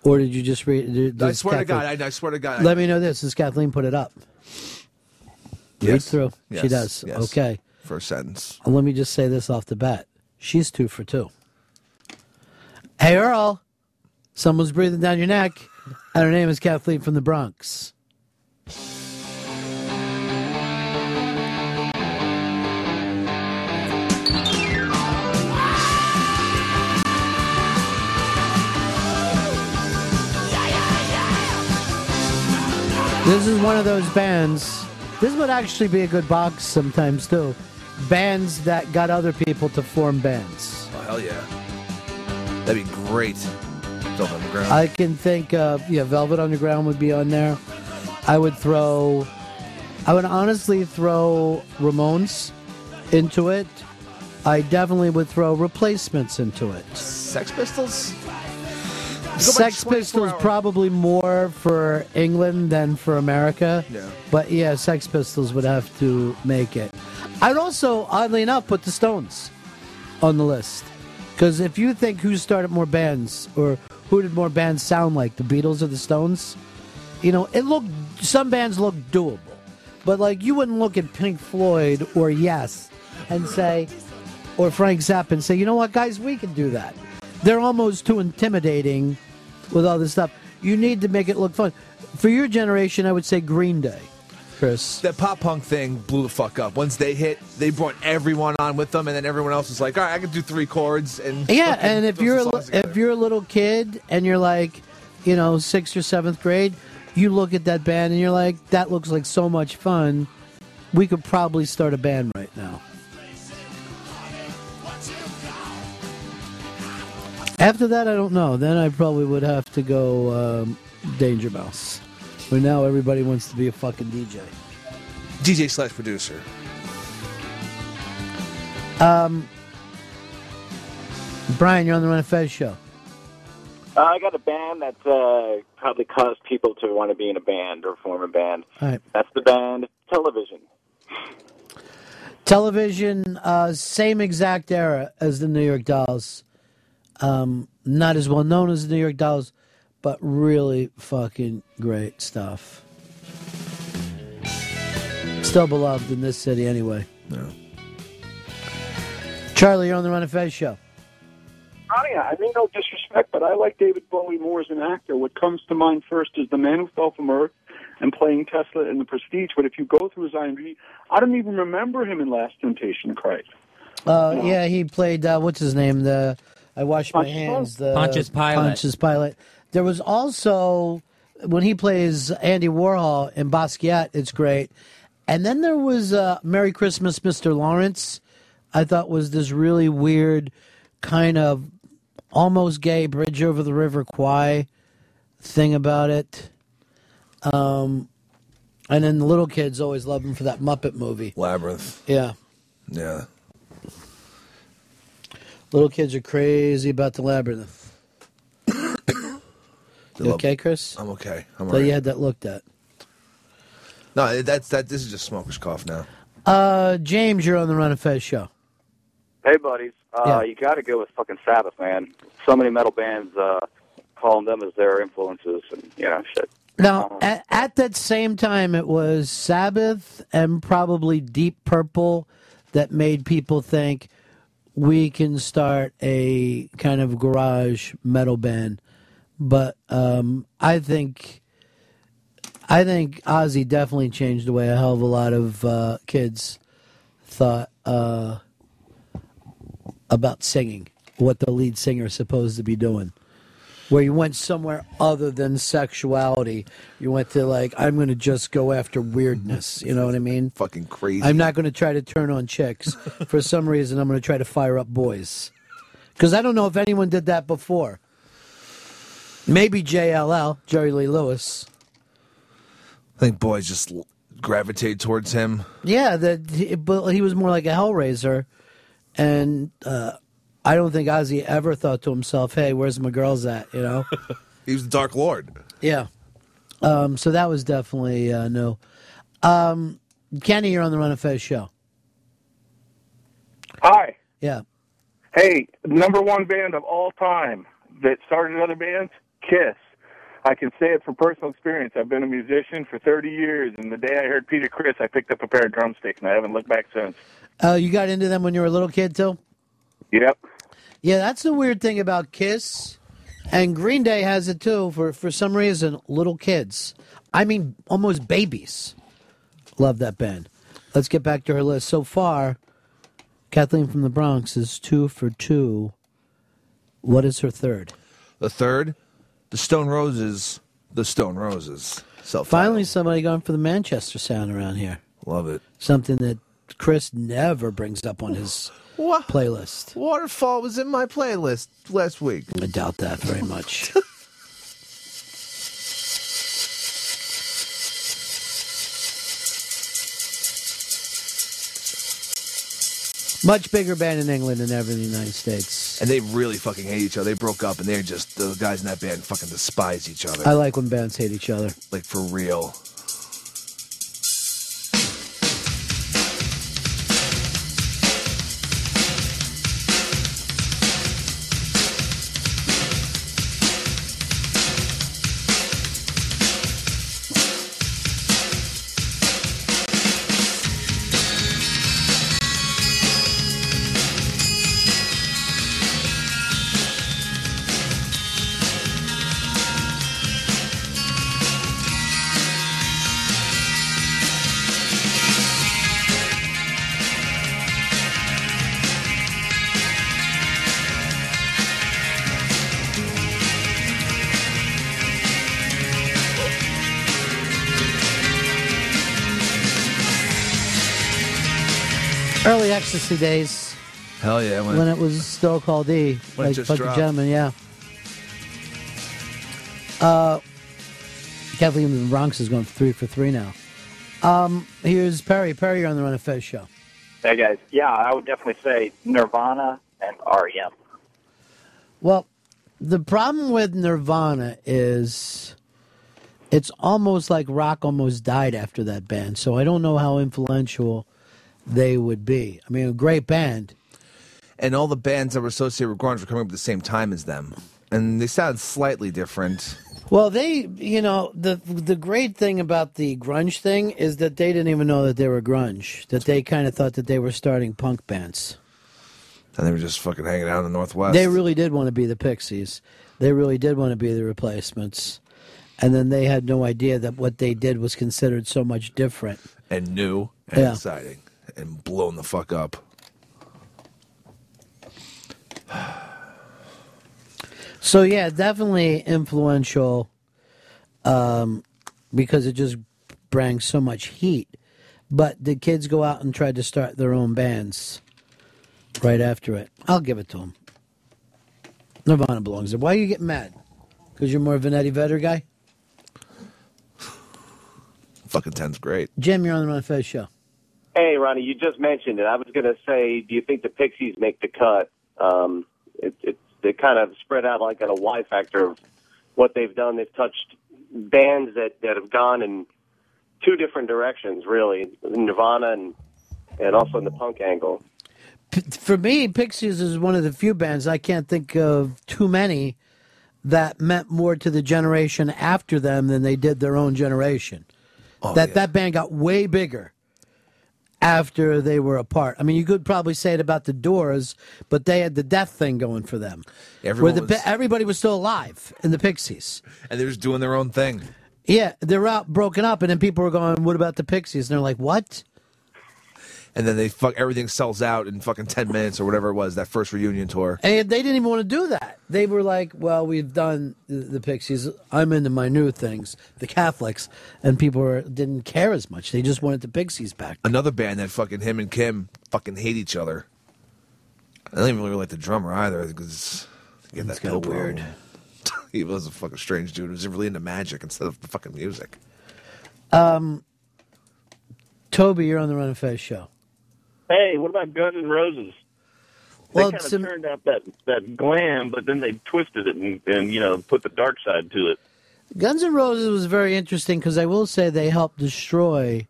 Speaker 2: or did you just read? did-
Speaker 3: I swear to God, I, I swear to God. I-
Speaker 2: Let me know this. Does Kathleen put it up? Read
Speaker 3: Yes.
Speaker 2: through. She does.
Speaker 3: yes.
Speaker 2: Okay.
Speaker 3: First sentence.
Speaker 2: Well, let me just say this off the bat. She's two for two. Hey, Earl. Someone's breathing down your neck. And her name is Kathleen from the Bronx. This is one of those bands. This would actually be a good box sometimes, too. Bands that got other people to form bands.
Speaker 3: Oh, hell yeah. That'd be great. Velvet Underground.
Speaker 2: I can think of yeah, Velvet Underground would be on there. I would throw I would honestly throw Ramones into it. I definitely would throw replacements into it.
Speaker 3: Sex Pistols?
Speaker 2: Sex Pistols probably more for England than for America.
Speaker 3: Yeah.
Speaker 2: But yeah, Sex Pistols would have to make it. I'd also, oddly enough, put the Stones on the list. Because if you think who started more bands or who did more bands sound like, the Beatles or the Stones, you know, it looked, some bands look doable. But like, you wouldn't look at Pink Floyd or Yes and say, or Frank Zappa and say, you know what, guys, we can do that. They're almost too intimidating with all this stuff. You need to make it look fun. For your generation, I would say Green Day, Chris.
Speaker 3: That pop punk thing blew the fuck up. Once they hit, they brought everyone on with them, and then everyone else was like, "All right, I can do three chords." And
Speaker 2: Yeah, and if you're a, if you're a little kid and you're like, you know, sixth or seventh grade, you look at that band and you're like, that looks like so much fun. We could probably start a band right now. After that, I don't know. Then I probably would have to go um, Danger Mouse. But now everybody wants to be a fucking DJ.
Speaker 3: DJ slash producer.
Speaker 2: Um, Brian, you're on the Ron of Fez show.
Speaker 35: Uh, I got a band that's uh, probably caused people to want to be in a band or form a band.
Speaker 2: All right.
Speaker 35: That's the band Television.
Speaker 2: Television, uh, same exact era as the New York Dolls. Um, not as well known as the New York Dolls, but really fucking great stuff. Still beloved in this city anyway.
Speaker 3: No.
Speaker 2: Charlie, you're on the Ron of Fez show.
Speaker 36: Oh. I mean, no disrespect, but I like David Bowie more as an actor. What comes to mind first is The Man Who Fell from Earth and playing Tesla in The Prestige. But if you go through his IMDb, I don't even remember him in Last Temptation of Christ.
Speaker 2: Uh, yeah, he played, uh, what's his name? The I Wash My Hands. The
Speaker 4: Pontius Pilate.
Speaker 2: Pontius Pilate. There was also, when he plays Andy Warhol in Basquiat, it's great. And then there was uh, Merry Christmas, Mr. Lawrence. I thought was this really weird, kind of almost gay Bridge over the River Kwai thing about it. Um, and then the little kids always love him for that Muppet movie.
Speaker 3: Labyrinth.
Speaker 2: Yeah.
Speaker 3: Yeah.
Speaker 2: Little kids are crazy about the labyrinth. You
Speaker 3: love-
Speaker 2: okay, Chris?
Speaker 3: I'm okay. I'm
Speaker 2: Thought you had that looked at.
Speaker 3: No, that's that. This is just smoker's cough now.
Speaker 2: Uh, James, you're on the Ron of Fez show.
Speaker 37: Hey, buddies. Uh, You got to go with fucking Sabbath, man. So many metal bands uh, calling them as their influences, and you know, shit.
Speaker 2: Now, at, at that same time, it was Sabbath and probably Deep Purple that made people think we can start a kind of garage metal band. But um, I think, I think Ozzy definitely changed the way a hell of a lot of uh, kids thought uh, about singing, what the lead singer is supposed to be doing where you went somewhere other than sexuality. You went to like, I'm going to just go after weirdness. You know what I mean?
Speaker 3: Fucking crazy.
Speaker 2: I'm not going to try to turn on chicks. For some reason, I'm going to try to fire up boys. Because I don't know if anyone did that before. Maybe JLL, Jerry Lee Lewis.
Speaker 3: I think boys just l- gravitate towards him.
Speaker 2: Yeah, that he, but he was more like a Hellraiser, and uh, I don't think Ozzy ever thought to himself, "Hey, where's my girls at?" You know.
Speaker 3: he was the Dark Lord.
Speaker 2: Yeah. Um, so that was definitely uh, no. Um, Kenny, you're on the Ron of Fez show.
Speaker 29: Hi.
Speaker 2: Yeah.
Speaker 29: Hey, number one band of all time that started other bands, Kiss. I can say it from personal experience. I've been a musician for 30 years, and the day I heard Peter Criss, I picked up a pair of drumsticks, and I haven't looked back since.
Speaker 2: Uh, you got into them when you were a little kid too.
Speaker 29: Yep.
Speaker 2: Yeah, that's the weird thing about Kiss, and Green Day has it too. For for some reason, little kids, I mean, almost babies, love that band. Let's get back to her list. So far, Kathleen from the Bronx is two for two. What is her third?
Speaker 3: The third, the Stone Roses. The Stone Roses. Self.
Speaker 2: Finally, somebody going for the Manchester sound around here.
Speaker 3: Love it.
Speaker 2: Something that Chris never brings up on his
Speaker 3: What?
Speaker 2: playlist.
Speaker 3: Waterfall was in my playlist last week.
Speaker 2: I doubt that very much. Much bigger band in England than ever in the United States.
Speaker 3: And they really fucking hate each other. They broke up, and they're just the guys in that band fucking despise each other.
Speaker 2: I like when bands hate each other.
Speaker 3: like for real.
Speaker 2: Early days
Speaker 3: Hell yeah!
Speaker 2: when it was still called E,
Speaker 3: When
Speaker 2: like
Speaker 3: just
Speaker 2: Fuck the
Speaker 3: dropped.
Speaker 2: Gentleman, yeah. Uh, Kathleen in the Bronx is going three for three now. Um, here's Perry. Perry, you're on the Ron of Fez show.
Speaker 35: Hey guys, yeah, I would definitely say Nirvana and REM.
Speaker 2: Well, the problem with Nirvana is it's almost like rock almost died after that band. So I don't know how influential they would be. I mean, a great band.
Speaker 3: And all the bands that were associated with grunge were coming up at the same time as them, and they sound slightly different.
Speaker 2: Well, they, you know, the the great thing about the grunge thing is that they didn't even know that they were grunge. That they kind of thought that they were starting punk bands.
Speaker 3: And they were just fucking hanging out in the Northwest.
Speaker 2: They really did want to be the Pixies. They really did want to be the replacements. And then they had no idea that what they did was considered so much different.
Speaker 3: and new and
Speaker 2: Yeah.
Speaker 3: exciting and blown the fuck up.
Speaker 2: So yeah, definitely influential, um, because it just bring so much heat. But the kids go out and try to start their own bands right after it. I'll give it to them. Nirvana belongs there. Why are you getting mad? Because you're more of an Eddie Vedder guy.
Speaker 3: Fucking ten's great.
Speaker 2: Jim, you're on the Ron Fez show.
Speaker 38: Hey, Ronnie, you just mentioned it. I was going to say, do you think the Pixies make the cut? Um, it, it, they kind of spread out like on a Y factor of what they've done. They've touched bands that, that have gone in two different directions, really, Nirvana and and also in the punk angle.
Speaker 2: For me, Pixies is one of the few bands I can't think of too many that meant more to the generation after them than they did their own generation.
Speaker 3: Oh,
Speaker 2: that that band got way bigger after they were apart. I mean, you could probably say it about the Doors, but they had the death thing going for them.
Speaker 3: Everyone
Speaker 2: where the,
Speaker 3: was-
Speaker 2: everybody was still alive in the Pixies.
Speaker 3: and they're just doing their own thing.
Speaker 2: Yeah, they're out broken up, and then people were going, "What about the Pixies?" And they're like, "What?"
Speaker 3: And then they fuck everything sells out in fucking ten minutes or whatever it was that first reunion tour.
Speaker 2: And they didn't even want to do that. They were like, "Well, we've done the, the Pixies. I'm into my new things, the Catholics," and people were, didn't care as much. They just wanted the Pixies back.
Speaker 3: Another band that fucking him and Kim fucking hate each other. I don't even really like the drummer either because he had that
Speaker 2: kinda weird.
Speaker 3: he was a fucking strange dude. He was really into magic instead of the fucking music.
Speaker 2: Um, Toby, you're on the Ron and Fez show.
Speaker 39: Hey, what about Guns N' Roses?
Speaker 2: Well,
Speaker 39: they kind
Speaker 2: some-
Speaker 39: of turned out that that glam, but then they twisted it and, and you know put the dark side to it.
Speaker 2: Guns N' Roses was very interesting because I will say they helped destroy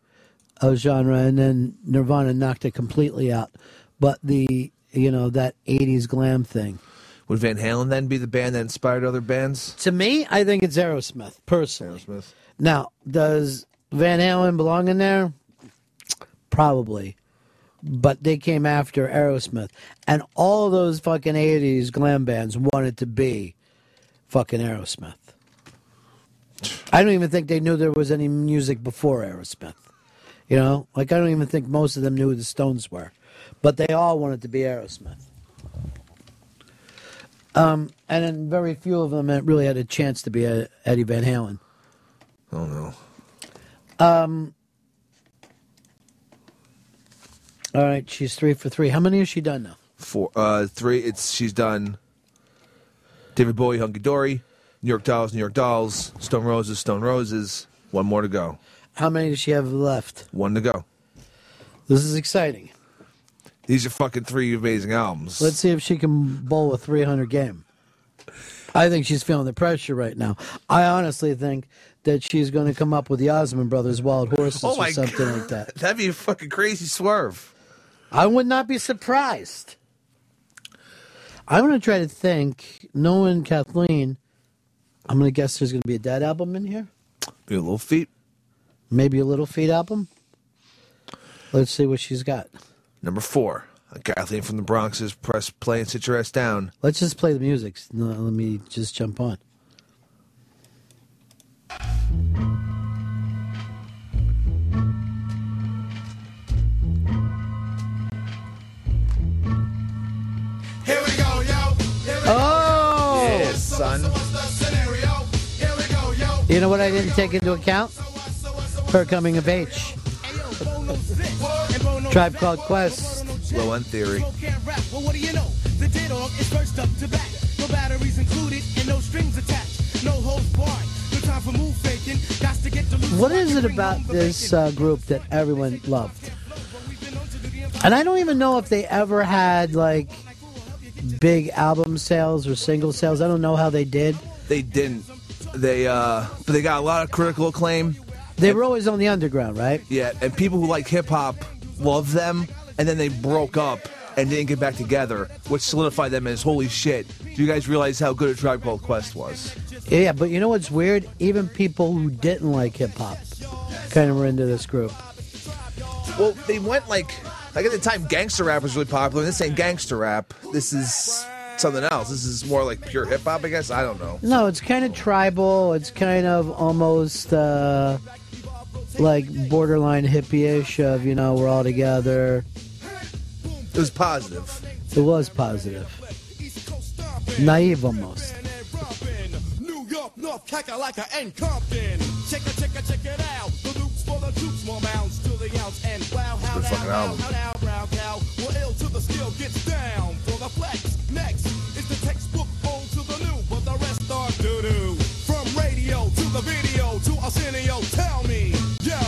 Speaker 2: a genre, and then Nirvana knocked it completely out. But the you know that '80s glam thing.
Speaker 3: Would Van Halen then be the band that inspired other bands?
Speaker 2: To me, I think it's Aerosmith personally.
Speaker 3: Aerosmith.
Speaker 2: Now, does Van Halen belong in there? Probably. But they came after Aerosmith. And all those fucking 80s glam bands wanted to be fucking Aerosmith. I don't even think they knew there was any music before Aerosmith. You know, like I don't even think most of them knew who the Stones were. But they all wanted to be Aerosmith. Um, and then very few of them really had a chance to be uh, Eddie Van Halen.
Speaker 3: Oh no.
Speaker 2: Um. All right, she's three for three. How many has she done now?
Speaker 3: Four, uh, three. It's she's done. David Bowie, Hunky Dory, New York Dolls, New York Dolls, Stone Roses, Stone Roses. One more to go.
Speaker 2: How many does she have left?
Speaker 3: One to go.
Speaker 2: This is exciting.
Speaker 3: These are fucking three amazing albums.
Speaker 2: Let's see if she can bowl a 300 game. I think she's feeling the pressure right now. I honestly think that she's going to come up with the Osmond Brothers Wild Horses
Speaker 3: Oh
Speaker 2: or something
Speaker 3: God.
Speaker 2: like that.
Speaker 3: That'd be a fucking crazy swerve.
Speaker 2: I would not be surprised. I'm going to try to think, knowing Kathleen, I'm going to guess there's going to be a Dead album in here.
Speaker 3: Be a Little Feat.
Speaker 2: Maybe a Little Feat album. Let's see what she's got.
Speaker 3: Number four. Kathleen from the Bronx is press play and sit your ass down.
Speaker 2: Let's just play the music. No, let me just jump on.
Speaker 3: Son.
Speaker 2: You know what I didn't take into account? Her coming of age. Tribe called Quest.
Speaker 3: Low end theory.
Speaker 34: Well, what do you know? The dead dog is first up to bat. No batteries included and no strings attached. No holds barred. No time for move faking. Got to get the loose.
Speaker 2: What is it about this uh, group that everyone loved? And I don't even know if they ever had like big album sales or single sales. I don't know how they did.
Speaker 3: They didn't. They uh, but they got a lot of critical acclaim.
Speaker 2: They were always on the underground, right?
Speaker 3: Yeah, and people who like hip hop love them, and then they broke up and didn't get back together, which solidified them as holy shit. Do you guys realize how good a Tribe Called Quest was?
Speaker 2: Yeah, but you know what's weird? Even people who didn't like hip hop kind of were into this group.
Speaker 3: Well, they went like like at the time, gangster rap was really popular. This ain't gangster rap. This is something else. This is more like pure hip hop, I guess. I don't know.
Speaker 2: No, it's kind of tribal. It's kind of almost uh, like borderline hippie-ish of you know we're all together.
Speaker 3: It was positive.
Speaker 2: It was positive, naive almost.
Speaker 34: New York, North Kakalaka, and Compton. Check it, check it, check it out. The loops for the troops, more mounds to the ounce. And wow, how,
Speaker 3: Good
Speaker 34: how,
Speaker 3: fucking album.
Speaker 34: how, how, brown cow. Well, ill to the skill gets down for the flex. Next is the textbook old to the new, but the rest are doo-doo. From radio to the video to Arsenio, tell me, yo,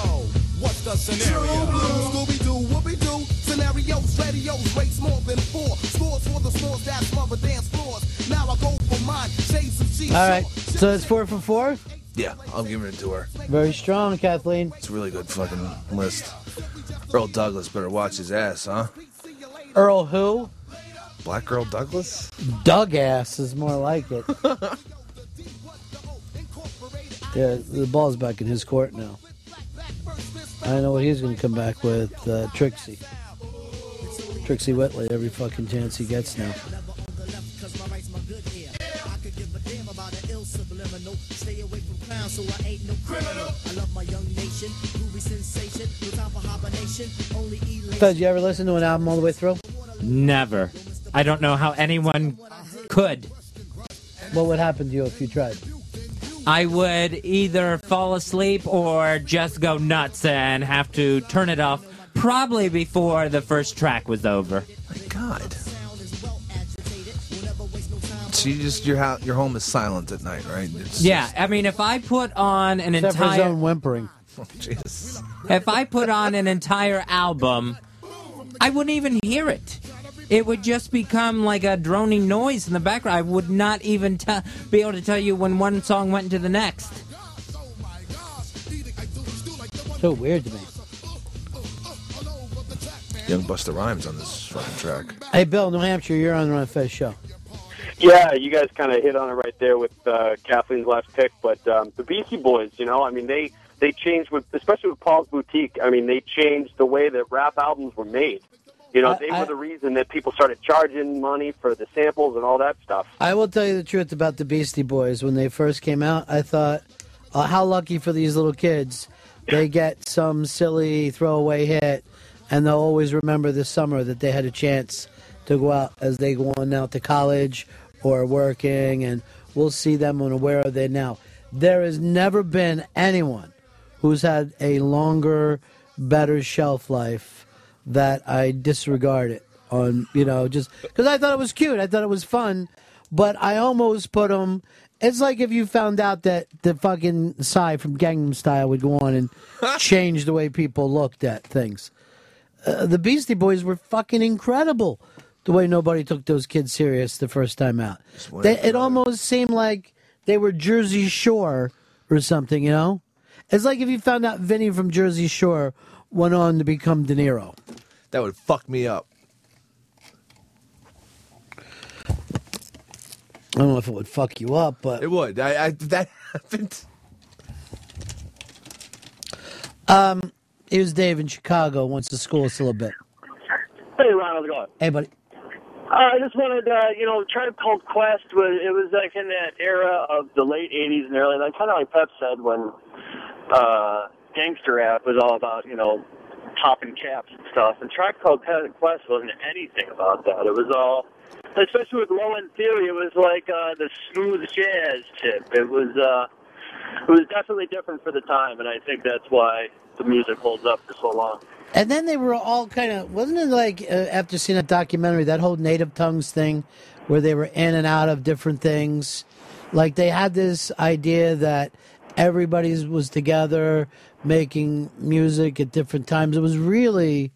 Speaker 34: what's the scenario?
Speaker 40: Scooby-Doo, whoopie-doo, scenarios, radios, rates more than four. Scores for the scores that smother dance floors. Now I go for mine, shades of cheese.
Speaker 2: All right, so it's four for four.
Speaker 3: Yeah, I'm giving it to her.
Speaker 2: Very strong, Kathleen.
Speaker 3: It's a really good fucking list. Earl Douglas better watch his ass, huh?
Speaker 2: Earl who?
Speaker 3: Black Earl Douglas?
Speaker 2: Doug ass is more like it. yeah, the ball's back in his court now. I know what he's going to come back with. Uh, Trixie. Trixie Whitley every fucking chance he gets now. Fez, you ever listen to an album all the way through?
Speaker 4: Never. I don't know how anyone could.
Speaker 2: What would happen to you if you tried?
Speaker 4: I would either fall asleep or just go nuts and have to turn it off probably before the first track was over.
Speaker 3: My God. So you just your house, your home is silent at night, right? It's
Speaker 4: Yeah, I mean, if I put on an
Speaker 2: Except for his
Speaker 4: entire
Speaker 2: own whimpering.
Speaker 3: Oh,
Speaker 4: if I put on an entire album, I wouldn't even hear it. It would just become like a droning noise in the background. I would not even te- be able to tell you when one song went into the next.
Speaker 2: So weird to me.
Speaker 3: Young Busta Rhymes on this fucking track.
Speaker 2: Hey, Bill, New Hampshire, you're on the Ron Fez show.
Speaker 41: Yeah, you guys kind of hit on it right there with uh, Kathleen's last pick, but um, the Beastie Boys, you know, I mean, they they changed with, especially with Paul's Boutique. I mean, they changed the way that rap albums were made. You know,
Speaker 2: I-
Speaker 41: they
Speaker 2: I-
Speaker 41: were the reason that people started charging money for the samples and all that stuff.
Speaker 2: I will tell you the truth about the Beastie Boys. When they first came out, I thought, uh, how lucky for these little kids. They get some silly throwaway hit, and they'll always remember this summer that they had a chance to go out as they go on out to college or working, and we'll see them and where are they now. There has never been anyone who's had a longer, better shelf life that I disregard it on, you know, just because I thought it was cute. I thought it was fun, but I almost put them. It's like if you found out that the fucking Psy from Gangnam Style would go on and change the way people looked at things. Uh, the Beastie Boys were fucking incredible. The way nobody took those kids serious the first time out. They, it almost seemed like they were Jersey Shore or something, you know? It's like if you found out Vinny from Jersey Shore went on to become De Niro.
Speaker 3: That would fuck me up.
Speaker 2: I don't know if it would fuck you up, but
Speaker 3: it would. I, I that happened.
Speaker 2: Um, here's Dave in Chicago. Wants to school us a little bit.
Speaker 42: Hey, Ron, how's it going?
Speaker 2: Hey, buddy.
Speaker 42: Uh, I just wanted, uh, you know, Tribe Called Quest was it was like in that era of the late '80s and early, like kind of like Pep said when uh, gangster rap was all about, you know, popping caps and stuff. And Tribe Called Quest wasn't anything about that. It was all, especially with Low End Theory, it was like uh, the smooth jazz tip. It was, uh, it was definitely different for the time, and I think that's why the music holds up for so long.
Speaker 2: And then they were all kind of wasn't it like uh, after seeing that documentary that whole native tongues thing, where they were in and out of different things, like they had this idea that everybody was together making music at different times. It was really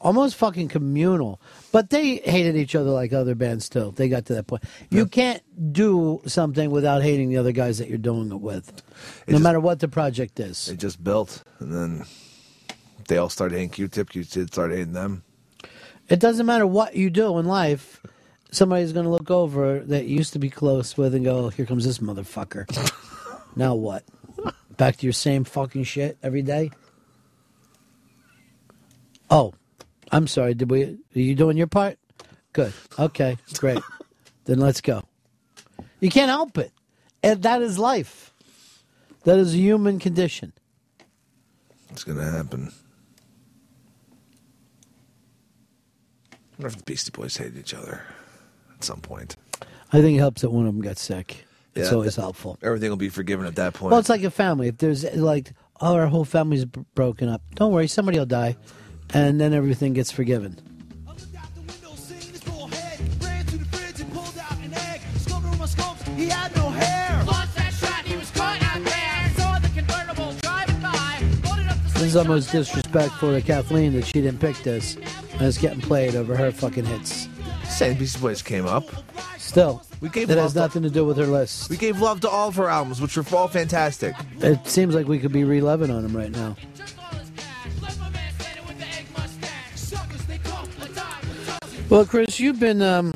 Speaker 2: almost fucking communal. But they hated each other like other bands too. They got to that point. You can't do something without hating the other guys that you're doing it with, no matter what the project is.
Speaker 3: They just built, and then they all started hating Q-Tip. Q-Tip started hating them.
Speaker 2: It doesn't matter what you do in life. Somebody's going to look over that you used to be close with and go, oh, "Here comes this motherfucker." now what? Back to your same fucking shit every day. Oh, I'm sorry. Did we? Are you doing your part? Good. Okay. Great. then let's go. You can't help it, and that is life. That is a human condition.
Speaker 3: It's gonna happen. Wonder if the Beastie Boys hated each other at some point.
Speaker 2: I think it helps that one of them got sick. It's
Speaker 3: Yeah,
Speaker 2: always
Speaker 3: that-
Speaker 2: helpful.
Speaker 3: Everything will be forgiven at that point.
Speaker 2: Well, it's like a family. If there's like, oh, our whole family's b- broken up, don't worry, somebody will die, and then everything gets forgiven.
Speaker 34: He had no hair. Lost that shot, he was caught out there. Saw the convertible driving by. Loaded up the
Speaker 2: This is almost disrespectful to Kathleen that she didn't pick this, and it's getting played over her fucking hits.
Speaker 3: Saying Beastie Boys came up.
Speaker 2: Still,
Speaker 3: We gave
Speaker 2: it
Speaker 3: love
Speaker 2: has
Speaker 3: to-
Speaker 2: nothing to do with her list.
Speaker 3: We gave love to all of her albums, which were all fantastic.
Speaker 2: It seems like we could be reliving on them right now. Well, Chris, you've been um,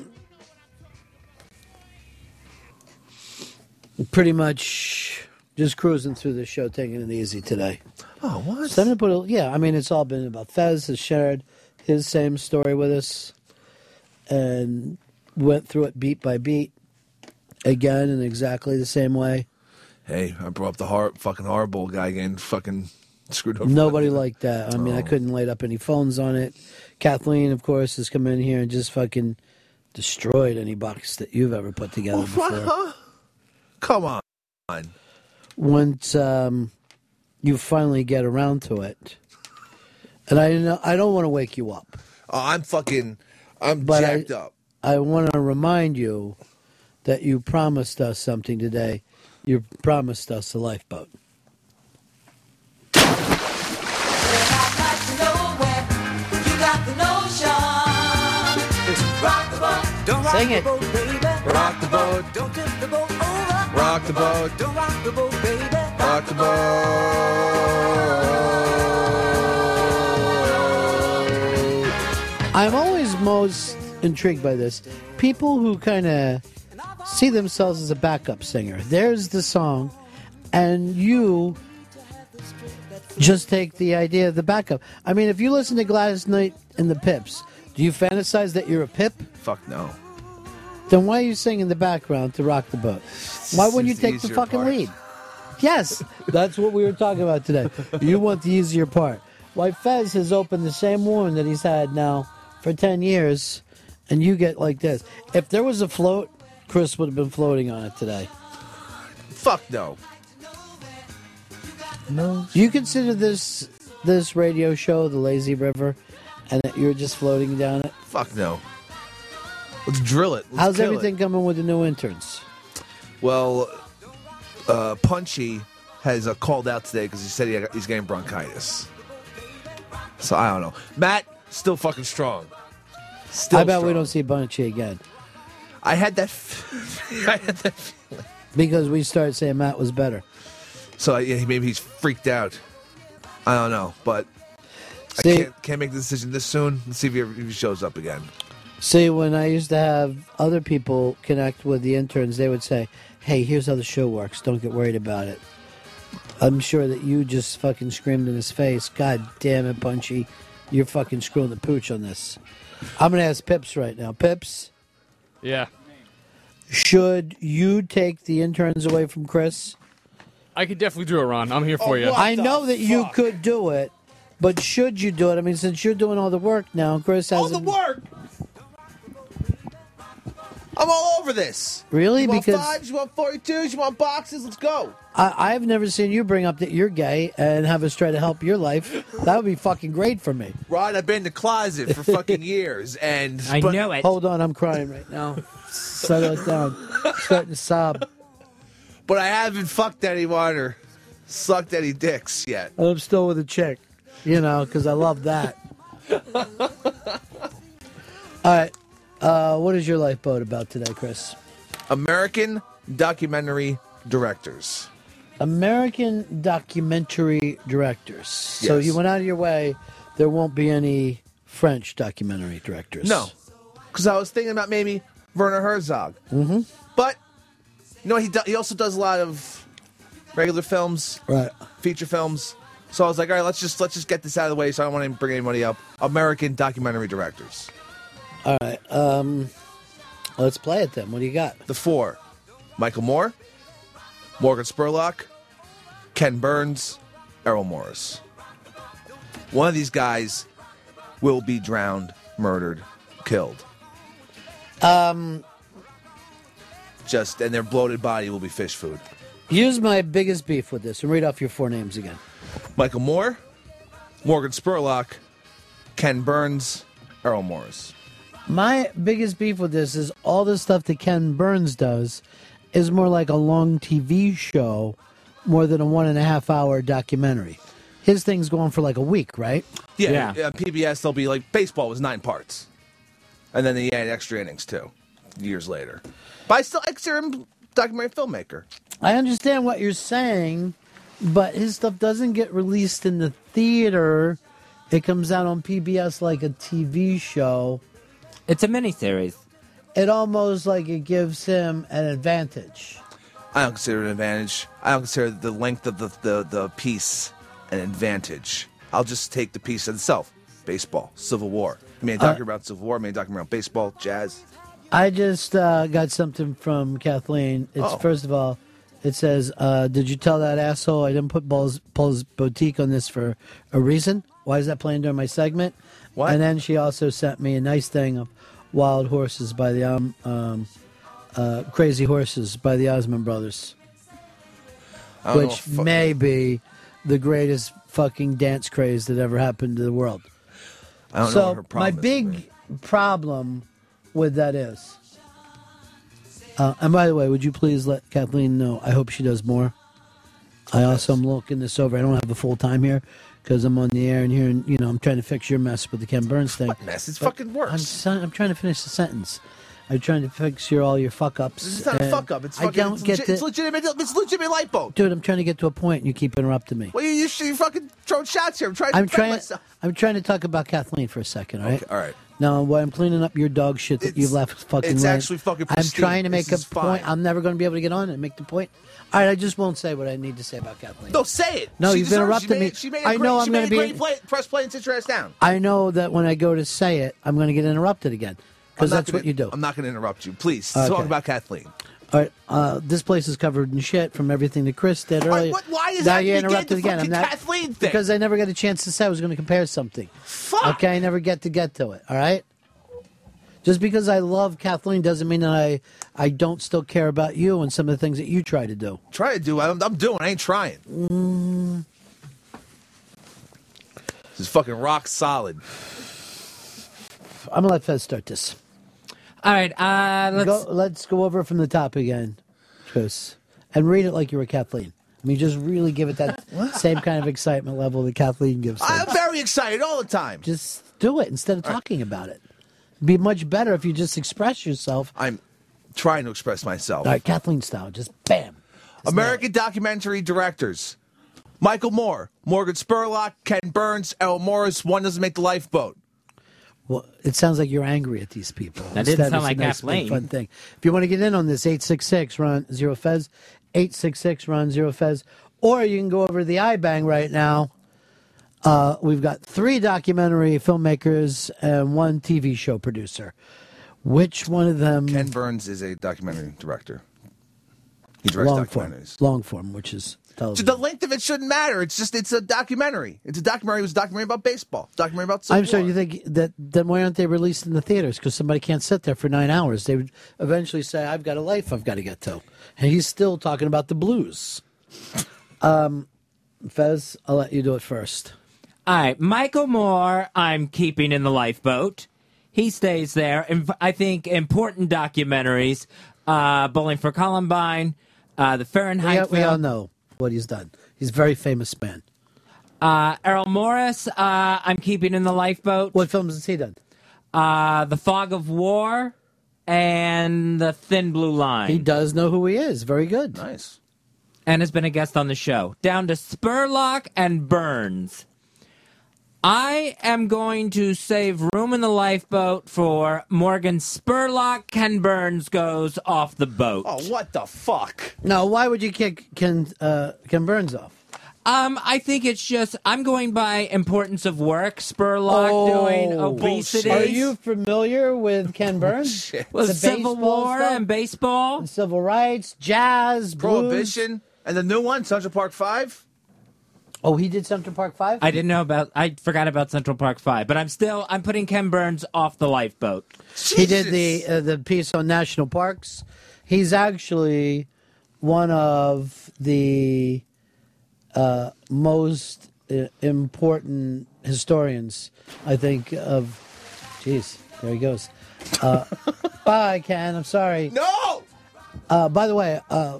Speaker 2: pretty much just cruising through the show, taking it easy today.
Speaker 3: Oh, what?
Speaker 2: So I'm gonna put a, yeah. I mean, it's all been about Fez has shared his same story with us, and went through it beat by beat again in exactly the same way.
Speaker 3: Hey, I brought up the hor- fucking horrible guy again. fucking screwed over.
Speaker 2: Nobody liked that. I mean, I
Speaker 3: Oh.
Speaker 2: couldn't light up any phones on it. Kathleen, of course, has come in here and just fucking destroyed any box that you've ever put together before.
Speaker 3: Huh? Come on.
Speaker 2: Once um, you finally get around to it, and I know I don't want to wake you up,
Speaker 3: Oh, I'm fucking. I'm
Speaker 2: but
Speaker 3: jacked
Speaker 2: I,
Speaker 3: up.
Speaker 2: I want to remind you that you promised us something today. You promised us a lifeboat. Sing it.
Speaker 3: Rock the boat.
Speaker 34: Don't tip the boat over.
Speaker 3: Rock the boat.
Speaker 34: Don't rock the boat, baby.
Speaker 3: Rock the boat.
Speaker 2: I'm always most intrigued by this. People who kind of see themselves as a backup singer. There's the song, and you just take the idea of the backup. I mean, if you listen to Gladys Knight and the Pips, do you fantasize that you're a Pip?
Speaker 3: Fuck no.
Speaker 2: Then why are you singing in the background to rock the boat? Why wouldn't you
Speaker 3: the
Speaker 2: take the fucking
Speaker 3: part.
Speaker 2: lead? Yes, that's what we were talking about today. You want the easier part. Why Fez has opened the same wound that he's had now for 10 years, and you get like this. If there was a float, Chris would have been floating on it today.
Speaker 3: Fuck no. No.
Speaker 2: Do you consider this this radio show the lazy river, and that you're just floating down it?
Speaker 3: Fuck no. Let's drill it. Let's
Speaker 2: How's
Speaker 3: kill
Speaker 2: everything coming with the new interns?
Speaker 3: Well, uh, Punchy has uh, called out today because he said he, he's getting bronchitis. So I don't know. Matt still fucking strong. Still
Speaker 2: I bet we don't see Bunchy again.
Speaker 3: I had that. F- I had that feeling.
Speaker 2: Because we started saying Matt was better.
Speaker 3: So yeah, maybe he's freaked out. I don't know, but
Speaker 2: See-
Speaker 3: I can't, can't make the decision this soon. Let's see if he, if he shows up again.
Speaker 2: See, when I used to have other people connect with the interns, they would say, "Hey, here's how the show works. Don't get worried about it." I'm sure that you just fucking screamed in his face, "God damn it, Punchy, you're fucking screwing the pooch on this." I'm gonna ask Pips right now. Pips,
Speaker 43: Yeah.
Speaker 2: should you take the interns away from Chris?
Speaker 43: I could definitely do it, Ron. I'm here for oh, you.
Speaker 2: I know that you could do it, but should you do it? I mean, since you're doing all the work now, Chris has
Speaker 3: All the work. I'm all over this.
Speaker 2: Really?
Speaker 3: You want
Speaker 2: Because-
Speaker 3: fives? You want forty-twos? You want boxes? Let's go.
Speaker 2: I, I've never seen you bring up that you're gay and have us try to help your life. That would be fucking great for me.
Speaker 3: Ron, I've been in the closet for fucking years, and
Speaker 2: I
Speaker 3: but-
Speaker 2: know it. Hold on, I'm crying right now. Settle it down. Starting to sob.
Speaker 3: But I haven't fucked anyone or sucked any dicks yet.
Speaker 2: I'm still with a chick, you know, because I love that. All right. Uh, what is your lifeboat about today, Chris?
Speaker 3: American documentary directors.
Speaker 2: American documentary directors. So you went out of your way. There won't be any French documentary directors.
Speaker 3: No, because I was thinking about maybe Werner Herzog.
Speaker 2: Mm-hmm.
Speaker 3: But you know, he do, he also does a lot of regular films,
Speaker 2: right?
Speaker 3: Feature films. So I was like, all right, let's just let's just get this out of the way. So I don't want to bring anybody up. American documentary directors.
Speaker 2: All right. Um, let's play it then. What do you got?
Speaker 3: The four: Michael Moore, Morgan Spurlock, Ken Burns, Errol Morris. One of these guys will be drowned, murdered, killed.
Speaker 2: Um,
Speaker 3: Just and their bloated body will be fish food.
Speaker 2: here's my biggest beef with this, and read off your four names again.
Speaker 3: Michael Moore, Morgan Spurlock, Ken Burns, Errol Morris.
Speaker 2: My biggest beef with this is all the stuff that Ken Burns does is more like a long TV show more than a one and a half hour documentary. His thing's going for like a week, right?
Speaker 3: Yeah, yeah. PBS they'll be like baseball was nine parts, and then they add extra innings too. years later. But I still I consider him a documentary filmmaker.
Speaker 2: I understand what you're saying, but his stuff doesn't get released in the theater. It comes out on PBS like a TV show.
Speaker 4: It's a miniseries.
Speaker 2: It almost like it gives him an advantage.
Speaker 3: I don't consider it an advantage. I don't consider the length of the, the, the piece an advantage. I'll just take the piece itself. Baseball, Civil War. You made a
Speaker 2: Uh,
Speaker 3: documentary about Civil War, made a documentary about baseball, jazz.
Speaker 2: I just uh, got something from Kathleen. It's
Speaker 3: Oh.
Speaker 2: first of all, it says, uh, "Did you tell that asshole I didn't put Paul's, Paul's boutique on this for a reason? Why is that playing during my segment?"
Speaker 3: What?
Speaker 2: And then she also sent me a nice thing of "Wild Horses" by the um, um uh, "Crazy Horses" by the Osmond Brothers,
Speaker 3: know
Speaker 2: which may be the greatest fucking dance craze that ever happened to the world.
Speaker 3: I don't know
Speaker 2: so
Speaker 3: what her
Speaker 2: my
Speaker 3: is.
Speaker 2: big problem with that is, uh, and by the way, would you please let Kathleen know? I hope she does more. I also am looking this over. I don't have the full time here because I'm on the air and here, and you know, I'm trying to fix your mess with the Ken Burns thing. What
Speaker 3: mess? It's fucking worse.
Speaker 2: I'm, I'm trying to finish the sentence. I'm trying to fix your all your fuck ups.
Speaker 3: It's not a fuck up. It's
Speaker 2: I
Speaker 3: fucking.
Speaker 2: don't
Speaker 3: it's,
Speaker 2: get
Speaker 3: legit,
Speaker 2: the,
Speaker 3: it's legitimate. It's legitimate
Speaker 2: dude. I'm trying to get to a point, and you keep interrupting me.
Speaker 3: Well, you, you, you're fucking throwing shots here. I'm trying to
Speaker 2: I'm trying.
Speaker 3: myself.
Speaker 2: I'm trying to talk about Kathleen for a second. All right.
Speaker 3: Okay, all right.
Speaker 2: Now, while I'm cleaning up your dog shit that you've left fucking.
Speaker 3: it's actually fucking
Speaker 2: I'm trying to make
Speaker 3: This
Speaker 2: a point.
Speaker 3: fine.
Speaker 2: I'm never going to be able to get on and make the point. All right, I just won't say what I need to say about Kathleen.
Speaker 3: No, say it.
Speaker 2: No,
Speaker 3: She
Speaker 2: you've
Speaker 3: deserves-
Speaker 2: interrupted
Speaker 3: made,
Speaker 2: me.
Speaker 3: She made a
Speaker 2: I
Speaker 3: great,
Speaker 2: know
Speaker 3: she
Speaker 2: I'm gonna be-
Speaker 3: great play, press play and sit your ass down.
Speaker 2: I know that when I go to say it, I'm going to get interrupted again because that's
Speaker 3: gonna-
Speaker 2: what you do.
Speaker 3: I'm not going to interrupt you. Please
Speaker 2: Okay.
Speaker 3: talk about Kathleen.
Speaker 2: All right, uh, this place is covered in shit from everything that Chris did
Speaker 3: All right,
Speaker 2: earlier.
Speaker 3: what- why is
Speaker 2: now
Speaker 3: that
Speaker 2: you interrupted again? I'm not
Speaker 3: Kathleen thing?
Speaker 2: because I never got a chance to say I was going to compare something.
Speaker 3: Fuck.
Speaker 2: Okay, I never get to get to it. All right. Just because I love Kathleen doesn't mean that I I don't still care about you and some of the things that you try to do.
Speaker 3: Try to do. I'm, I'm doing. I ain't trying.
Speaker 2: Mm,
Speaker 3: This is fucking rock solid.
Speaker 2: I'm gonna let Fez start this.
Speaker 4: All right, uh, let's
Speaker 2: go. Let's go over from the top again, Chris, and read it like you were Kathleen. I mean, just really give it that same kind of excitement level that Kathleen gives.
Speaker 3: I'm
Speaker 2: things.
Speaker 3: very excited all the time.
Speaker 2: Just do it instead of talking about it. It'd be much better if you just express yourself.
Speaker 3: I'm trying to express myself.
Speaker 2: All right, Kathleen style. Just bam.
Speaker 3: American documentary directors. Michael Moore, Morgan Spurlock, Ken Burns, El Morris. One doesn't make the lifeboat.
Speaker 2: Well, it sounds like you're angry at these people.
Speaker 4: That didn't
Speaker 2: Instead,
Speaker 4: sound
Speaker 2: it's a nice,
Speaker 4: Kathleen.
Speaker 2: fun thing. If you want to get in on this, 866 Ron Zero Fez, 866 Ron Zero Fez, or you can go over to the iBang right now. Uh, we've got three documentary filmmakers and one TV show producer. Which one of them?
Speaker 3: Ken Burns is a documentary director. He directs
Speaker 2: long form, long form, which is
Speaker 3: So
Speaker 2: television.
Speaker 3: the length of it shouldn't matter. It's just it's a documentary. It's a documentary. It was a documentary about baseball. Documentary about. Civil
Speaker 2: I'm sorry.
Speaker 3: War.
Speaker 2: You think that then why aren't they released in the theaters? Because somebody can't sit there for nine hours. They would eventually say, "I've got a life I've got to get to," and he's still talking about the blues. Um, Fez, I'll let you do it first.
Speaker 4: All right, Michael Moore, I'm keeping in the lifeboat. He stays there. And I think important documentaries, uh, Bowling for Columbine, uh, the Fahrenheit
Speaker 2: we all know what he's done. He's a very famous man.
Speaker 4: uh, Errol Morris, uh, I'm keeping in the lifeboat.
Speaker 2: What films has he done?
Speaker 4: Uh, the Fog of War and The Thin Blue Line.
Speaker 2: He does know who he is. Very good.
Speaker 3: Nice.
Speaker 4: and has been a guest on the show. Down to Spurlock and Burns. I am going to save room in the lifeboat for Morgan Spurlock. Ken Burns goes off the boat.
Speaker 3: Oh, what the fuck?
Speaker 2: No, why would you kick Ken uh, Ken Burns off?
Speaker 4: Um, I think it's just I'm going by importance of work. Spurlock doing obesity.
Speaker 2: Oh, Are you familiar with Ken Burns?
Speaker 4: With
Speaker 2: The
Speaker 4: Civil
Speaker 2: baseball
Speaker 4: War
Speaker 2: stuff?
Speaker 4: and baseball,
Speaker 2: civil rights, jazz, blues.
Speaker 3: Prohibition and the new one, Central Park Five.
Speaker 2: Oh, he did Central Park Five.
Speaker 4: I didn't know about. I forgot about Central Park Five, but I'm still. I'm putting Ken Burns off the lifeboat.
Speaker 2: He did the uh, the piece on national parks. He's actually one of the uh, most uh, important historians, I think. Of, jeez, there he goes. Uh, bye, Ken. I'm sorry.
Speaker 3: No.
Speaker 2: Uh, by the way, uh,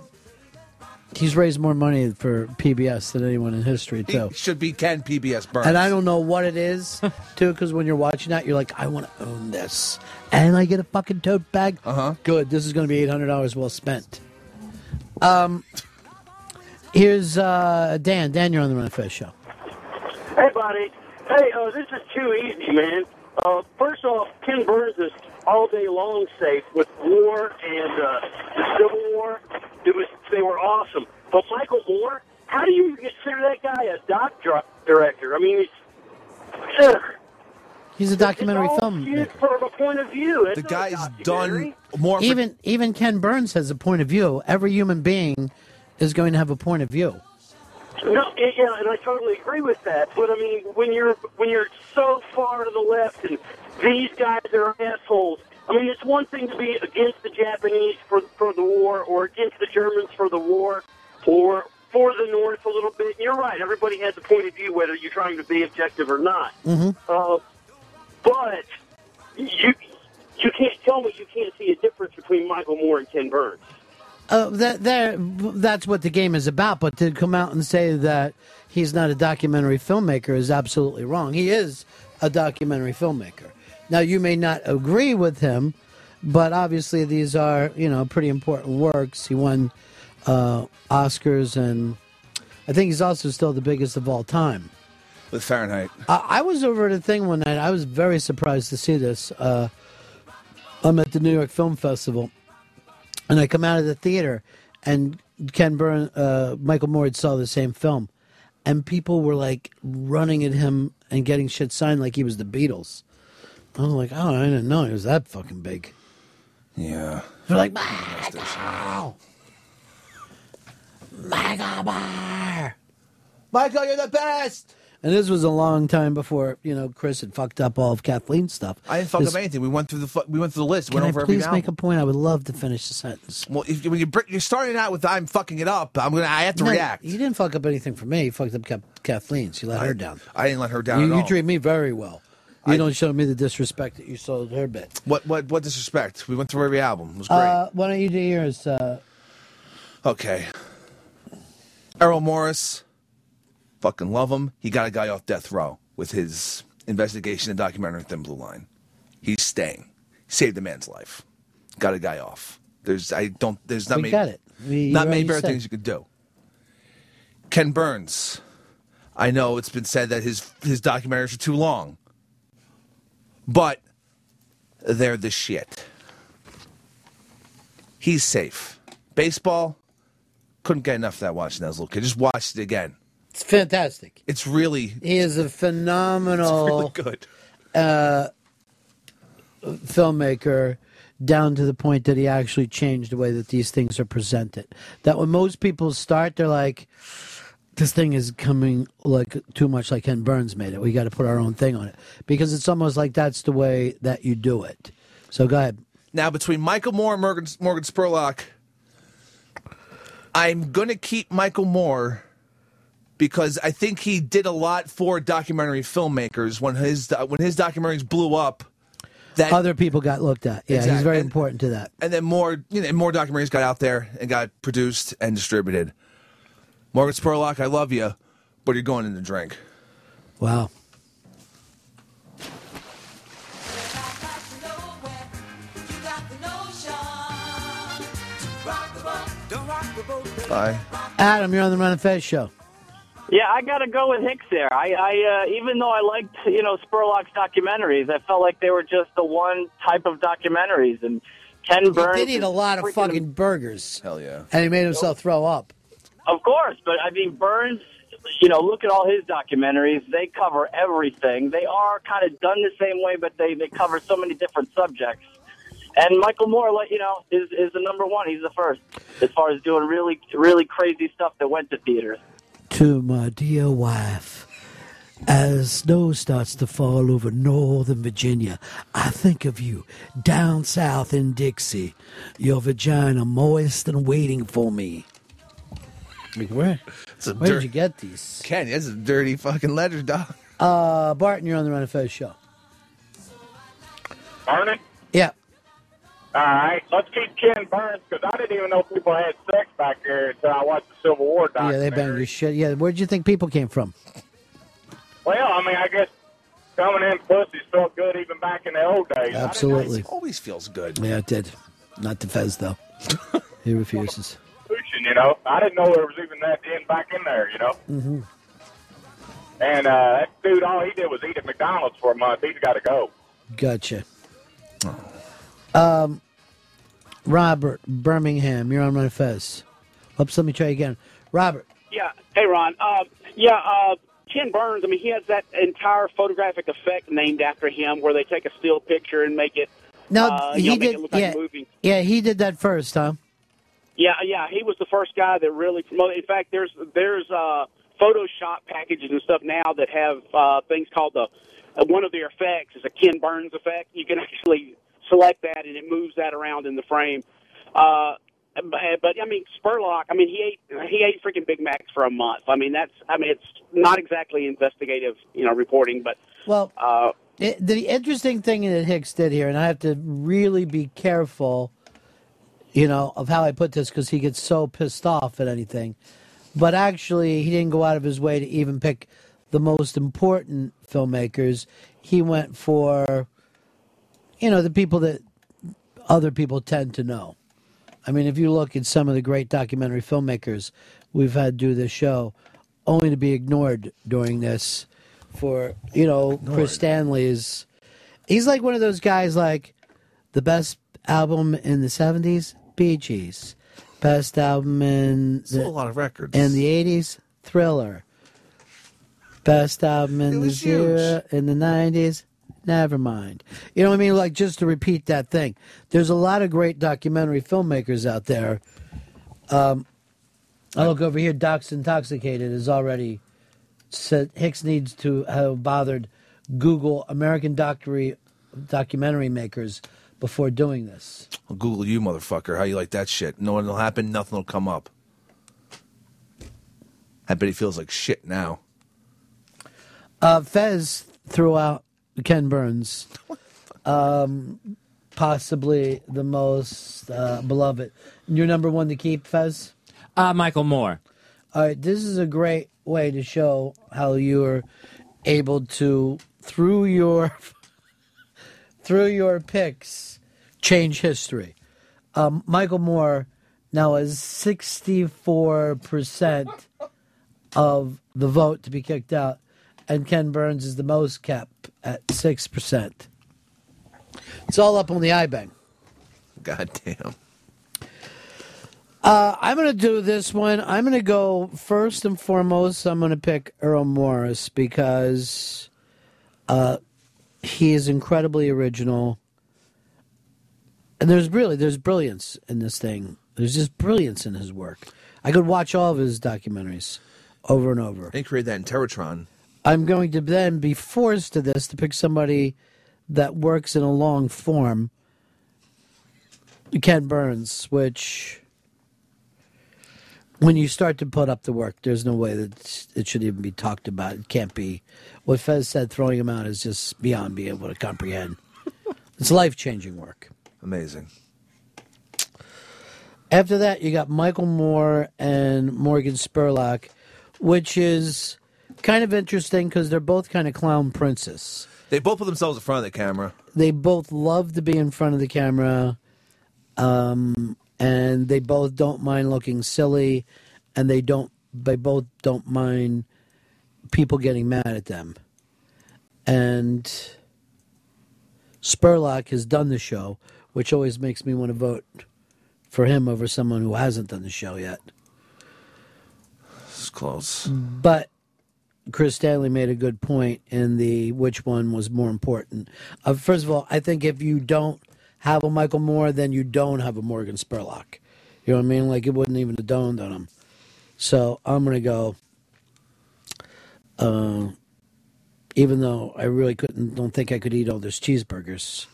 Speaker 2: He's raised more money for PBS than anyone in history,
Speaker 3: He
Speaker 2: too.
Speaker 3: should be Ken PBS Burns.
Speaker 2: And I don't know what it is, too, because when you're watching that, you're like, I want to own this. And I get a fucking tote bag. Uh
Speaker 3: Uh-huh.
Speaker 2: Good. This is going to be $800 well spent. Um, Here's uh, Dan. Dan, you're on the Ron of Fez show.
Speaker 44: Hey, buddy. Hey, uh, this is too easy, man. Uh, first off, Ken Burns is all day long safe with war and uh, the Civil War. It was they were awesome. But Michael Moore, how do you consider that guy a doc director? I mean, it's, ugh,
Speaker 2: He's a documentary
Speaker 44: it's all
Speaker 2: film.
Speaker 44: skewed from a point of view. It's
Speaker 3: The
Speaker 44: not a
Speaker 3: guy's done more. For,
Speaker 2: even even Ken Burns has a point of view. Every human being is going to have a point of view.
Speaker 44: No, yeah, yeah, and I totally agree with that. But I mean, when you're when you're so far to the left, and these guys are assholes. I mean, it's one thing to be against the Japanese for for the war, or against the Germans for the war, or for the North a little bit. And you're right. Everybody has a point of view, whether you're trying to be objective or not.
Speaker 2: Mm-hmm.
Speaker 44: Uh, but you you can't tell me you can't see a difference between Michael Moore and Ken Burns.
Speaker 2: Uh, that that that's what the game is about. But to come out and say that he's not a documentary filmmaker is absolutely wrong. He is a documentary filmmaker. Now you may not agree with him, but obviously these are you know pretty important works. He won uh, Oscars, and I think he's also still the biggest of all time.
Speaker 3: with Fahrenheit.
Speaker 2: I, I was over at a thing one night. I was very surprised to see this. Uh, I'm at the New York Film Festival, and I come out of the theater, and Ken Burn, uh, Michael Moore saw the same film, and people were like running at him and getting shit signed like he was the Beatles. I was like, oh, I didn't know he was that fucking big.
Speaker 3: Yeah.
Speaker 2: They're like, Michael, Michael Moore. Michael, you're the best. And this was a long time before you know Chris had fucked up all of Kathleen's stuff.
Speaker 3: I didn't fuck
Speaker 2: This-
Speaker 3: up anything. We went through the fu- we went through the list.
Speaker 2: Can
Speaker 3: went
Speaker 2: I
Speaker 3: over every
Speaker 2: please make
Speaker 3: album.
Speaker 2: a point? I would love to finish the sentence.
Speaker 3: Well, if, when you br- you're starting out with "I'm fucking it up," I'm gonna I have to
Speaker 2: No,
Speaker 3: react.
Speaker 2: You didn't fuck up anything for me. You fucked up Ka- Kathleen's. You let her down.
Speaker 3: I didn't let her down
Speaker 2: You,
Speaker 3: at
Speaker 2: you
Speaker 3: all.
Speaker 2: treat me very well. You
Speaker 3: I-
Speaker 2: don't show me the disrespect that you showed her bit.
Speaker 3: What what what disrespect? We went through every album. It was great.
Speaker 2: Uh, why don't you do yours? Uh,
Speaker 3: okay. Errol Morris, fucking love him. He got a guy off death row with his investigation and documentary Thin Blue Line. He's staying. Saved a man's life. Got a guy off. There's I don't. There's not
Speaker 2: We
Speaker 3: many.
Speaker 2: got it. We-
Speaker 3: not many better
Speaker 2: said.
Speaker 3: things you could do. Ken Burns. I know it's been said that his his documentaries are too long, but they're the shit. He's safe. Baseball, couldn't get enough of that watching that as a little kid. Just watched it again.
Speaker 2: it's fantastic.
Speaker 3: It's really,
Speaker 2: He is a phenomenal,
Speaker 3: really good.
Speaker 2: uh, filmmaker down to the point that he actually changed the way that these things are presented. That when most people start, they're like, this thing is coming like too much like Ken Burns made it. We got to put our own thing on it because it's almost like that's the way that you do it. So go ahead.
Speaker 3: Now, between Michael Moore and Morgan, Morgan Spurlock, I'm going to keep Michael Moore because I think he did a lot for documentary filmmakers when his when his documentaries blew up. That
Speaker 2: Other people got looked at. Yeah, he's very
Speaker 3: And-
Speaker 2: important to that.
Speaker 3: and then more you know more documentaries got out there and got produced and distributed. Morgan Spurlock, I love you, but you're going in the drink.
Speaker 2: Wow.
Speaker 3: Bye.
Speaker 2: Adam, you're on the Ron and Fez show.
Speaker 45: Yeah, I got to go with Hicks there. I, I uh, even though I liked you know Spurlock's documentaries, I felt like they were just the one type of documentaries. And Ken Burns
Speaker 2: He did eat a lot of
Speaker 45: freaking-
Speaker 2: fucking burgers.
Speaker 3: Hell yeah.
Speaker 2: And he made himself throw up.
Speaker 45: Of course, but I mean Burns. You know, look at all his documentaries. They cover everything. They are kind of done the same way, but they they cover so many different subjects. And Michael Moore, you know, is is the number one. He's the first as far as doing really really crazy stuff that went to theaters.
Speaker 2: To my dear wife, as snow starts to fall over northern Virginia, I think of you down south in Dixie, your vagina moist and waiting for me. Like, where?
Speaker 3: a
Speaker 2: Where
Speaker 3: dirt-
Speaker 2: did you get these?
Speaker 3: Ken, that's a dirty fucking letter, dog.
Speaker 2: Uh, Barton, you're on the Ron of Fez show.
Speaker 44: Barton?
Speaker 2: Yeah.
Speaker 46: All right, let's keep Ken Burns because I didn't even know people had sex back there until I watched the Civil War
Speaker 2: Yeah, they banged your shit. Yeah, where'd you think people came from?
Speaker 46: Well, I mean, I guess coming in pussies felt good even back in the old days.
Speaker 2: Absolutely.
Speaker 3: Always feels good.
Speaker 2: Yeah, it did. Not the Fez though. he refuses.
Speaker 46: Pushing, you know, I didn't know there was even that in back in there, you know.
Speaker 2: hmm
Speaker 46: And uh, that dude, all he did was eat at McDonald's for a month. He's got to go.
Speaker 2: Gotcha. Um, Robert Birmingham, you're on my Fez. Oops, let me try again. Robert.
Speaker 47: Yeah. Hey, Ron. Uh, yeah, uh, Ken Burns, I mean, he has that entire photographic effect named after him where they take a still picture and make it,
Speaker 2: No,
Speaker 47: uh,
Speaker 2: he
Speaker 47: know,
Speaker 2: did.
Speaker 47: it look like
Speaker 2: yeah,
Speaker 47: a movie.
Speaker 2: yeah, he did that first, huh?
Speaker 47: Yeah, yeah, he was the first guy that really promoted. In fact, there's there's uh, Photoshop packages and stuff now that have uh, things called the uh, one of their effects is a Ken Burns effect. You can actually select that and it moves that around in the frame. Uh, but, but I mean, Spurlock. I mean, he ate he ate freaking Big Macs for a month. I mean, that's I mean, it's not exactly investigative, you know, reporting, but
Speaker 2: Well,
Speaker 47: uh,
Speaker 2: It, the interesting thing that Hicks did here, and I have to really be careful, you know, of how I put this because he gets so pissed off at anything. But actually, he didn't go out of his way to even pick the most important filmmakers. He went for, you know, the people that other people tend to know. I mean, if you look at some of the great documentary filmmakers we've had do this show, only to be ignored during this for, you know, Chris Stanley is. He's like one of those guys like the best album in the 70s, Bee Gees. Best album in the,
Speaker 3: a lot of records.
Speaker 2: in the 80s, Thriller. Best album in the zero, in the 90s, never mind. You know what I mean? Like just to repeat that thing. There's a lot of great documentary filmmakers out there. Um, I look over here. Doc's Intoxicated is already said Hicks needs to have bothered Google American documentary documentary makers before doing this.
Speaker 3: I'll Google you, motherfucker. How you like that shit? No one will happen. Nothing will come up. I bet he feels like shit now.
Speaker 2: Uh, Fez threw out Ken Burns, um, possibly the most uh, beloved. Your number one to keep, Fez?
Speaker 4: Uh, Michael Moore.
Speaker 2: All right, this is a great way to show how you're able to, through your through your picks, change history. Um, Michael Moore now four percent of the vote to be kicked out, and Ken Burns is the most kept at six percent. It's all up on the iBang.
Speaker 3: God damn.
Speaker 2: Uh, I'm going to do this one. I'm going to go first and foremost. I'm going to pick Errol Morris because uh, he is incredibly original, and there's really there's brilliance in this thing. There's just brilliance in his work. I could watch all of his documentaries over and over.
Speaker 3: They created that Interrotron.
Speaker 2: I'm going to then be forced to this to pick somebody that works in a long form. Ken Burns, which when you start to put up the work, there's no way that it should even be talked about. It can't be. What Fez said, throwing him out is just beyond being able to comprehend. it's life changing work.
Speaker 3: Amazing.
Speaker 2: After that, you got Michael Moore and Morgan Spurlock, which is kind of interesting because they're both kind of clown princes.
Speaker 3: They both put themselves in front of the camera.
Speaker 2: They both love to be in front of the camera, um, and they both don't mind looking silly, and they don't. They both don't mind people getting mad at them. And Spurlock has done the show, which always makes me want to vote for him over someone who hasn't done the show yet.
Speaker 3: It's close.
Speaker 2: But Chris Stanley made a good point in the which one was more important. Uh, first of all, I think if you don't have a Michael Moore, then you don't have a Morgan Spurlock. You know what I mean? Like it wouldn't even have dawned on him. So I'm gonna go. Uh, even though I really couldn't, don't think I could eat all those cheeseburgers.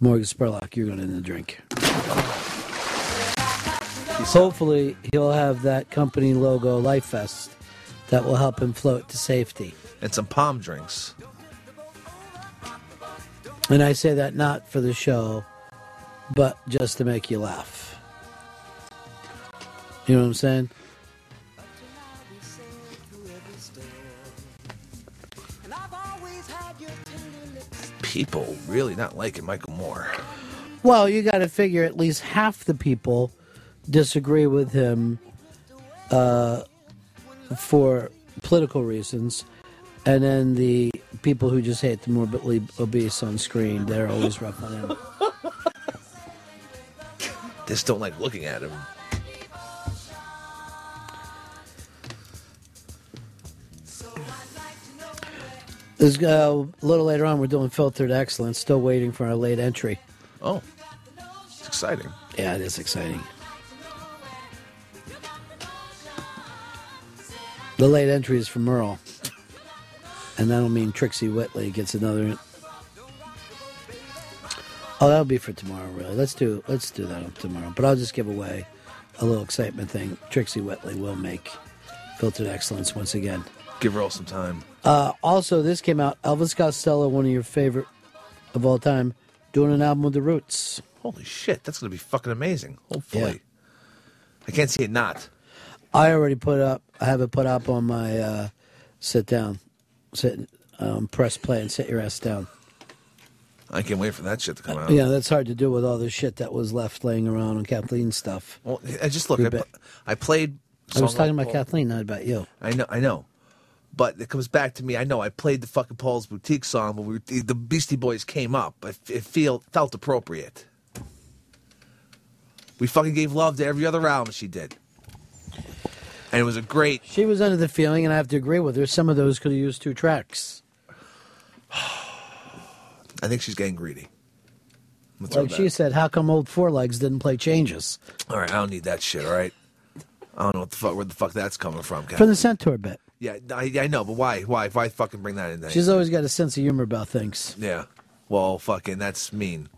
Speaker 2: Morgan Spurlock, you're going in the drink. Hopefully, he'll have that company logo, Life Vest, that will help him float to safety.
Speaker 3: And some palm drinks.
Speaker 2: And I say that not for the show, but just to make you laugh. You know what I'm saying?
Speaker 3: People really not liking Michael Moore.
Speaker 2: Well, you got to figure at least half the people disagree with him uh, for political reasons, and then the people who just hate the morbidly obese on screen, they're always rough on him.
Speaker 3: Just don't like looking at him.
Speaker 2: This, uh, a little later on, we're doing filtered excellence. Still waiting for our late entry.
Speaker 3: Oh, it's exciting.
Speaker 2: Yeah, it is exciting. The late entry is from Merle, and that'll mean Trixie Whitley gets another. Oh, that'll be for tomorrow. Really, let's do let's do that tomorrow. But I'll just give away a little excitement thing. Trixie Whitley will make filtered excellence once again.
Speaker 3: Give her all some time.
Speaker 2: Uh, also, this came out. Elvis Costello, one of your favorite of all time, doing an album with the Roots.
Speaker 3: Holy shit, that's gonna be fucking amazing. Hopefully, I can't see it not.
Speaker 2: I already put up. I have it put up on my uh, sit down, sit, um, press play, and sit your ass down.
Speaker 3: I can't wait for that shit to come out.
Speaker 2: Yeah, that's hard to do with all the shit that was left laying around on Kathleen's stuff.
Speaker 3: Well, I just look. I, pl- I played.
Speaker 2: I was talking about
Speaker 3: Paul-
Speaker 2: Kathleen, not about you.
Speaker 3: I know, I know, but it comes back to me. I know I played the fucking Paul's Boutique song, but we were, the Beastie Boys came up. It, it feel felt appropriate. We fucking gave love to every other album she did, and it was a great.
Speaker 2: She was under the feeling, and I have to agree with her. Some of those could have used two tracks.
Speaker 3: I think she's getting greedy. I'm
Speaker 2: Like she said, how come old Four Legs didn't play changes
Speaker 3: All right, I don't need that shit. All right, I don't know what the fuck where the fuck that's coming from. Kat.
Speaker 2: from the Centaur bit?
Speaker 3: Yeah, I, I know, but why? Why? Why fucking bring that in there?
Speaker 2: She's always got a sense of humor about things.
Speaker 3: yeah. Well, fucking, that's mean.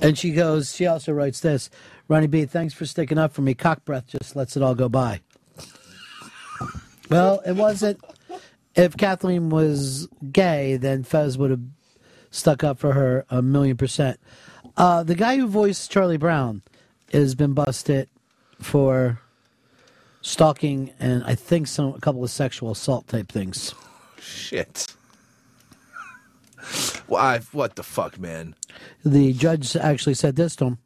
Speaker 2: And she goes, she also writes this Ronnie B, thanks for sticking up for me. Cock breath just lets it all go by. Well, it wasn't. If Kathleen was gay, then Fez would have stuck up for her a million percent. Uh, the guy who voiced Charlie Brown has been busted for stalking and I think some a couple of sexual assault type things.
Speaker 3: Shit. Well, I, what the fuck, man?
Speaker 2: The judge actually said this to him.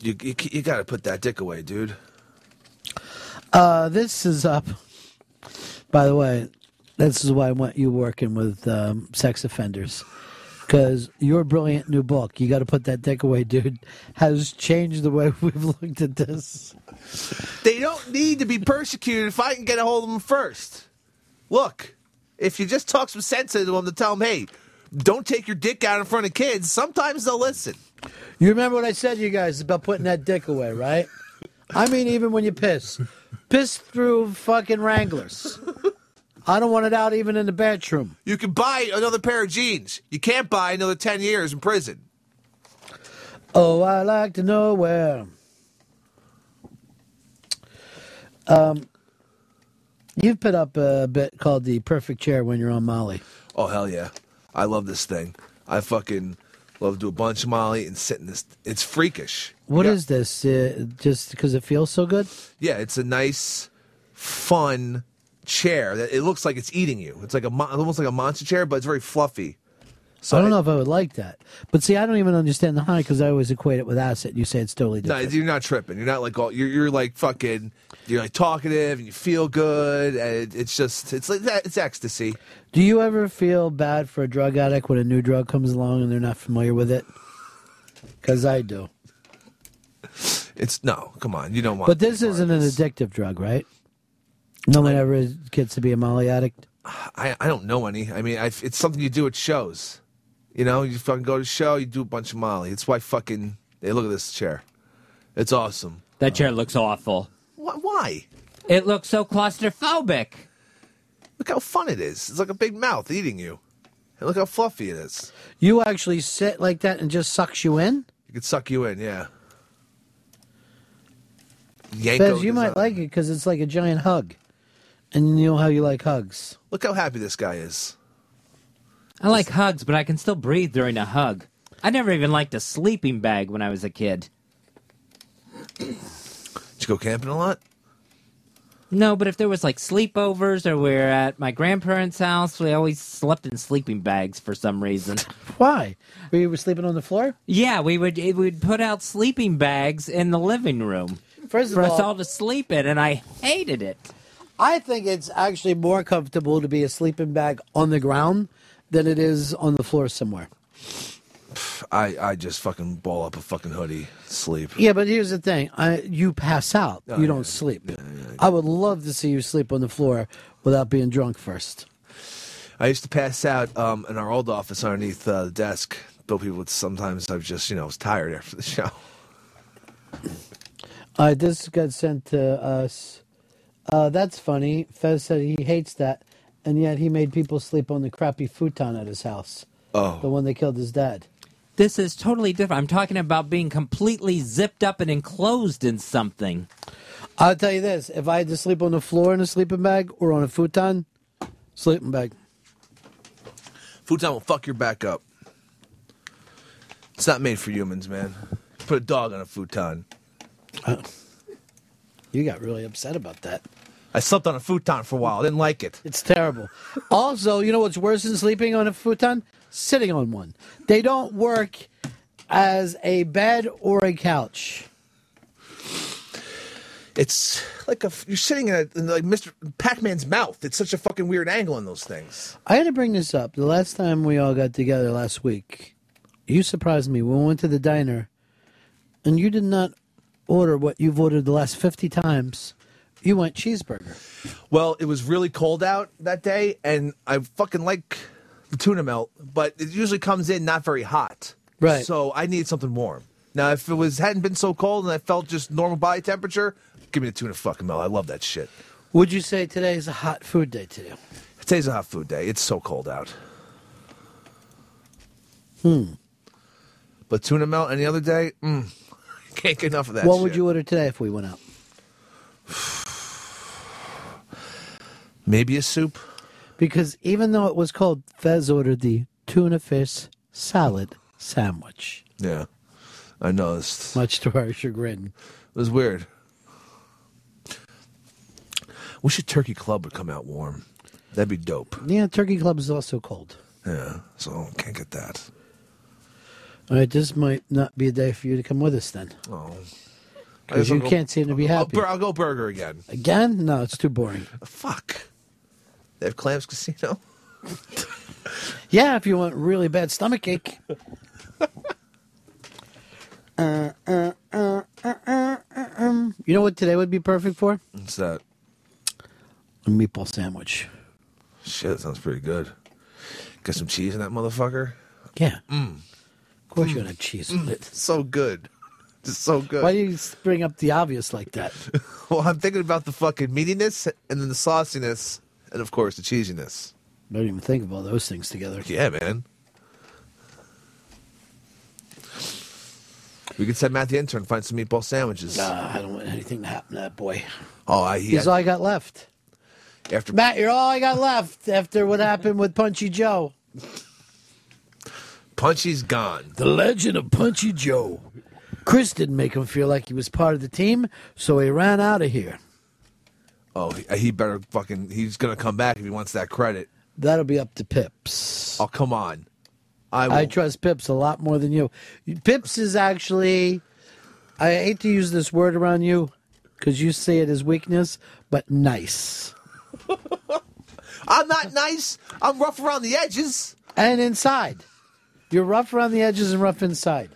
Speaker 3: You, you, you got to put that dick away, dude.
Speaker 2: Uh, this is up. By the way, this is why I want you working with um, sex offenders. Because your brilliant new book, You Got to Put That Dick Away, Dude, has changed the way we've looked at this.
Speaker 3: They don't need to be persecuted if I can get a hold of them first. Look, if you just talk some sense into them to tell them, hey, don't take your dick out in front of kids, sometimes they'll listen.
Speaker 2: You remember what I said to you guys about putting that dick away, right? I mean, even when you piss, piss through fucking Wranglers. I don't want it out even in the bathroom.
Speaker 3: You can buy another pair of jeans. You can't buy another 10 years in prison.
Speaker 2: Oh, I like to know where. Um, you've put up a bit called the perfect chair when you're on Molly.
Speaker 3: Oh, hell yeah. I love this thing. I fucking love to do a bunch of Molly and sit in this. It's freakish.
Speaker 2: What is this? Uh, just because it feels so good?
Speaker 3: Yeah, it's a nice, fun chair that it looks like it's eating you. It's like a mo- almost like a monster chair, but it's very fluffy.
Speaker 2: I don't know if I would like that. But see, I don't even understand the high because I always equate it with acid. You say it's totally
Speaker 3: No,
Speaker 2: different.
Speaker 3: you're not tripping. You're not like all. You're, you're like fucking. You're like talkative and you feel good. And it, it's just it's like that. It's ecstasy.
Speaker 2: Do you ever feel bad for a drug addict when a new drug comes along and they're not familiar with it? Because I do.
Speaker 3: It's no. Come on, you don't want.
Speaker 2: But this isn't an addictive drug, right? No one ever gets to be a Molly addict.
Speaker 3: I I don't know any. I mean, I, it's something you do at shows. You know, you fucking go to a show, you do a bunch of Molly. It's why fucking. Hey, look at this chair. It's awesome.
Speaker 4: That chair looks awful.
Speaker 3: Why? Why?
Speaker 4: It looks so claustrophobic.
Speaker 3: Look how fun it is. It's like a big mouth eating you. And look how fluffy it is.
Speaker 2: You actually sit like that and just sucks you in?
Speaker 3: It could suck you in, yeah. Yanko
Speaker 2: Fez, you might like it because it's like a giant hug. And you know how you like hugs.
Speaker 3: Look how happy this guy is.
Speaker 4: I like hugs, but I can still breathe during a hug. I never even liked a sleeping bag when I was a kid.
Speaker 3: Did you go camping a lot?
Speaker 4: No, but if there was like sleepovers or we are at my grandparents' house, we always slept in sleeping bags for some reason.
Speaker 2: Why? We were sleeping on the floor.
Speaker 4: Yeah, we would we would put out sleeping bags in the living room
Speaker 2: First of
Speaker 4: for us
Speaker 2: all-
Speaker 4: all to sleep in, and I hated it.
Speaker 2: I think it's actually more comfortable to be a sleeping bag on the ground than it is on the floor somewhere.
Speaker 3: I, I just fucking ball up a fucking hoodie, sleep.
Speaker 2: Yeah, but here's the thing: I, you pass out,
Speaker 3: Oh,
Speaker 2: you don't sleep. I would love to see you sleep on the floor without being drunk first.
Speaker 3: I used to pass out um, in our old office underneath uh, the desk. But people would sometimes I was just you know was tired after the show.
Speaker 2: Uh, this got sent to us. Uh, that's funny. Fez said he hates that, and yet he made people sleep on the crappy futon at his house.
Speaker 3: Oh.
Speaker 2: The one that killed his dad.
Speaker 4: This is totally different. I'm talking about being completely zipped up and enclosed in something.
Speaker 2: I'll tell you this: if I had to sleep on the floor in a sleeping bag or on a futon, sleeping bag.
Speaker 3: Futon will fuck your back up. It's not made for humans, man. Put a dog on a futon.
Speaker 2: Uh, you got really upset about that.
Speaker 3: I slept on a futon for a while. I didn't like it.
Speaker 2: It's terrible. also, you know what's worse than sleeping on a futon? Sitting on one. They don't work as a bed or a couch.
Speaker 3: It's like a you're sitting in, a, in like Mr. Pac-Man's mouth. It's such a fucking weird angle on those things.
Speaker 2: I had to bring this up. The last time we all got together last week, you surprised me. We went to the diner, and you did not order what you've ordered the last 50 times. You went cheeseburger.
Speaker 3: Well, it was really cold out that day, and I fucking like the tuna melt, but it usually comes in not very hot.
Speaker 2: Right.
Speaker 3: So I need something warm. Now, if it was hadn't been so cold and I felt just normal body temperature, give me the tuna fucking melt. I love that shit.
Speaker 2: Would you say today is a hot food day to you?
Speaker 3: Today's a hot food day. It's so cold out.
Speaker 2: Hmm.
Speaker 3: But tuna melt any other day, mm, can't get enough of that.
Speaker 2: what
Speaker 3: shit.
Speaker 2: would you order today if we went out?
Speaker 3: Maybe a soup.
Speaker 2: Because even though it was called, Fez ordered the tuna fish salad sandwich.
Speaker 3: Yeah, I noticed.
Speaker 2: Much to our chagrin.
Speaker 3: It was weird. Wish a turkey club would come out warm. That'd be dope.
Speaker 2: Yeah, Turkey Club is also cold.
Speaker 3: Yeah, so can't get that.
Speaker 2: All right, this might not be a day for you to come with us then.
Speaker 3: Oh.
Speaker 2: Because you
Speaker 3: go-
Speaker 2: can't seem to be
Speaker 3: I'll,
Speaker 2: happy.
Speaker 3: bur- I'll go burger again.
Speaker 2: Again? No, it's too boring.
Speaker 3: Fuck. They have Clams Casino.
Speaker 2: Yeah, if you want really bad stomach ache. Uh, uh, uh, uh, uh, uh, um. You know what today would be perfect for?
Speaker 3: What's that?
Speaker 2: A meatball sandwich.
Speaker 3: Shit, that sounds pretty good. Got some cheese in that motherfucker.
Speaker 2: Yeah.
Speaker 3: Mm.
Speaker 2: Of course you're going to have cheese with it.
Speaker 3: So good. Just so good.
Speaker 2: Why do you bring up the obvious like that?
Speaker 3: well, I'm thinking about the fucking meatiness and then the sauciness and of course the cheesiness.
Speaker 2: I Don't even think of all those things together.
Speaker 3: Yeah, man. We could send Matt the intern find some meatball sandwiches.
Speaker 2: Nah, I don't want anything to happen to that boy.
Speaker 3: Oh, I
Speaker 2: He's all I got left.
Speaker 3: after
Speaker 2: Matt, you're all I got left after what happened with Punchy Joe.
Speaker 3: Punchy's gone.
Speaker 2: The legend of Punchy Joe. Chris didn't make him feel like he was part of the team, so he ran out of here.
Speaker 3: Oh, he, he better fucking. He's gonna come back if he wants that credit.
Speaker 2: That'll be up to Pips.
Speaker 3: Oh, come on. I.
Speaker 2: I trust Pips a lot more than you. Pips is actually, I hate to use this word around you because you see it as weakness, but nice.
Speaker 3: I'm not nice. I'm rough around the edges.
Speaker 2: And inside. You're rough around the edges and rough inside.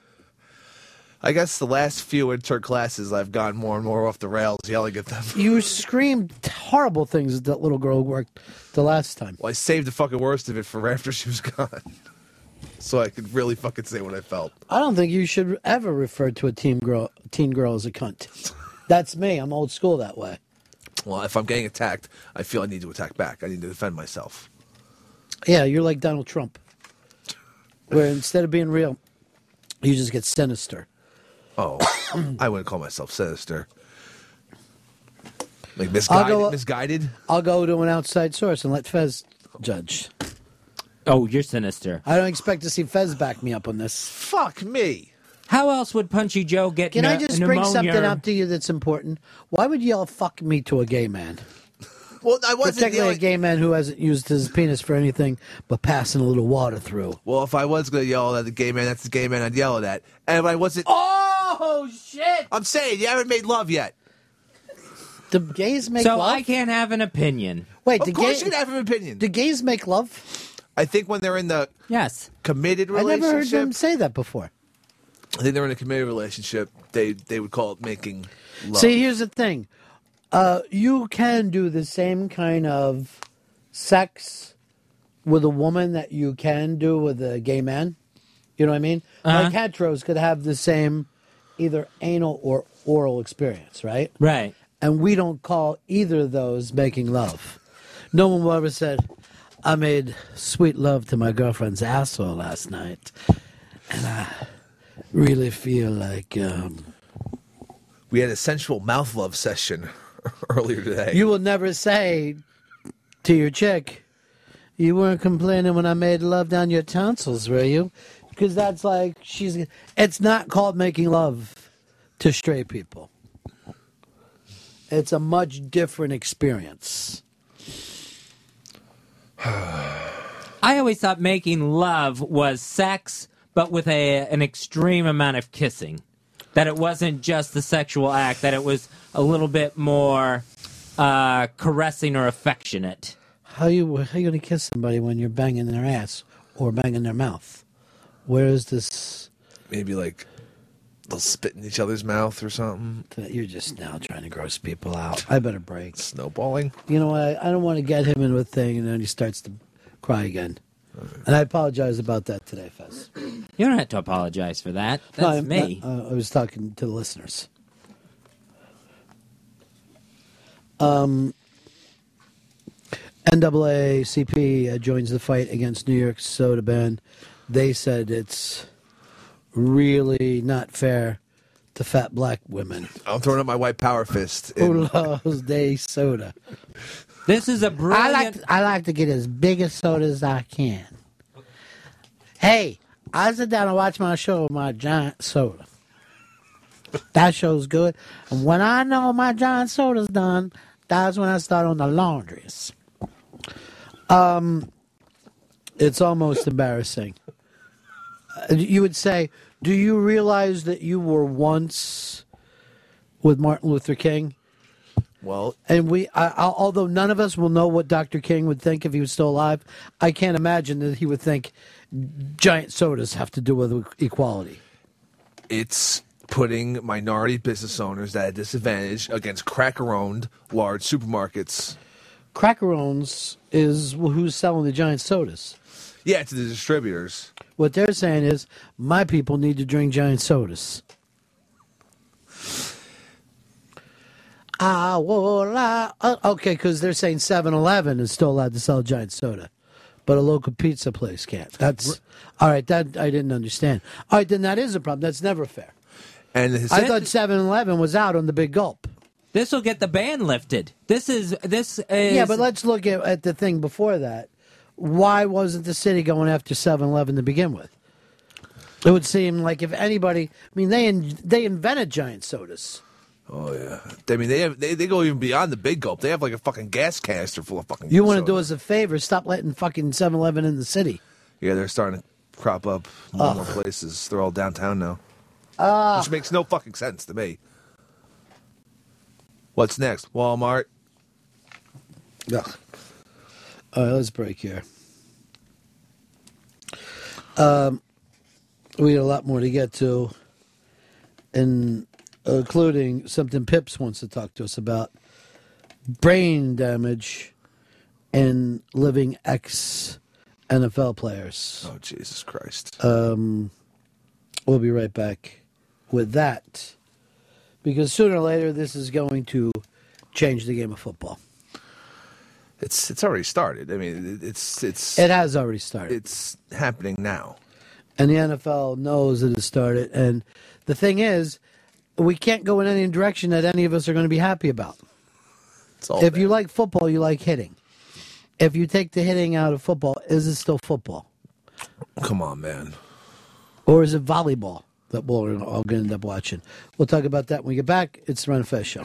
Speaker 3: I guess the last few intern classes, I've gone more and more off the rails, yelling at them.
Speaker 2: You screamed horrible things at that little girl who worked the last time.
Speaker 3: Well, I saved the fucking worst of it for after she was gone, so I could really fucking say what I felt.
Speaker 2: I don't think you should ever refer to a teen girl, teen girl as a cunt. That's me. I'm old school that way.
Speaker 3: Well, if I'm getting attacked, I feel I need to attack back. I need to defend myself.
Speaker 2: Yeah, you're like Donald Trump, where instead of being real, you just get sinister.
Speaker 3: Oh, I wouldn't call myself sinister. Like
Speaker 2: I'll
Speaker 3: misguided.
Speaker 2: go-
Speaker 3: misguided.
Speaker 2: I'll go to an outside source and let Fez judge.
Speaker 4: Oh, you're sinister.
Speaker 2: I don't expect to see Fez back me up on this.
Speaker 3: Fuck me.
Speaker 4: How else would Punchy Joe get
Speaker 2: Can I
Speaker 4: pneu-
Speaker 2: just bring
Speaker 4: pneumonia?
Speaker 2: something up to you that's important? Why would y'all fuck me to a gay man?
Speaker 3: Well, I wasn't the
Speaker 2: Particularly
Speaker 3: only-
Speaker 2: a gay man who hasn't used his penis for anything but passing a little water through.
Speaker 3: Well, if I was going to yell at the gay man, that's the gay man I'd yell it at. And if I wasn't.
Speaker 2: Oh, shit!
Speaker 3: I'm saying, you haven't made love yet.
Speaker 2: Do gays make
Speaker 4: so
Speaker 2: love?
Speaker 4: I can't have an opinion.
Speaker 2: Wait,
Speaker 3: Of
Speaker 2: do
Speaker 3: course
Speaker 2: gay-
Speaker 3: you'd have an opinion.
Speaker 2: Do gays make love?
Speaker 3: I think when they're in the
Speaker 4: yes
Speaker 3: committed relationship.
Speaker 2: I
Speaker 3: relationship.
Speaker 2: never heard them say that before.
Speaker 3: I think they're in a committed relationship. They they would call it making love.
Speaker 2: See, here's the thing. Uh, you can do the same kind of sex with a woman that you can do with a gay man. You know what I mean?
Speaker 4: Uh-huh.
Speaker 2: Like heteros could have the same either anal or oral experience, right?
Speaker 4: Right.
Speaker 2: And we don't call either of those making love. No one will ever said, I made sweet love to my girlfriend's asshole last night. And I really feel like um,
Speaker 3: we had a sensual mouth love session earlier today.
Speaker 2: You will never say to your chick, "You weren't complaining when I made love down your tonsils, were you?" Because that's like she's. It's not called making love to straight people. It's a much different experience.
Speaker 4: I always thought making love was sex, but with a an extreme amount of kissing. That it wasn't just the sexual act; that it was a little bit more uh, caressing or affectionate.
Speaker 2: How you how you gonna kiss somebody when you're banging their ass or banging their mouth? Where is this?
Speaker 3: Maybe like they'll spit in each other's mouth or something.
Speaker 2: You're just now trying to gross people out. I better break.
Speaker 3: Snowballing.
Speaker 2: You know what? I, I don't want to get him into a thing, and then he starts to cry again. And I apologize about that today, Fez.
Speaker 4: You don't have to apologize for that.
Speaker 2: No,
Speaker 4: That's
Speaker 2: I-
Speaker 4: me.
Speaker 2: uh, I was talking to the listeners. Um, NAACP uh, joins the fight against New York's soda ban. They said it's really not fair to fat black women
Speaker 3: I'm throwing up my white power fist.
Speaker 2: who loves day soda.
Speaker 4: This is a brilliant.
Speaker 2: I like I like to get as big a soda as I can. Hey, I sit down and watch my show with my giant soda. That show's good. And when I know my giant soda's done, that's when I start on the laundries. Um, it's almost embarrassing. You would say, "Do you realize that you were once with Martin Luther King?"
Speaker 3: Well,
Speaker 2: and we, I, I, although none of us will know what Dr. King would think if he was still alive, I can't imagine that he would think giant sodas have to do with equality.
Speaker 3: It's putting minority business owners at a disadvantage against cracker-owned large supermarkets.
Speaker 2: Crackerones is who's selling the giant sodas.
Speaker 3: Yeah, to the distributors.
Speaker 2: What they're saying is, my people need to drink giant sodas. I will lie. Uh, okay, because they're saying 7 Eleven is still allowed to sell giant soda, but a local pizza place can't. That's all right. That I didn't understand. All right, then that is a problem. That's never fair.
Speaker 3: And his,
Speaker 2: I thought 7 Eleven was out on the big gulp.
Speaker 4: This will get the ban lifted. This is this is
Speaker 2: Yeah, but let's look at, at the thing before that. Why wasn't the city going after 7 Eleven to begin with? It would seem like if anybody, I mean, they in, they invented giant sodas.
Speaker 3: Oh yeah. I mean, they have they, they go even beyond the big gulp. They have like a fucking gas canister full of fucking.
Speaker 2: You want to do us a favor? Stop letting fucking 7 Eleven in the city.
Speaker 3: Yeah, they're starting to crop up more and more places. They're all downtown now,
Speaker 2: Ah,
Speaker 3: which makes no fucking sense to me. What's next? Walmart.
Speaker 2: Ugh. All right, let's break here. Um, we got a lot more to get to, and including something Pips wants to talk to us about: brain damage in living ex NFL players.
Speaker 3: Oh Jesus Christ!
Speaker 2: Um, we'll be right back with that because sooner or later this is going to change the game of football.
Speaker 3: It's it's already started. I mean, it- it's it's
Speaker 2: It has already started.
Speaker 3: It's happening now.
Speaker 2: and the NFL knows it has started. And the thing is, we can't go in any direction that any of us are going to be happy about.
Speaker 3: all
Speaker 2: if you like football, you like hitting. if you take the hitting out of football, is it still football?
Speaker 3: Come on, man.
Speaker 2: Or is it volleyball that we're all going to end up watching? We'll talk about that when we get back. It's the Ron Fez Show.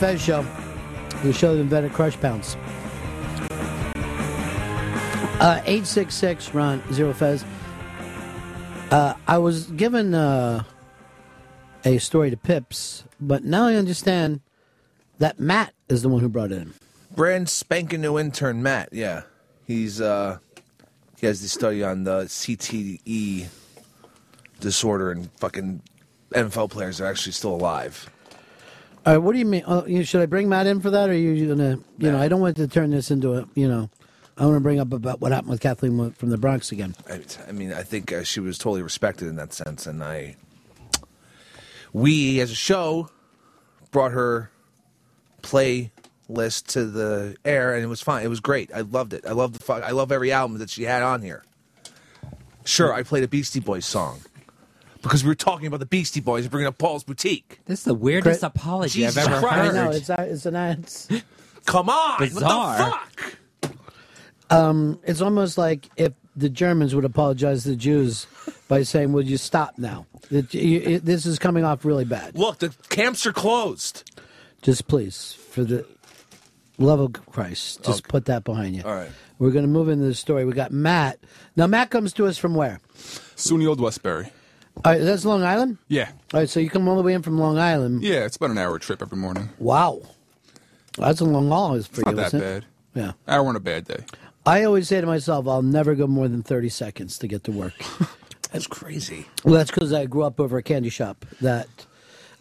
Speaker 2: Fez Show. The show that invented Crush Pounds. Uh, 866 Ron Zero Fez. Uh, I was given uh, a story to Pips, but now I understand that Matt is the one who brought it in.
Speaker 3: Brand spanking new intern Matt. Yeah, he's uh, he has the study on the CTE disorder and fucking NFL players are actually still alive.
Speaker 2: All right, what do you mean? Oh, you, should I bring Matt in for that, or are you gonna? You know, I don't want to turn this into a. You know, I want to bring up about what happened with Kathleen from the Bronx again.
Speaker 3: I, I mean, I think uh, she was totally respected in that sense, and I, we as a show, brought her play list to the air, and it was fine. It was great. I loved it. I love the. fu- I love every album that she had on here. Sure, I played a Beastie Boys song because we were talking about the Beastie Boys and bringing up Paul's Boutique.
Speaker 4: This is the weirdest apology
Speaker 3: Jesus
Speaker 4: I've ever
Speaker 3: Christ.
Speaker 4: heard.
Speaker 2: I know it's it's an it's
Speaker 3: Come on,
Speaker 4: Bizarre.
Speaker 3: What the fuck?
Speaker 2: um it's almost like if the Germans would apologize to the Jews by saying, "Would you stop now? It, you, it, this is coming off really bad.
Speaker 3: Look, the camps are closed.
Speaker 2: Just please, for the love of Christ, just put that behind you."
Speaker 3: All right.
Speaker 2: We're going to move into the story. We got Matt. Now, Matt comes to us from where?
Speaker 48: SUNY Old Westbury.
Speaker 2: All right, that's Long Island.
Speaker 48: Yeah.
Speaker 2: All right, so you come all the way in from Long Island.
Speaker 48: Yeah, it's about an hour trip every morning.
Speaker 2: Wow, that's a long haul for
Speaker 48: It's not
Speaker 2: you.
Speaker 48: that
Speaker 2: isn't it?
Speaker 48: bad.
Speaker 2: Yeah.
Speaker 48: Hour on a bad day.
Speaker 2: I always say to myself, I'll never go more than 30 seconds to get to work.
Speaker 3: That's crazy.
Speaker 2: Well, that's because I grew up over a candy shop that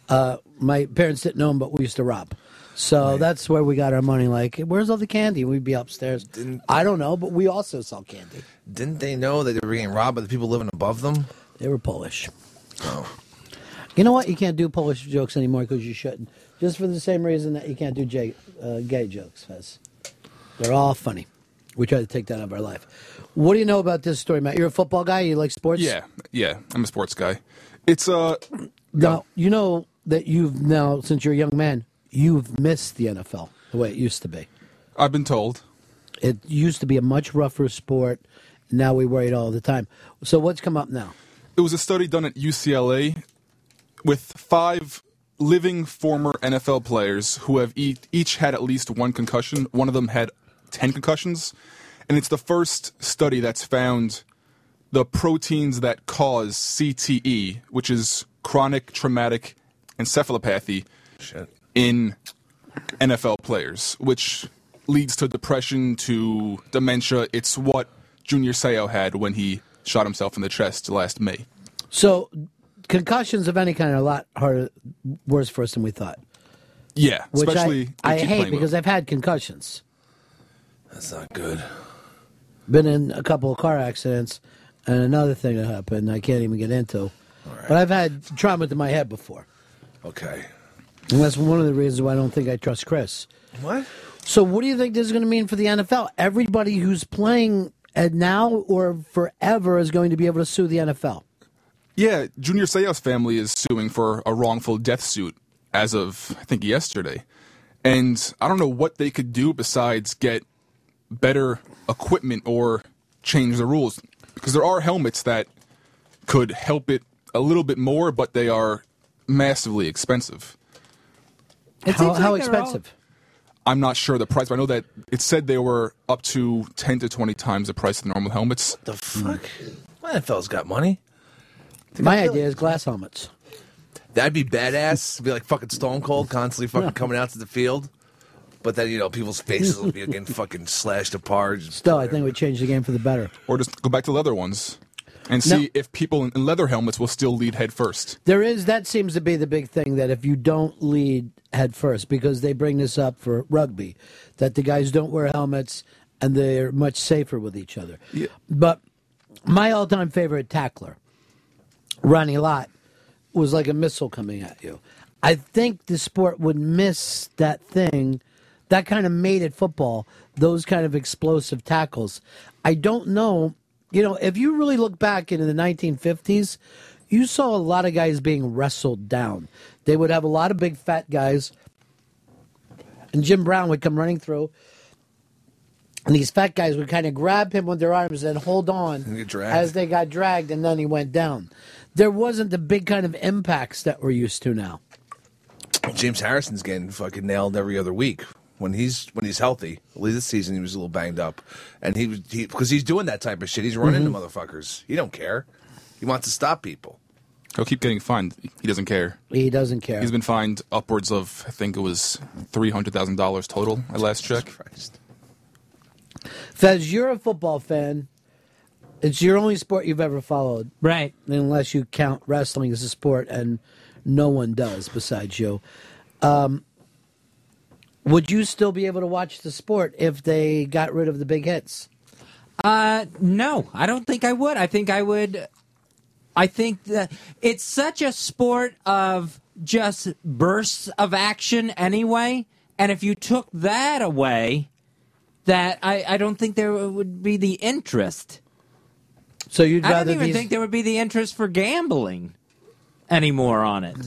Speaker 2: uh, my parents didn't own, but we used to rob. So that's where we got our money. Like, where's all the candy? We'd be upstairs. I don't know, but we also sell candy.
Speaker 3: Didn't they know that they were getting robbed by the people living above them?
Speaker 2: They were Polish.
Speaker 3: Oh.
Speaker 2: You know what? You can't do Polish jokes anymore because you shouldn't. Just for the same reason that you can't do J, uh, gay jokes, Fez. They're all funny. We try to take that out of our life. What do you know about this story, Matt? You're a football guy. You like sports?
Speaker 48: Yeah, yeah. I'm a sports guy. It's uh
Speaker 2: Now you know that you've now, since you're a young man, you've missed the NFL the way it used to be.
Speaker 48: I've been told.
Speaker 2: It used to be a much rougher sport. Now we worry it all the time. So what's come up now?
Speaker 48: It was a study done at UCLA with five living former NFL players who have e- each had at least one concussion. One of them had 10 concussions. And it's the first study that's found the proteins that cause CTE, which is chronic traumatic encephalopathy, in NFL players, which leads to depression, to dementia. It's what Junior Seau had when he shot himself in the chest last May.
Speaker 2: So concussions of any kind are a lot harder, worse for us than we thought.
Speaker 48: Yeah,
Speaker 2: Which
Speaker 48: especially
Speaker 2: I, I
Speaker 48: if you keep
Speaker 2: hate because
Speaker 48: well.
Speaker 2: I've had concussions.
Speaker 3: That's not good.
Speaker 2: Been in a couple of car accidents, and another thing that happened I can't even get into. But I've had trauma to my head before.
Speaker 3: Okay.
Speaker 2: And that's one of the reasons why I don't think I trust Chris.
Speaker 3: What?
Speaker 2: So, what do you think this is going to mean for the NFL? Everybody who's playing at now or forever is going to be able to sue the NFL.
Speaker 48: Yeah, Junior Seau's family is suing for a wrongful death suit as of I think yesterday, and I don't know what they could do besides get better equipment or change the rules because there are helmets that could help it a little bit more, but they are massively expensive.
Speaker 2: How,
Speaker 4: seems
Speaker 2: how
Speaker 4: like they're all-
Speaker 2: expensive?
Speaker 48: I'm not sure the price, but I know that it said they were up to 10 to 20 times the price of the normal helmets.
Speaker 3: The fuck? My NFL's got money.
Speaker 2: My idea is glass helmets.
Speaker 3: That'd be badass. Be like fucking Stone Cold, constantly fucking coming out to the field. But then you know people's faces will be getting fucking slashed apart.
Speaker 2: Still, I think we changed the game for the better.
Speaker 48: Or just go back to leather ones and
Speaker 2: No.
Speaker 48: see if people in in leather helmets will still lead head first.
Speaker 2: There is that seems to be the big thing that if you don't lead head first, because they bring this up for rugby, that the guys don't wear helmets and they're much safer with each other. But my all-time favorite tackler, Ronnie Lott, was like a missile coming at you. I think the sport would miss that thing, that kind of made it football, those kind of explosive tackles. I don't know, you know, if you really look back into the 1950s, you saw a lot of guys being wrestled down. They would have a lot of big fat guys, and Jim Brown would come running through. And these fat guys would kind of grab him with their arms and hold on
Speaker 3: And
Speaker 2: as they got dragged, and then he went down. There wasn't the big kind of impacts that we're used to now.
Speaker 3: James Harrison's getting fucking nailed every other week when he's when he's healthy. At least this season he was a little banged up, and he was he because he's doing that type of shit. He's running
Speaker 2: Mm-hmm.
Speaker 3: into motherfuckers. He don't care. He wants to stop people.
Speaker 48: He'll keep getting fined. He doesn't care.
Speaker 2: He doesn't care.
Speaker 48: He's been fined upwards of, I think it was $300,000 total at last check. Christ.
Speaker 2: Fez, you're a football fan. It's your only sport you've ever followed.
Speaker 4: Right.
Speaker 2: Unless you count wrestling as a sport, and no one does besides you. Um, would you still be able to watch the sport if they got rid of the big hits?
Speaker 4: Uh, no, I don't think I would. I think I would. I think that it's such a sport of just bursts of action anyway. And if you took that away, that I, I don't think there would be the interest.
Speaker 2: So you'd rather I
Speaker 4: don't even
Speaker 2: these-
Speaker 4: think there would be the interest for gambling anymore on it.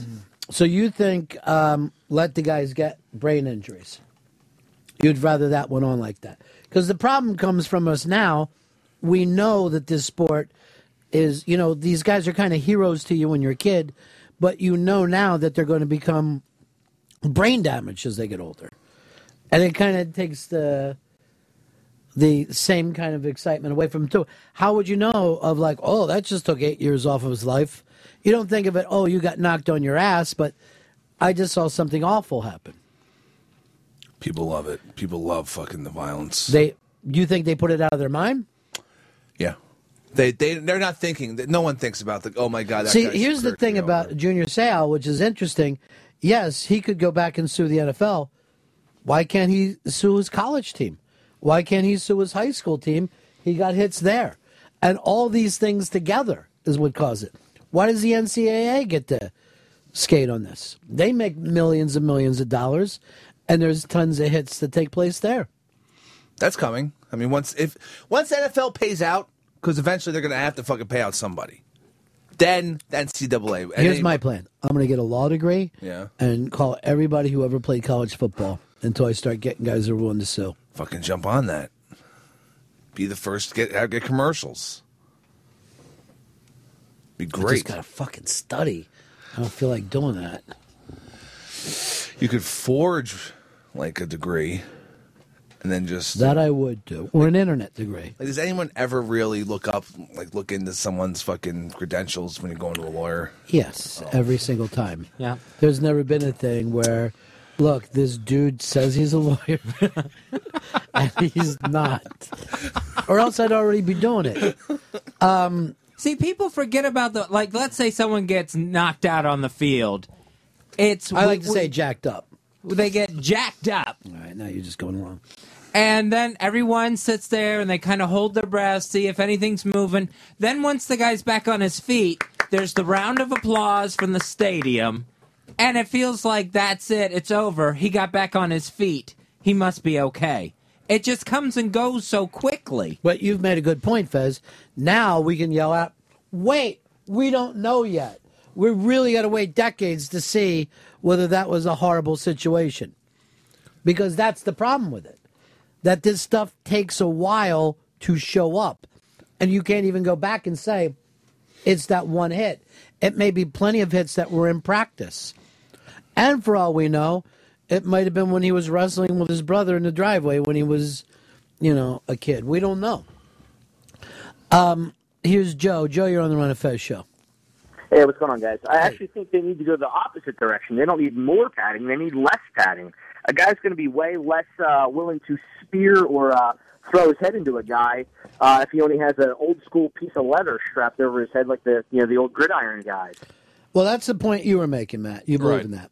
Speaker 2: So you think um, let the guys get brain injuries? You'd rather that went on like that because the problem comes from us now. We know that this sport is, you know, these guys are kind of heroes to you when you're a kid, but you know now that they're going to become brain damaged as they get older, and it kind of takes the the same kind of excitement away from him too. How would you know of like, oh, that just took eight years off of his life? You don't think of it, oh, you got knocked on your ass, but I just saw something awful happen.
Speaker 3: People love it. People love fucking the violence.
Speaker 2: They, you think they put it out of their mind?
Speaker 3: yeah. They they they're not thinking no one thinks about the oh my god. That
Speaker 2: See, here's the thing about Junior Seau, which is interesting. Yes, he could go back and sue the NFL. Why can't he sue his college team? Why can't he sue his high school team? He got hits there. And all these things together is what caused it. Why does the NCAA get to skate on this? They make millions and millions of dollars, and there's tons of hits that take place there.
Speaker 3: That's coming. I mean, once if once NFL pays out, because eventually they're going to have to fucking pay out somebody. Then the NCAA.
Speaker 2: Here's my plan. I'm going to get a law degree
Speaker 3: Yeah.
Speaker 2: and call everybody who ever played college football until I start getting guys who are willing to sue.
Speaker 3: Fucking jump on that. Be the first to get get commercials. Be
Speaker 2: I
Speaker 3: great.
Speaker 2: just got to fucking study. I don't feel like doing that.
Speaker 3: You could forge like a degree, and then just
Speaker 2: That I would do, or an internet degree.
Speaker 3: Like, does anyone ever really look up, like, look into someone's fucking credentials when you're going to a lawyer?
Speaker 2: Yes, every single time.
Speaker 4: Yeah.
Speaker 2: There's never been a thing where, look, this dude says he's a lawyer, and he's not, or else I'd already be doing it. Um,
Speaker 4: See, people forget about the like. Let's say someone gets knocked out on the field. It's
Speaker 2: I like
Speaker 4: we-
Speaker 2: to say jacked up.
Speaker 4: They get jacked up.
Speaker 2: All right, now you're just going along.
Speaker 4: And then everyone sits there and they kind of hold their breath, see if anything's moving. Then once the guy's back on his feet, there's the round of applause from the stadium. And it feels like that's it. It's over. He got back on his feet. He must be okay. It just comes and goes so quickly.
Speaker 2: But you've made a good point, Fez. Now we can yell out, wait, we don't know yet. We really got to wait decades to see whether that was a horrible situation. Because that's the problem with it. That this stuff takes a while to show up. And you can't even go back and say it's that one hit. It may be plenty of hits that were in practice. And for all we know, it might have been when he was wrestling with his brother in the driveway when he was, you know, a kid. We don't know. Um, here's Joe. Joe, you're on the Ron and Fez show.
Speaker 49: Hey, what's going on, guys? I actually think they need to go the opposite direction. They don't need more padding; they need less padding. A guy's going to be way less uh, willing to spear or uh, throw his head into a guy uh, if he only has an old school piece of leather strapped over his head, like the you know the old gridiron guys.
Speaker 2: Well, that's the point you were making, Matt. You believe
Speaker 49: Right.
Speaker 2: in that.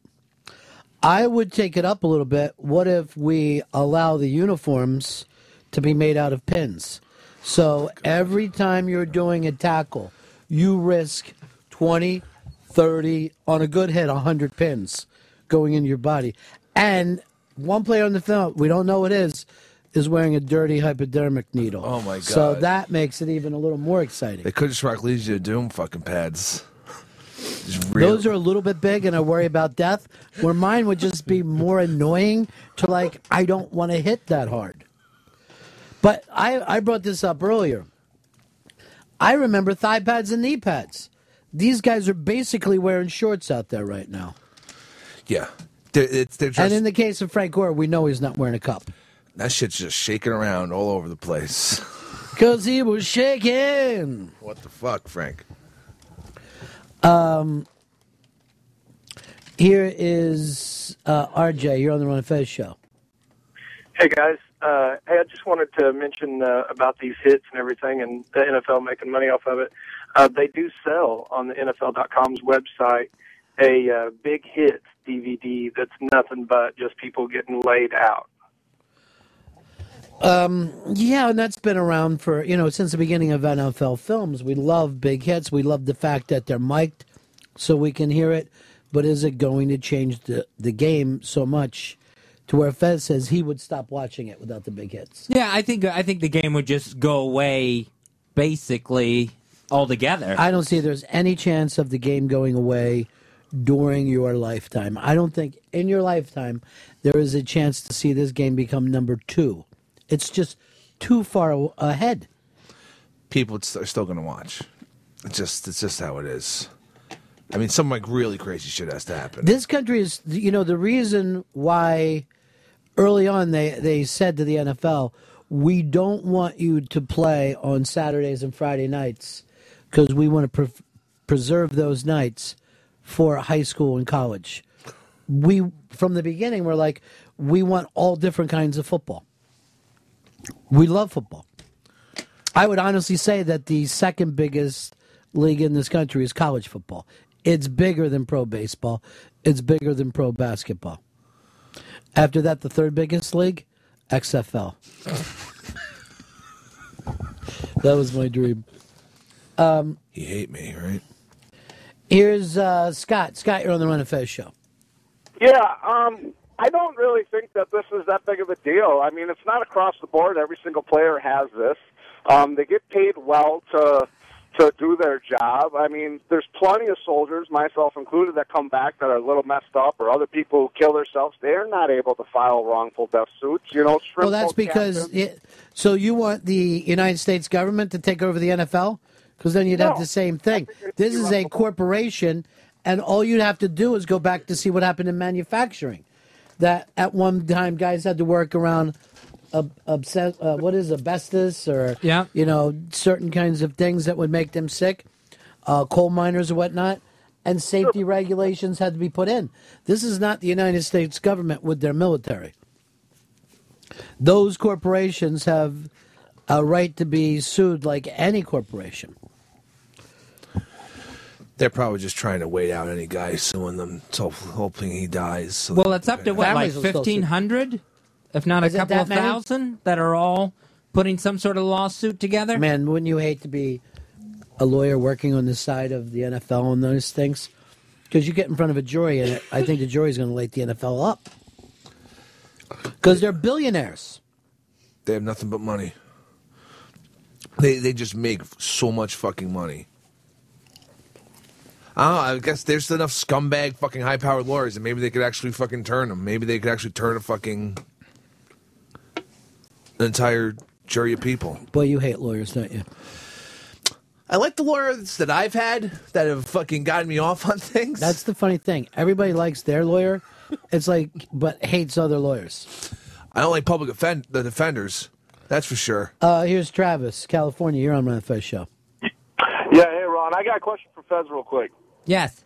Speaker 2: I would take it up a little bit. What if we allow the uniforms to be made out of pins? So every time you're doing a tackle, you risk 20, 30, on a good hit, 100 pins going in your body. And one player on the film, we don't know what it is, is wearing a dirty hypodermic needle.
Speaker 3: Oh, my God.
Speaker 2: So that makes it even a little more exciting.
Speaker 3: They could just rock Legion of Doom fucking pads.
Speaker 2: Those are a little bit big, and I worry about death. Where mine would just be more annoying to like, I don't want to hit that hard. But I, I brought this up earlier. I remember thigh pads and knee pads. These guys are basically wearing shorts out there right now.
Speaker 3: Yeah. They're, it's, they're just,
Speaker 2: and in the case of Frank Gore, we know he's not wearing a cup
Speaker 3: that shit's just shaking around all over the place.
Speaker 2: because he was shaking.
Speaker 3: What the fuck, Frank?
Speaker 2: Um, here is uh, RJ. You're on the Ron and Fez show.
Speaker 50: Hey guys, uh, hey, I just wanted to mention uh, about these hits and everything, and the NFL making money off of it. Uh, they do sell on the NFL.com's website a uh, big hits DVD that's nothing but just people getting laid out.
Speaker 2: Um, yeah, and that's been around for you know since the beginning of NFL films. We love big hits. We love the fact that they're mic'd, so we can hear it. But is it going to change the the game so much to where Fez says he would stop watching it without the big hits?
Speaker 4: Yeah, I think I think the game would just go away basically altogether.
Speaker 2: I don't see there's any chance of the game going away during your lifetime. I don't think in your lifetime there is a chance to see this game become number two. It's just too far ahead.
Speaker 3: People are still going to watch. It's just, it's just how it is. I mean, some like really crazy shit has to happen.
Speaker 2: This country is, you know, the reason why early on they, they said to the NFL, we don't want you to play on Saturdays and Friday nights because we want to pre- preserve those nights for high school and college. We, from the beginning, we're like, we want all different kinds of football. We love football. I would honestly say that the second biggest league in this country is college football. It's bigger than pro baseball. It's bigger than pro basketball. After that, the third biggest league, XFL. that was my dream. Um,
Speaker 3: you hate me, right?
Speaker 2: Here's uh, Scott. Scott, you're on the Ron and Fez show.
Speaker 46: Yeah, um, I don't really think that this is that big of a deal. I mean, it's not across the board. Every single player has this. Um, they get paid well to to do their job. I mean, there's plenty of soldiers, myself included, that come back that are a little messed up, or other people who kill themselves. They're not able to file wrongful death suits. You know,
Speaker 2: Well, that's because. It, so you want the United States government to take over the NFL? Because then you'd have the same thing. This is a corporation, and all you'd have to do is go back to see what happened in manufacturing. that at one time guys had to work around ob- obsess- uh, what is asbestos or
Speaker 4: Yeah.
Speaker 2: you know certain kinds of things that would make them sick, uh, coal miners or whatnot, and safety regulations had to be put in. This is not the United States government with their military. Those corporations have a right to be sued like any corporation.
Speaker 3: They're probably just trying to wait out any guy suing them, so hoping he dies. So
Speaker 4: Well, it's up to what, like
Speaker 2: Families will still sue.
Speaker 4: fifteen hundred, if not a
Speaker 2: Is it
Speaker 4: couple of
Speaker 2: many?
Speaker 4: thousand, that are all putting some sort of lawsuit together.
Speaker 2: Man, wouldn't you hate to be a lawyer working on the side of the NFL on those things? Because you get in front of a jury, and I think the jury's going to light the NFL up. Because they're billionaires.
Speaker 3: They have nothing but money. They they just make so much fucking money. I. I guess there's enough scumbag fucking high powered lawyers, and maybe they could actually fucking turn them. Maybe they could actually turn a fucking an entire jury of people.
Speaker 2: Boy, you hate lawyers, don't you?
Speaker 3: I like the lawyers that I've had that have fucking gotten me off on things.
Speaker 2: That's the funny thing. Everybody likes their lawyer. It's like, but hates other lawyers.
Speaker 3: I don't like public offend the defenders. That's for sure.
Speaker 2: Uh, here's Travis, California. You're on Ron and Fez show.
Speaker 46: Yeah, hey I got a question for Fez real quick.
Speaker 4: Yes.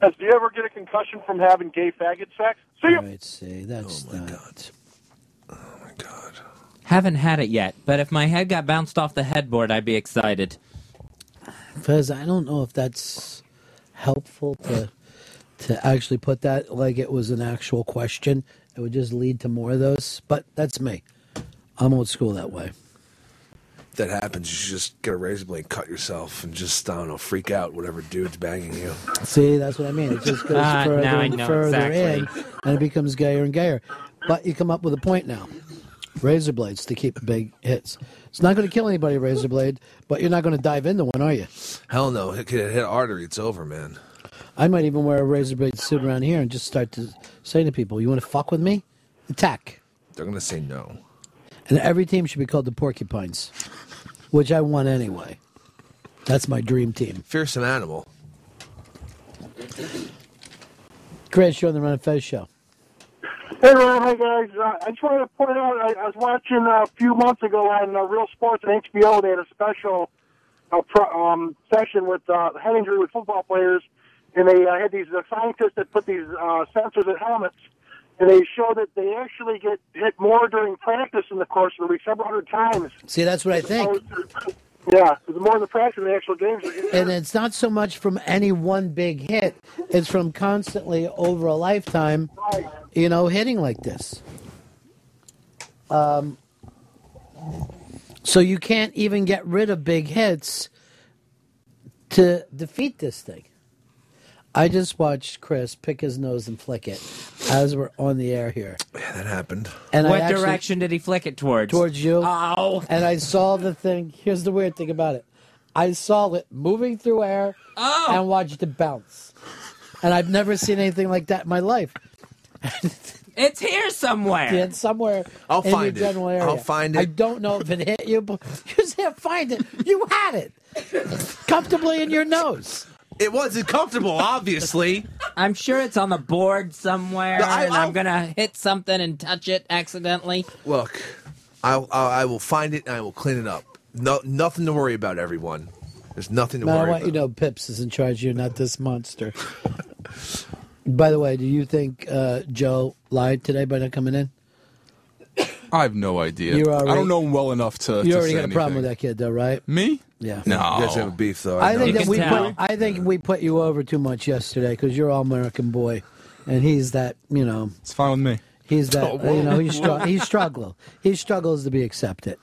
Speaker 46: Fez, do you ever get a concussion from having gay faggot sex? See you.
Speaker 2: Right, see, that's oh, not. Oh my god.
Speaker 4: Haven't had it yet, but if my head got bounced off the headboard, I'd be excited.
Speaker 2: Fez, I don't know if that's helpful to to actually put that like it was an actual question. It would just lead to more of those. But that's me. I'm old school that way.
Speaker 3: If that happens, you should just get a razor blade, cut yourself, and just I don't know, freak out whatever dude's banging you.
Speaker 2: See, that's what I mean. It just goes
Speaker 4: Ah,
Speaker 2: further
Speaker 4: now I
Speaker 2: and
Speaker 4: know
Speaker 2: further
Speaker 4: exactly.
Speaker 2: in, and it becomes gayer and gayer. But you come up with a point now. Razor blades to keep big hits. It's not going to kill anybody, razor blade, but you're not going to dive into one, are you?
Speaker 3: Hell no, it could hit artery. It's over, man.
Speaker 2: I might even wear a razor blade suit around here and just start to say to people, "You want to fuck with me? Attack!"
Speaker 3: They're gonna say no.
Speaker 2: And every team should be called the Porcupines, which I want anyway. That's my dream team.
Speaker 3: Fearsome animal.
Speaker 2: Chris, you're on the Ron and Fez show.
Speaker 46: Hey Ron, hi guys. Uh, I just wanted to point out, I, I was watching uh, a few months ago on uh, Real Sports and HBO. They had a special uh, pro, um, session with uh, head injury with football players, and they uh, had these uh, scientists that put these uh, sensors in helmets, and they show that they actually get hit more during practice in the course of the week, several hundred times.
Speaker 2: See, that's what I think.
Speaker 46: Yeah, the more in the practice the actual games.
Speaker 2: And it's not so much from any one big hit; it's from constantly over a lifetime, you know, hitting like this. Um, so you can't even get rid of big hits to defeat this thing. I just watched Chris pick his nose and flick it as we're on the air here.
Speaker 3: Yeah, that happened.
Speaker 2: And
Speaker 4: what
Speaker 2: actually-
Speaker 4: direction did he flick it towards?
Speaker 2: towards you.
Speaker 4: Oh.
Speaker 2: And I saw the thing. Here's the weird thing about it. I saw it moving through air
Speaker 4: Oh.
Speaker 2: and watched it bounce. And I've never seen anything like that in my life.
Speaker 4: It's here somewhere.
Speaker 2: It's somewhere
Speaker 3: I'll
Speaker 2: in
Speaker 3: find it.
Speaker 2: general area.
Speaker 3: I'll find it.
Speaker 2: I don't know if it hit you, but you can't find it. You had it comfortably in your nose.
Speaker 3: It wasn't comfortable, obviously.
Speaker 4: I'm sure it's on the board somewhere,
Speaker 3: No, I-
Speaker 4: and I'm
Speaker 3: I'll-
Speaker 4: gonna hit something and touch it accidentally.
Speaker 3: Look, I'll, I'll, I will find it and I will clean it up. No, nothing to worry about, everyone. There's nothing to
Speaker 2: Man, I
Speaker 3: worry
Speaker 2: want
Speaker 3: about.
Speaker 2: you to know Pips is in charge here, not this monster. By the way, do you think uh, Joe lied today by not coming in?
Speaker 48: I have no idea.
Speaker 2: You're already-
Speaker 48: I don't know him well enough to.
Speaker 2: You already
Speaker 48: say
Speaker 2: got a problem with that kid, though, right?
Speaker 48: Me?
Speaker 2: Yeah.
Speaker 48: No.
Speaker 3: You guys have a beef, though.
Speaker 2: I
Speaker 3: know.
Speaker 2: think that we
Speaker 4: tell.
Speaker 2: put, I think we put you over too much yesterday because you're all American boy, and he's that you know
Speaker 48: It's fine with me.
Speaker 2: he's that
Speaker 3: Oh,
Speaker 2: you know he's str- he struggle he struggles to be accepted.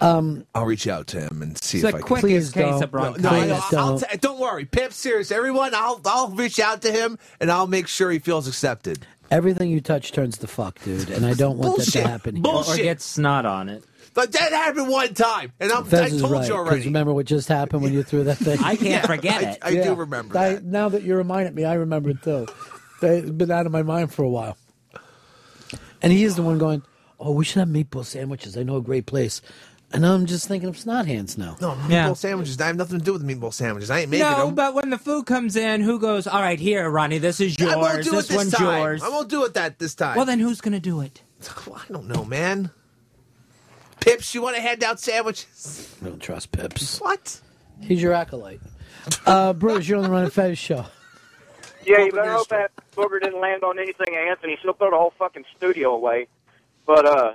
Speaker 2: Um,
Speaker 3: I'll reach out to him and see
Speaker 4: It's
Speaker 3: if
Speaker 4: the
Speaker 3: I can.
Speaker 2: Please
Speaker 4: case
Speaker 2: don't.
Speaker 4: of bronchitis.
Speaker 3: No, I,
Speaker 2: Please
Speaker 3: I'll, I'll
Speaker 2: don't.
Speaker 3: t- don't worry, Pip. Serious, everyone. I'll I'll reach out to him and I'll make sure he feels accepted.
Speaker 2: everything you touch turns to fuck, dude, and I don't want that to happen. here.
Speaker 4: or get snot on it.
Speaker 3: But that happened one time, and I'm, I
Speaker 2: Fez is
Speaker 3: told
Speaker 2: right.
Speaker 3: you
Speaker 2: 'cause
Speaker 3: already.
Speaker 2: remember what just happened when you threw that thing?
Speaker 4: I can't forget
Speaker 3: I,
Speaker 4: it.
Speaker 3: I
Speaker 2: Yeah.
Speaker 3: do remember
Speaker 2: I-
Speaker 3: that.
Speaker 2: Now that you reminded me, I remember it too. It's been out of my mind for a while. And he is the one going, "Oh, we should have meatball sandwiches. I know a great place." And I'm just thinking of snot hands now.
Speaker 3: No, meatball
Speaker 4: Yeah.
Speaker 3: sandwiches. I have nothing to do with meatball sandwiches. I ain't making
Speaker 4: no,
Speaker 3: them.
Speaker 4: but when the food comes in, who goes? All right, here, Ronnie. This is yours.
Speaker 3: I won't do
Speaker 4: this
Speaker 3: it this
Speaker 4: one's
Speaker 3: time.
Speaker 4: yours.
Speaker 3: I won't do it that this time.
Speaker 4: Well, then who's gonna do it?
Speaker 3: I don't know, man. Pips, you want to hand out sandwiches?
Speaker 2: I don't trust Pips.
Speaker 3: What?
Speaker 2: He's your acolyte. Uh, Bruce, you're on the Ron and Fez show.
Speaker 51: Yeah, you better hope that booger didn't land on anything, Anthony. She'll throw the whole fucking studio away. But uh,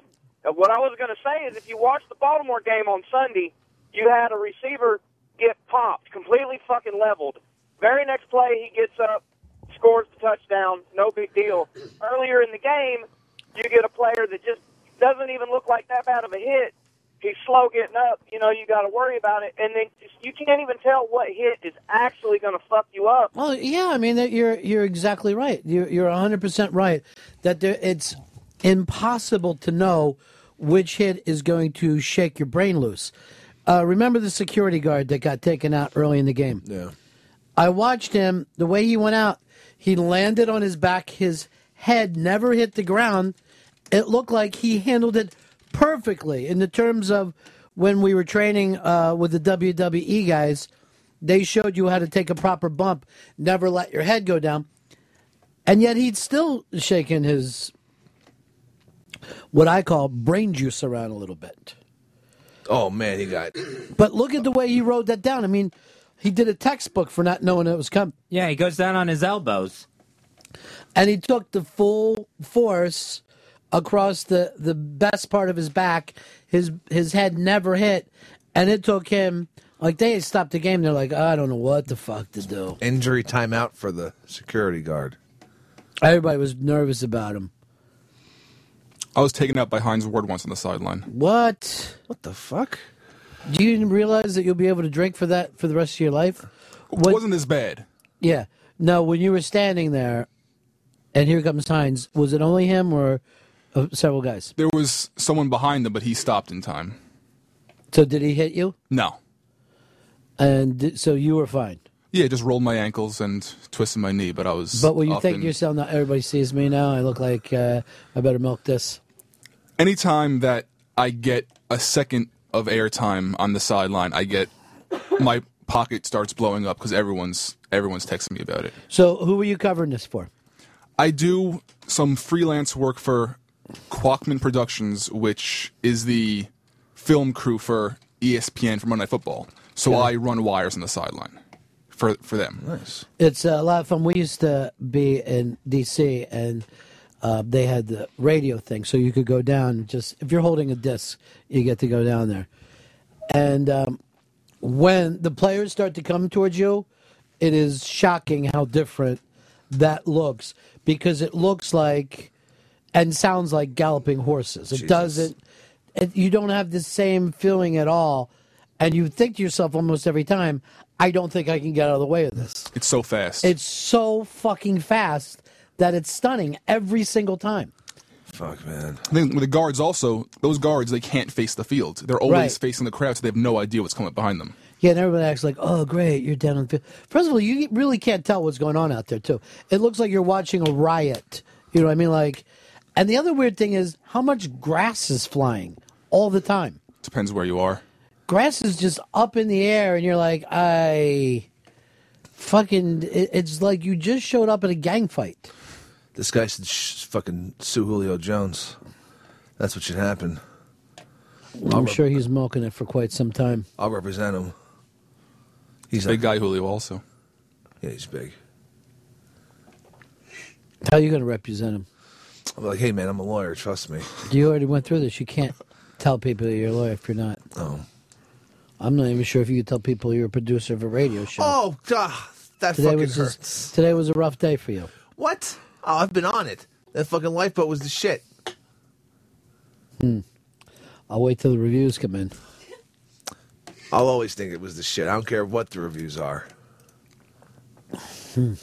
Speaker 51: what I was going to say is, if you watch the Baltimore game on Sunday, you had a receiver get popped, completely fucking leveled. Very next play, he gets up, scores the touchdown. No big deal. Earlier in the game, you get a player that just doesn't even look like that bad of a hit. He's slow getting up. You know, you got to worry about it, and then you can't even tell what hit is actually going to fuck you up.
Speaker 2: Well, yeah, I mean you're you're exactly right. You're you're 100 percent right that there, it's impossible to know which hit is going to shake your brain loose. Uh, remember the security guard that got taken out early in the game?
Speaker 3: Yeah.
Speaker 2: I watched him. The way he went out, he landed on his back. His head never hit the ground. It looked like he handled it perfectly. In the terms of when we were training uh, with the WWE guys, they showed you how to take a proper bump, never let your head go down, and yet he'd still shaken his what I call brain juice around a little bit.
Speaker 3: Oh man, he got.
Speaker 2: But look at the way he wrote that down. I mean, he did a textbook for not knowing it was coming.
Speaker 4: Yeah, he goes down on his elbows.
Speaker 2: And he took the full force across the, the best part of his back. His his head never hit. And it took him like they stopped the game. They're like, I don't know what the fuck to do.
Speaker 3: Injury timeout for the security guard.
Speaker 2: Everybody was nervous about him.
Speaker 48: I was taken out by Hines Ward once on the sideline.
Speaker 2: What?
Speaker 3: What the fuck?
Speaker 2: Do you realize that you'll be able to drink for that for the rest of your life?
Speaker 48: It wasn't as bad.
Speaker 2: Yeah. No, when you were standing there, and here comes Hines, was it only him or uh, several guys?
Speaker 48: There was someone behind them, but he stopped in time.
Speaker 2: So did he hit you?
Speaker 48: No.
Speaker 2: And so you were fine.
Speaker 48: Yeah, just rolled my ankles and twisted my knee, but I was.
Speaker 2: But when you
Speaker 48: up
Speaker 2: think
Speaker 48: and-
Speaker 2: to yourself, now everybody sees me now, I look like uh, I better milk this.
Speaker 48: anytime that I get a second of airtime on the sideline, I get my pocket starts blowing up because everyone's everyone's texting me about it.
Speaker 2: So who were you covering this for?
Speaker 48: I do some freelance work for Quackman Productions, which is the film crew for ESPN for Monday Night Football. So
Speaker 2: Okay.
Speaker 48: I run wires on the sideline for for them.
Speaker 3: Nice.
Speaker 2: It's a lot of fun. We used to be in D.C. and uh, they had the radio thing, so you could go down. Just if you're holding a disc, you get to go down there. And um, when the players start to come towards you, it is shocking how different that looks because it looks like and sounds like galloping horses. It
Speaker 3: Jesus.
Speaker 2: doesn't. It, you don't have the same feeling at all, and you think to yourself almost every time, "I don't think I can get out of the way of this."
Speaker 48: It's so fast.
Speaker 2: It's so fucking fast that it's stunning every single time.
Speaker 3: Fuck, man.
Speaker 48: I think with the guards also, those guards they can't face the field. They're always
Speaker 2: Right.
Speaker 48: facing the crowd, so they have no idea what's coming behind them.
Speaker 2: Yeah, and everybody acts like, "Oh, great, you're down on the field." First of all, you really can't tell what's going on out there too. It looks like you're watching a riot. You know what I mean? Like, and the other weird thing is how much grass is flying all the time.
Speaker 48: Depends where you are.
Speaker 2: Grass is just up in the air, and you're like, I fucking. It, it's like you just showed up at a gang fight.
Speaker 3: This guy should sh- fucking sue Julio Jones. That's what should happen.
Speaker 2: I'm sure he's milking it for quite some time.
Speaker 3: I'll represent him.
Speaker 48: He's a big guy, Julio. Also,
Speaker 3: Yeah, he's big.
Speaker 2: How are you going to represent him?
Speaker 3: I'm like, hey man, I'm a lawyer. Trust me.
Speaker 2: You already went through this. You can't tell people you're a lawyer if you're not.
Speaker 3: Oh.
Speaker 2: I'm not even sure if you could tell people you're a producer of a radio show.
Speaker 3: Oh, God, that
Speaker 2: today
Speaker 3: fucking
Speaker 2: was
Speaker 3: hurts.
Speaker 2: just- today was a rough day for you.
Speaker 3: What? Oh, I've been on it. That fucking lifeboat was the shit.
Speaker 2: Hmm. I'll wait till the reviews come in.
Speaker 3: I'll always think it was the shit. I don't care what the reviews are.
Speaker 2: Hmm.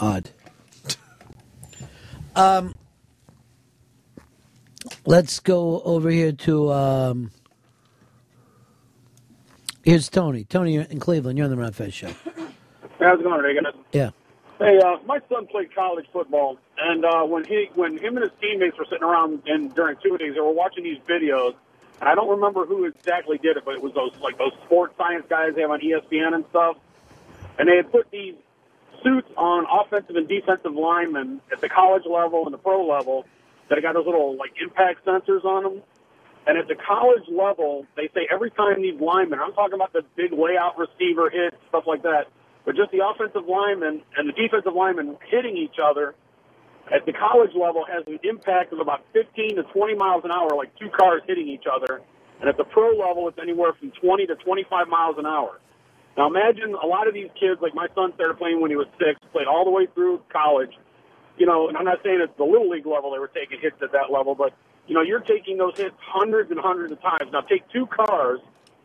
Speaker 2: Odd. Um, let's go over here to. Um, here's Tony. Tony you're in Cleveland. You're on the Ron Fez show.
Speaker 44: How's it going, Reagan?
Speaker 2: Yeah.
Speaker 44: Hey, uh, my son played college football, and uh, when he, when him and his teammates were sitting around and during two days, they were watching these videos And I don't remember who exactly did it, but it was those like those sports science guys they have on ESPN and stuff. And they had put these suits on offensive and defensive linemen at the college level and the pro level that had got those little like impact sensors on them. And at the college level, they say every time these linemen, I'm talking about the big layout receiver hits, stuff like that, but just the offensive linemen and the defensive linemen hitting each other at the college level has an impact of about 15 to 20 miles an hour, like two cars hitting each other. And at the pro level, it's anywhere from 20 to 25 miles an hour. Now imagine a lot of these kids, like my son started playing when he was six, played all the way through college. You know, and I'm not saying it's the little league level they were taking hits at that level, but you know, you're taking those hits hundreds and hundreds of times. Now take two cars,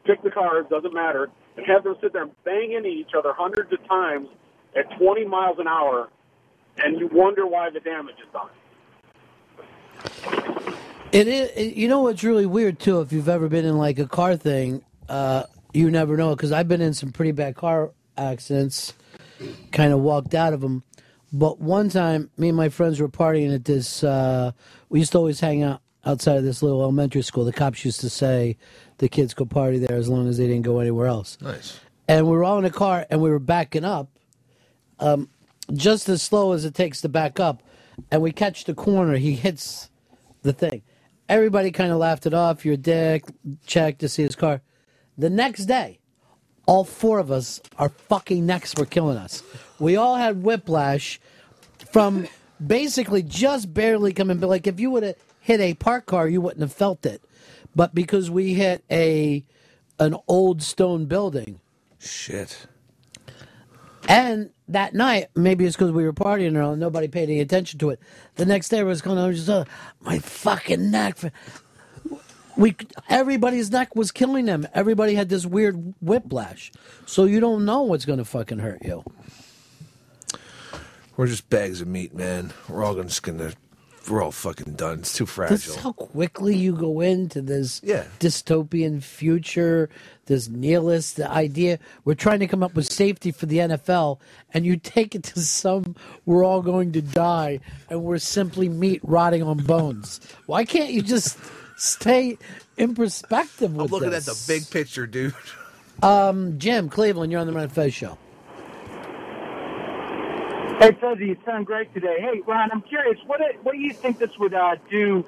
Speaker 44: pick the cars, doesn't matter, and have them sit there and bang into each other hundreds of times at 20 miles an hour, and you wonder why the damage is done.
Speaker 2: It is. you know what's really weird too? If you've ever been in like a car thing, uh, you never know. Because I've been in some pretty bad car accidents, kind of walked out of them. But one time, me and my friends were partying at this. Uh, we used to always hang out outside of this little elementary school. The cops used to say the kids could party there as long as they didn't go anywhere else.
Speaker 3: Nice.
Speaker 2: And we were all in a car and we were backing up, um, just as slow as it takes to back up. And we catch the corner. He hits the thing. Everybody kind of laughed it off. Your dick, checked to see his car. The next day, all four of us, our fucking necks were killing us. We all had whiplash from basically just barely coming. But like if you would have hit a parked car, you wouldn't have felt it. But because we hit a an old stone building,
Speaker 3: Shit.
Speaker 2: and that night, maybe it's because we were partying and nobody paid any attention to it. The next day, I was going, I was just, uh, my fucking neck. We, everybody's neck was killing them. Everybody had this weird whiplash. So you don't know what's going to fucking hurt you.
Speaker 3: We're just bags of meat, man. We're all just gonna. We're all fucking done. It's too
Speaker 2: This
Speaker 3: fragile.
Speaker 2: is how quickly you go into this
Speaker 3: Yeah.
Speaker 2: dystopian future, this nihilist idea. We're trying to come up with safety for the NFL, and you take it to some, we're all going to die, and we're simply meat rotting on bones. Why can't you just stay in perspective with
Speaker 3: I'm looking
Speaker 2: this?
Speaker 3: at the big picture, dude.
Speaker 2: Um, Jim, Cleveland, you're on the Ron Fez show.
Speaker 52: Hey, Fuzzy, you sound great today. Hey, Ron, I'm curious, what do, what do you think this would uh, do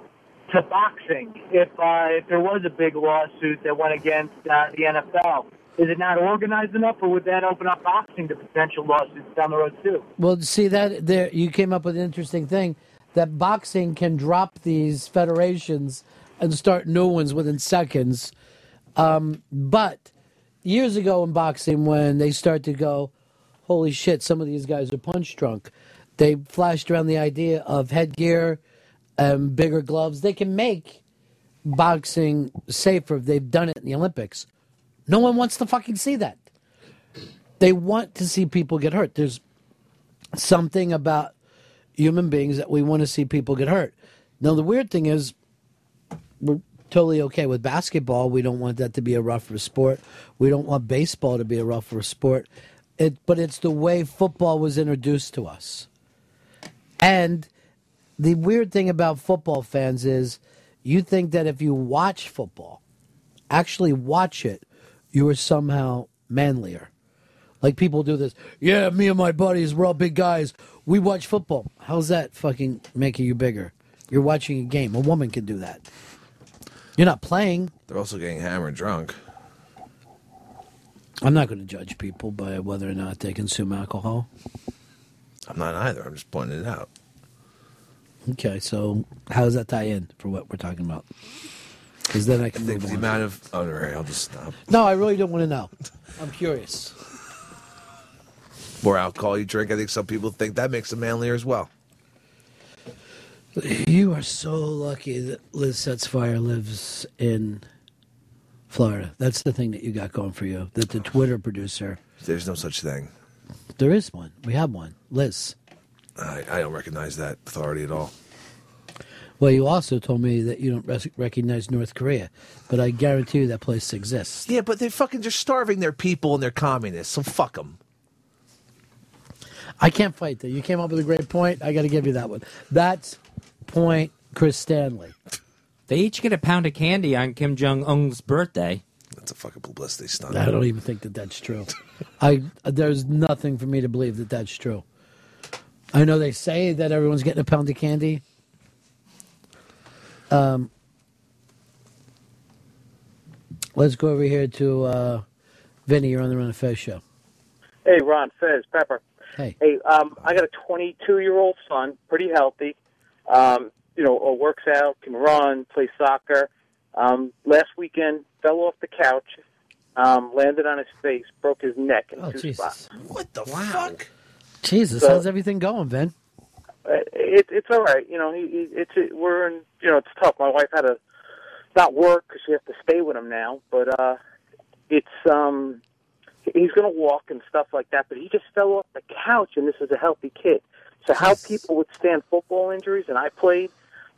Speaker 52: to boxing if uh, if there was a big lawsuit that went against uh, the NFL? Is it not organized enough, or would that open up boxing to potential lawsuits down the road too?
Speaker 2: Well, see that there you came up with an interesting thing that boxing can drop these federations and start new ones within seconds. Um, but years ago in boxing, when they start to go, holy shit, some of these guys are punch drunk, they flashed around the idea of headgear and bigger gloves. They can make boxing safer. They've done it in the Olympics. No one wants to fucking see that. They want to see people get hurt. There's something about human beings that we want to see people get hurt. Now, the weird thing is, we're totally okay with basketball. We don't want that to be a rougher sport. We don't want baseball to be a rougher sport. It, but it's the way football was introduced to us. And the weird thing about football fans is you think that if you watch football, actually watch it, you are somehow manlier. Like people do this. Yeah, me and my buddies, we're all big guys. We watch football. How's that fucking making you bigger? You're watching a game. A woman can do that. You're not playing.
Speaker 3: They're also getting hammered drunk.
Speaker 2: I'm not going to judge people by whether or not they consume alcohol.
Speaker 3: I'm not either. I'm just pointing it out.
Speaker 2: Okay, so how does that tie in for what we're talking about? Because then I
Speaker 3: I
Speaker 2: can
Speaker 3: think
Speaker 2: move
Speaker 3: the
Speaker 2: on.
Speaker 3: amount of. Oh, all right, I'll just stop.
Speaker 2: No, I really don't want to know. I'm curious.
Speaker 3: More alcohol you drink, I think some people think that makes them manlier as well.
Speaker 2: You are so lucky that Liz Sets Fire lives in Florida. That's the thing that you got going for you. That the Twitter producer.
Speaker 3: There's no such thing.
Speaker 2: There is one. We have one. Liz.
Speaker 3: I, I don't recognize that authority at all.
Speaker 2: Well, you also told me that you don't res- recognize North Korea, but I guarantee you that place exists.
Speaker 3: Yeah, but they're fucking just starving their people and they're communists, so fuck them.
Speaker 2: I can't fight that. You came up with a great point. I got to give you that one. That's point, Chris Stanley.
Speaker 4: They each get a pound of candy on Kim Jong Un's birthday.
Speaker 3: That's a fucking publicity stunt.
Speaker 2: I don't even think that that's true. I there's nothing for me to believe that that's true. I know they say that everyone's getting a pound of candy. Um, let's go over here to uh, Vinny. You're on the Ron and Fez show.
Speaker 53: Hey, Ron, Fez, Pepper.
Speaker 2: Hey.
Speaker 53: Hey, um, I got a 22 year old son, pretty healthy. Um, you know, uh, works out, can run, play soccer. Um, last weekend, fell off the couch, um, landed on his face, broke his neck in
Speaker 2: Oh,
Speaker 53: two
Speaker 2: Jesus.
Speaker 53: spots.
Speaker 3: What the fuck?
Speaker 2: Jesus,
Speaker 53: So-
Speaker 2: how's everything going, Ben?
Speaker 53: Uh, It, it's all right. You know, he, he, it's we're in. You know, it's tough. My wife had to not work because she has to stay with him now. But uh, it's um, he's going to walk and stuff like that. But he just fell off the couch, and this is a healthy kid. So how people withstand football injuries, and I played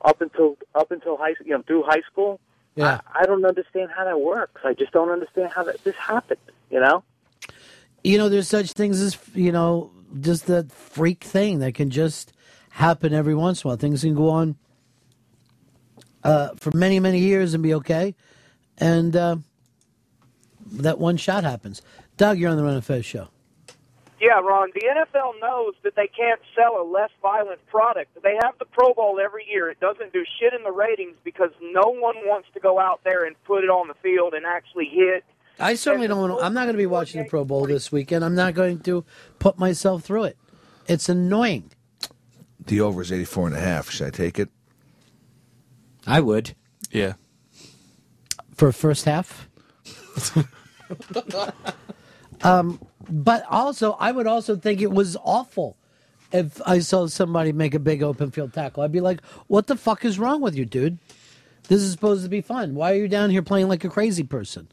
Speaker 53: up until up until high, you know, through high school.
Speaker 2: Yeah.
Speaker 53: I, I don't understand how that works. I just don't understand how that this happened. You know.
Speaker 2: You know, there's such things as you know, just that freak thing that can just happen every once in a while. Things can go on uh, for many, many years and be okay, and uh, that one shot happens. Doug, you're on the Ron and Fez show.
Speaker 51: Yeah, Ron, the NFL knows that they can't sell a less violent product. They have the Pro Bowl every year. It doesn't do shit in the ratings because no one wants to go out there and put it on the field and actually hit.
Speaker 2: I certainly don't. Want to, I'm not going to be watching the Pro Bowl this weekend. I'm not going to put myself through it. It's annoying.
Speaker 3: The over is 84 and a half. Should I take it?
Speaker 4: I would.
Speaker 48: Yeah.
Speaker 2: for first half. um, but also, I would also think it was awful if I saw somebody make a big open field tackle. I'd be like, "What the fuck is wrong with you, dude? This is supposed to be fun. Why are you down here playing like a crazy person?"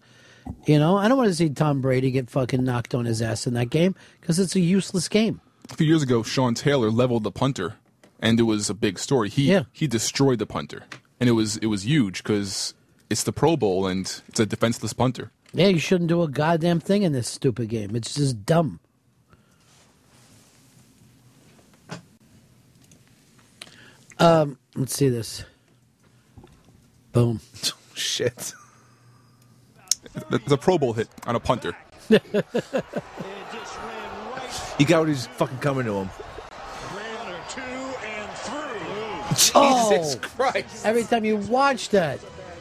Speaker 2: You know, I don't want to see Tom Brady get fucking knocked on his ass in that game because it's a useless game.
Speaker 48: A few years ago, Sean Taylor leveled the punter, and it was a big story. He he destroyed the punter, and it was it was huge because it's the Pro Bowl and it's a defenseless punter.
Speaker 2: Yeah, you shouldn't do a goddamn thing in this stupid game. It's just dumb. Um, let's see this. Boom.
Speaker 3: Shit.
Speaker 48: It's a Pro Bowl hit on a punter.
Speaker 3: He got what he's fucking coming to him. Jesus
Speaker 2: Oh,
Speaker 3: Christ.
Speaker 2: Every time you watch that.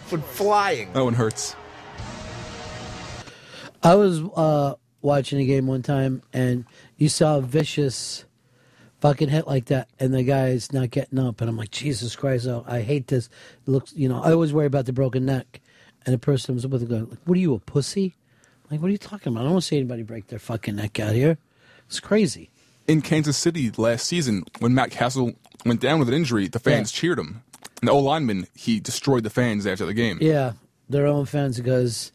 Speaker 3: When flying.
Speaker 48: That one hurts.
Speaker 2: I was uh, watching a game one time, and you saw a vicious fucking hit like that, and the guy's not getting up, and I'm like, Jesus Christ, oh, I hate this. It looks, you know, I always worry about the broken neck, and the person was with the guy, like, what are you, a pussy? Like, what are you talking about? I don't want to see anybody break their fucking neck out here. It's crazy.
Speaker 48: In Kansas City last season, when Matt Cassel went down with an injury, the fans cheered him. And the old lineman, he destroyed the fans after the game.
Speaker 2: Yeah, their own fans because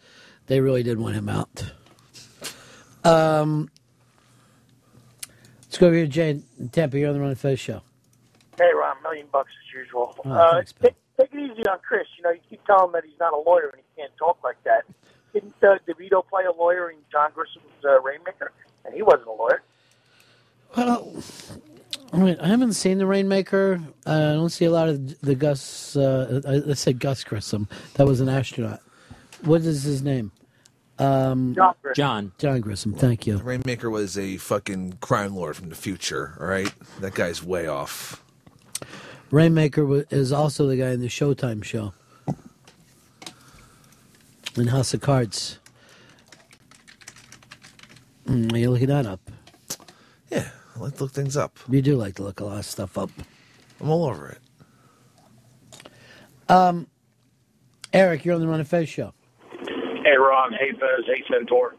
Speaker 2: they really did want him out. Um, let's go over here, Jay Tampa. You're on the Ron Fez show.
Speaker 54: Hey, Ron, million bucks as usual.
Speaker 2: Oh,
Speaker 54: uh,
Speaker 2: thanks,
Speaker 54: take, take it easy on Chris. You know, you keep telling him that he's not a lawyer and he can't talk like that. Didn't uh, DeVito play a lawyer in John Grisham's uh, Rainmaker? And he wasn't a lawyer.
Speaker 2: Well, I, mean, I haven't seen the Rainmaker. Uh, I don't see a lot of the Gus. Uh, I, I said Gus Grissom. That was an astronaut. What is his name? Um,
Speaker 53: John
Speaker 4: John.
Speaker 2: John Grisham. Thank you.
Speaker 3: Rainmaker was a fucking crime lord from the future, all right? That guy's way off.
Speaker 2: Rainmaker is also the guy in the Showtime show. In House of Cards. Mm, are you looking that up?
Speaker 3: Yeah, I like to look things up.
Speaker 2: You do like to look a lot of stuff up.
Speaker 3: I'm all over it.
Speaker 2: Um, Eric, you're on the Ron and Fez show.
Speaker 55: Hey, Ron. Hey, Fez. Hey, Centaur.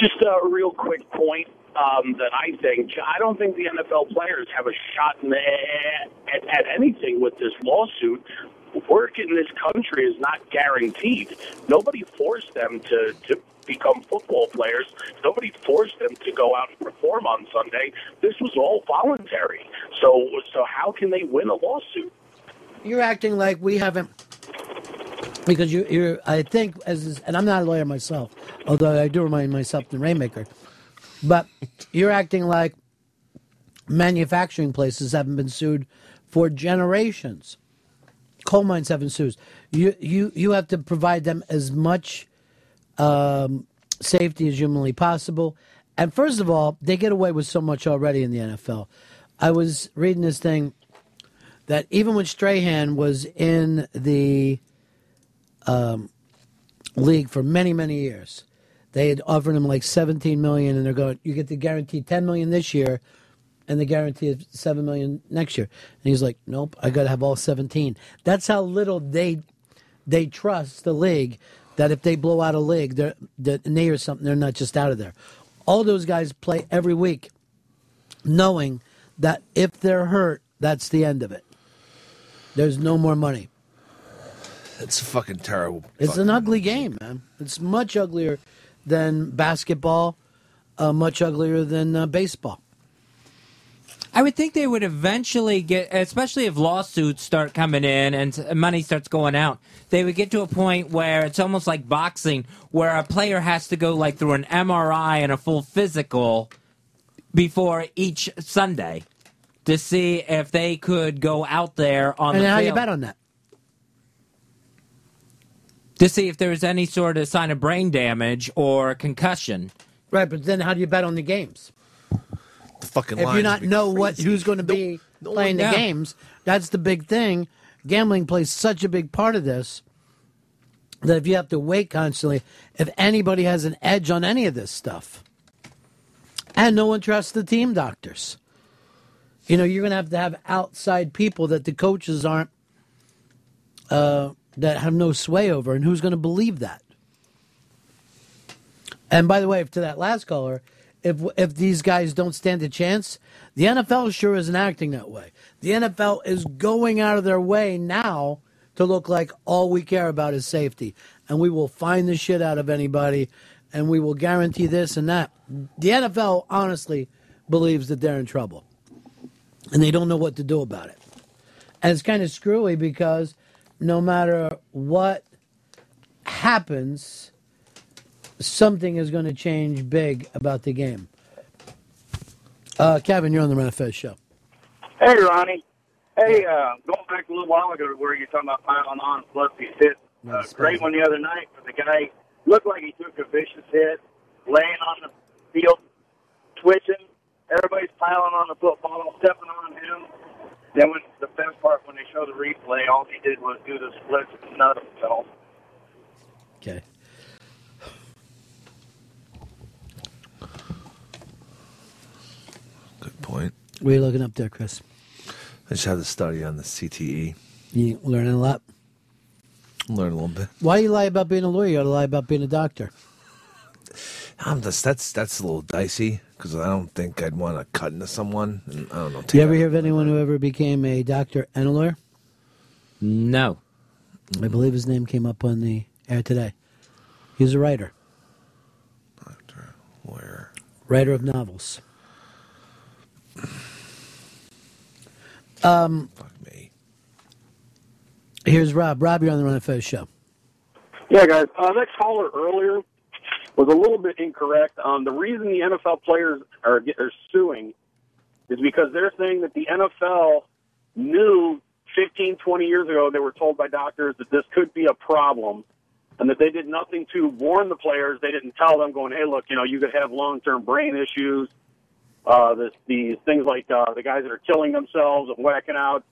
Speaker 55: Just a real quick point um, that I think I don't think the NFL players have a shot in the, at, at anything with this lawsuit. Work in this country is not guaranteed. Nobody forced them to, to become football players. Nobody forced them to go out and perform on Sunday. This was all voluntary. So, so how can they win a lawsuit?
Speaker 2: You're acting like we haven't, because you, you're. I think as, and I'm not a lawyer myself, although I do remind myself the Rainmaker, but you're acting like manufacturing places haven't been sued for generations. Coal mines have ensued. You you you have to provide them as much um, safety as humanly possible. And first of all, they get away with so much already in the NFL. I was reading this thing that even when Strahan was in the um, league for many many years, they had offered him like 17 million, and they're going, you get the guarantee 10 million this year, and the guarantee of 7 million next year. And he's like, nope, I got to have all 17. That's how little they they trust the league that if they blow out a league, they're, the knee or something, they're not just out of there. All those guys play every week, knowing that if they're hurt, that's the end of it. There's no more money.
Speaker 3: It's fucking terrible.
Speaker 2: It's an ugly game, man. It's much uglier than basketball, uh, much uglier than uh, baseball.
Speaker 4: I would think they would eventually get, especially if lawsuits start coming in and money starts going out, they would get to a point where it's almost like boxing, where a player has to go like through an MRI and a full physical before each Sunday to see if they could go out there on
Speaker 2: and
Speaker 4: the
Speaker 2: how
Speaker 4: field.
Speaker 2: you bet on that?
Speaker 4: To see if there's any sort of sign of brain damage or concussion.
Speaker 2: Right, but then how do you bet on the games?
Speaker 3: The fucking
Speaker 2: if you not
Speaker 3: be
Speaker 2: know what who's going to be playing the
Speaker 4: Yeah.
Speaker 2: games, that's the big thing. Gambling plays such a big part of this that if you have to wait constantly, if anybody has an edge on any of this stuff, and no one trusts the team doctors, you know you're going to have to have outside people that the coaches aren't uh, that have no sway over, and who's going to believe that? And by the way, to that last caller, if if these guys don't stand a chance, the NFL sure isn't acting that way. The NFL is going out of their way now to look like all we care about is safety, and we will find the shit out of anybody, and we will guarantee this and that. The NFL honestly believes that they're in trouble, and they don't know what to do about it. And it's kind of screwy because no matter what happens, something is going to change big about the game. Uh, Kevin, you're on the of show.
Speaker 44: Hey, Ronnie. Hey, uh, going back a little while ago to where you're talking about piling on plus these hits. Uh, great one the other night, but the guy looked like he took a vicious hit, laying on the field, twitching. Everybody's piling on the football, stepping on him. Then when the best part, when they show the replay, all he did was do the splits and nut himself.
Speaker 2: Okay.
Speaker 3: Good point.
Speaker 2: What are you looking up there, Chris?
Speaker 3: I just had to study on the CTE.
Speaker 2: You learning a lot?
Speaker 3: Learn a little bit.
Speaker 2: Why you lie about being a lawyer? You ought to lie about being a doctor.
Speaker 3: I'm just that's that's a little dicey because I don't think I'd want to cut into someone. And I don't know.
Speaker 2: Do you ever hear of anyone who ever became a doctor and a lawyer?
Speaker 4: No.
Speaker 2: I believe his name came up on the air today. He's a writer.
Speaker 3: Doctor, lawyer.
Speaker 2: Writer of novels. Um, Fuck me. Here's Rob. Rob, you're on the Ron and Fez show.
Speaker 44: Yeah, guys. Uh, that caller earlier was a little bit incorrect. Um, the reason the NFL players are, are suing is because they're saying that the NFL knew 15, 20 years ago they were told by doctors that this could be a problem and that they did nothing to warn the players. They didn't tell them going, hey, look, you know, you could have long-term brain issues. Uh, the, the things like uh, the guys that are killing themselves and whacking out.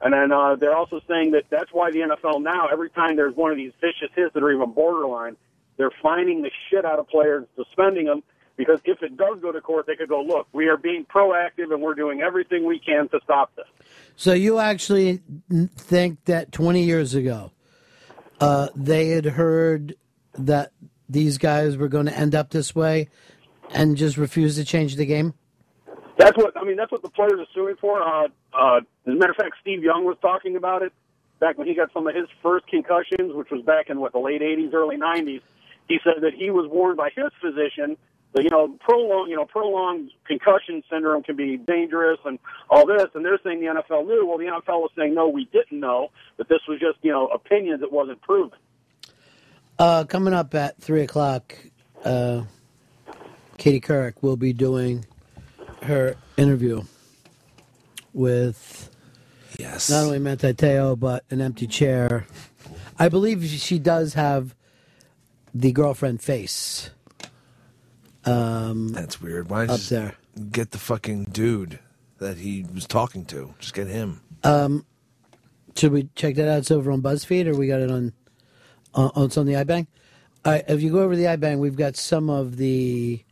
Speaker 44: And then uh, they're also saying that that's why the NFL now, every time there's one of these vicious hits that are even borderline, they're fining the shit out of players, suspending them, because if it does go to court, they could go, look, we are being proactive and we're doing everything we can to stop this.
Speaker 2: So you actually think that 20 years ago, uh, they had heard that these guys were going to end up this way and just refused to change the game?
Speaker 44: That's what I mean. That's what the players are suing for. Uh, uh, as a matter of fact, Steve Young was talking about it back when he got some of his first concussions, which was back in what the late '80s, early '90s. He said that he was warned by his physician that you know prolonged, you know, prolonged concussion syndrome can be dangerous and all this. And they're saying the NFL knew. Well, the NFL was saying no, we didn't know that this was just you know opinions. It wasn't proven.
Speaker 2: Uh, coming up at 3 o'clock, uh, Katie Couric will be doing her interview with
Speaker 3: Yes.
Speaker 2: Not only Manti Te'o, but an empty chair. I believe she does have the girlfriend face. Um,
Speaker 3: That's weird. Why is
Speaker 2: up
Speaker 3: just
Speaker 2: there?
Speaker 3: get the fucking dude that he was talking to? Just get him.
Speaker 2: Um, should we check that out? It's over on BuzzFeed, or we got it on? on oh, it's on the iBang. All right, if you go over to the iBang, we've got some of the.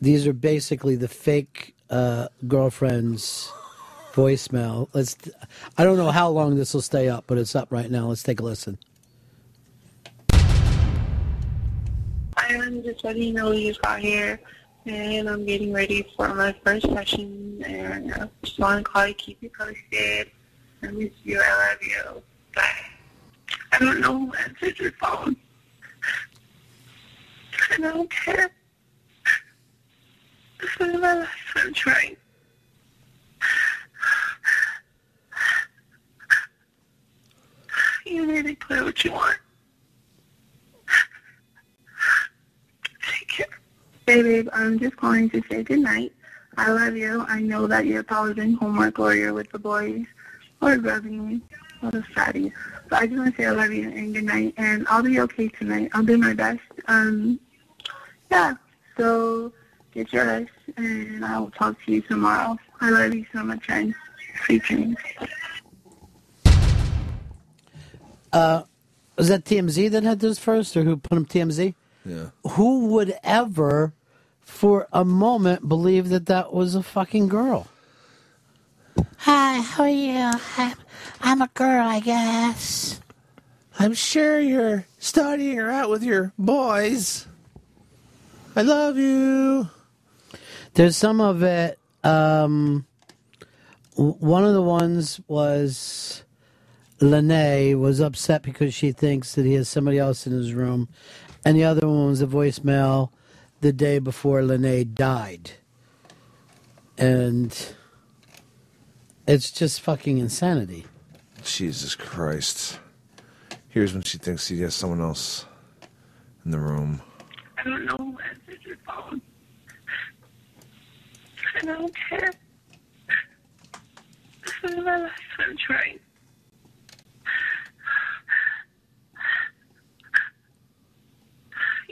Speaker 2: These are basically the fake uh, girlfriend's voicemail. Let's. I don't know how long this will stay up, but it's up right now. Let's take a listen.
Speaker 56: I'm just letting you know you just got here, and I'm getting ready for my first session, and I just want to call you, keep you posted. I miss you, I love you. Bye. I don't know who answered your phone. I don't care. This is my last time trying. You to play what you want. Take care. Hey, babe, I'm just calling to say goodnight. I love you. I know that you're probably doing homework or you're with the boys or grabbing me. What a fatty. But I just want to say I love you and good night. And I'll be okay tonight. I'll do my best. Um, yeah. So get your rest and I will talk to you tomorrow. I love you so much, and sweet dreams.
Speaker 2: Uh, was that TMZ that had this first, or who put him TMZ?
Speaker 3: Yeah.
Speaker 2: Who would ever, for a moment, believe that that was a fucking girl?
Speaker 57: Hi, how are you? I'm, I'm a girl, I guess.
Speaker 3: I'm sure you're starting her out with your boys. I love you.
Speaker 2: There's some of it. Um, w- one of the ones was Lennay was upset because she thinks that he has somebody else in his room, and the other one was a voicemail the day before Lennay died, and it's just fucking insanity.
Speaker 3: Jesus Christ. Here's when she thinks he has someone else in the room.
Speaker 56: I don't know who answered your phone. I don't care. This is my last time trying.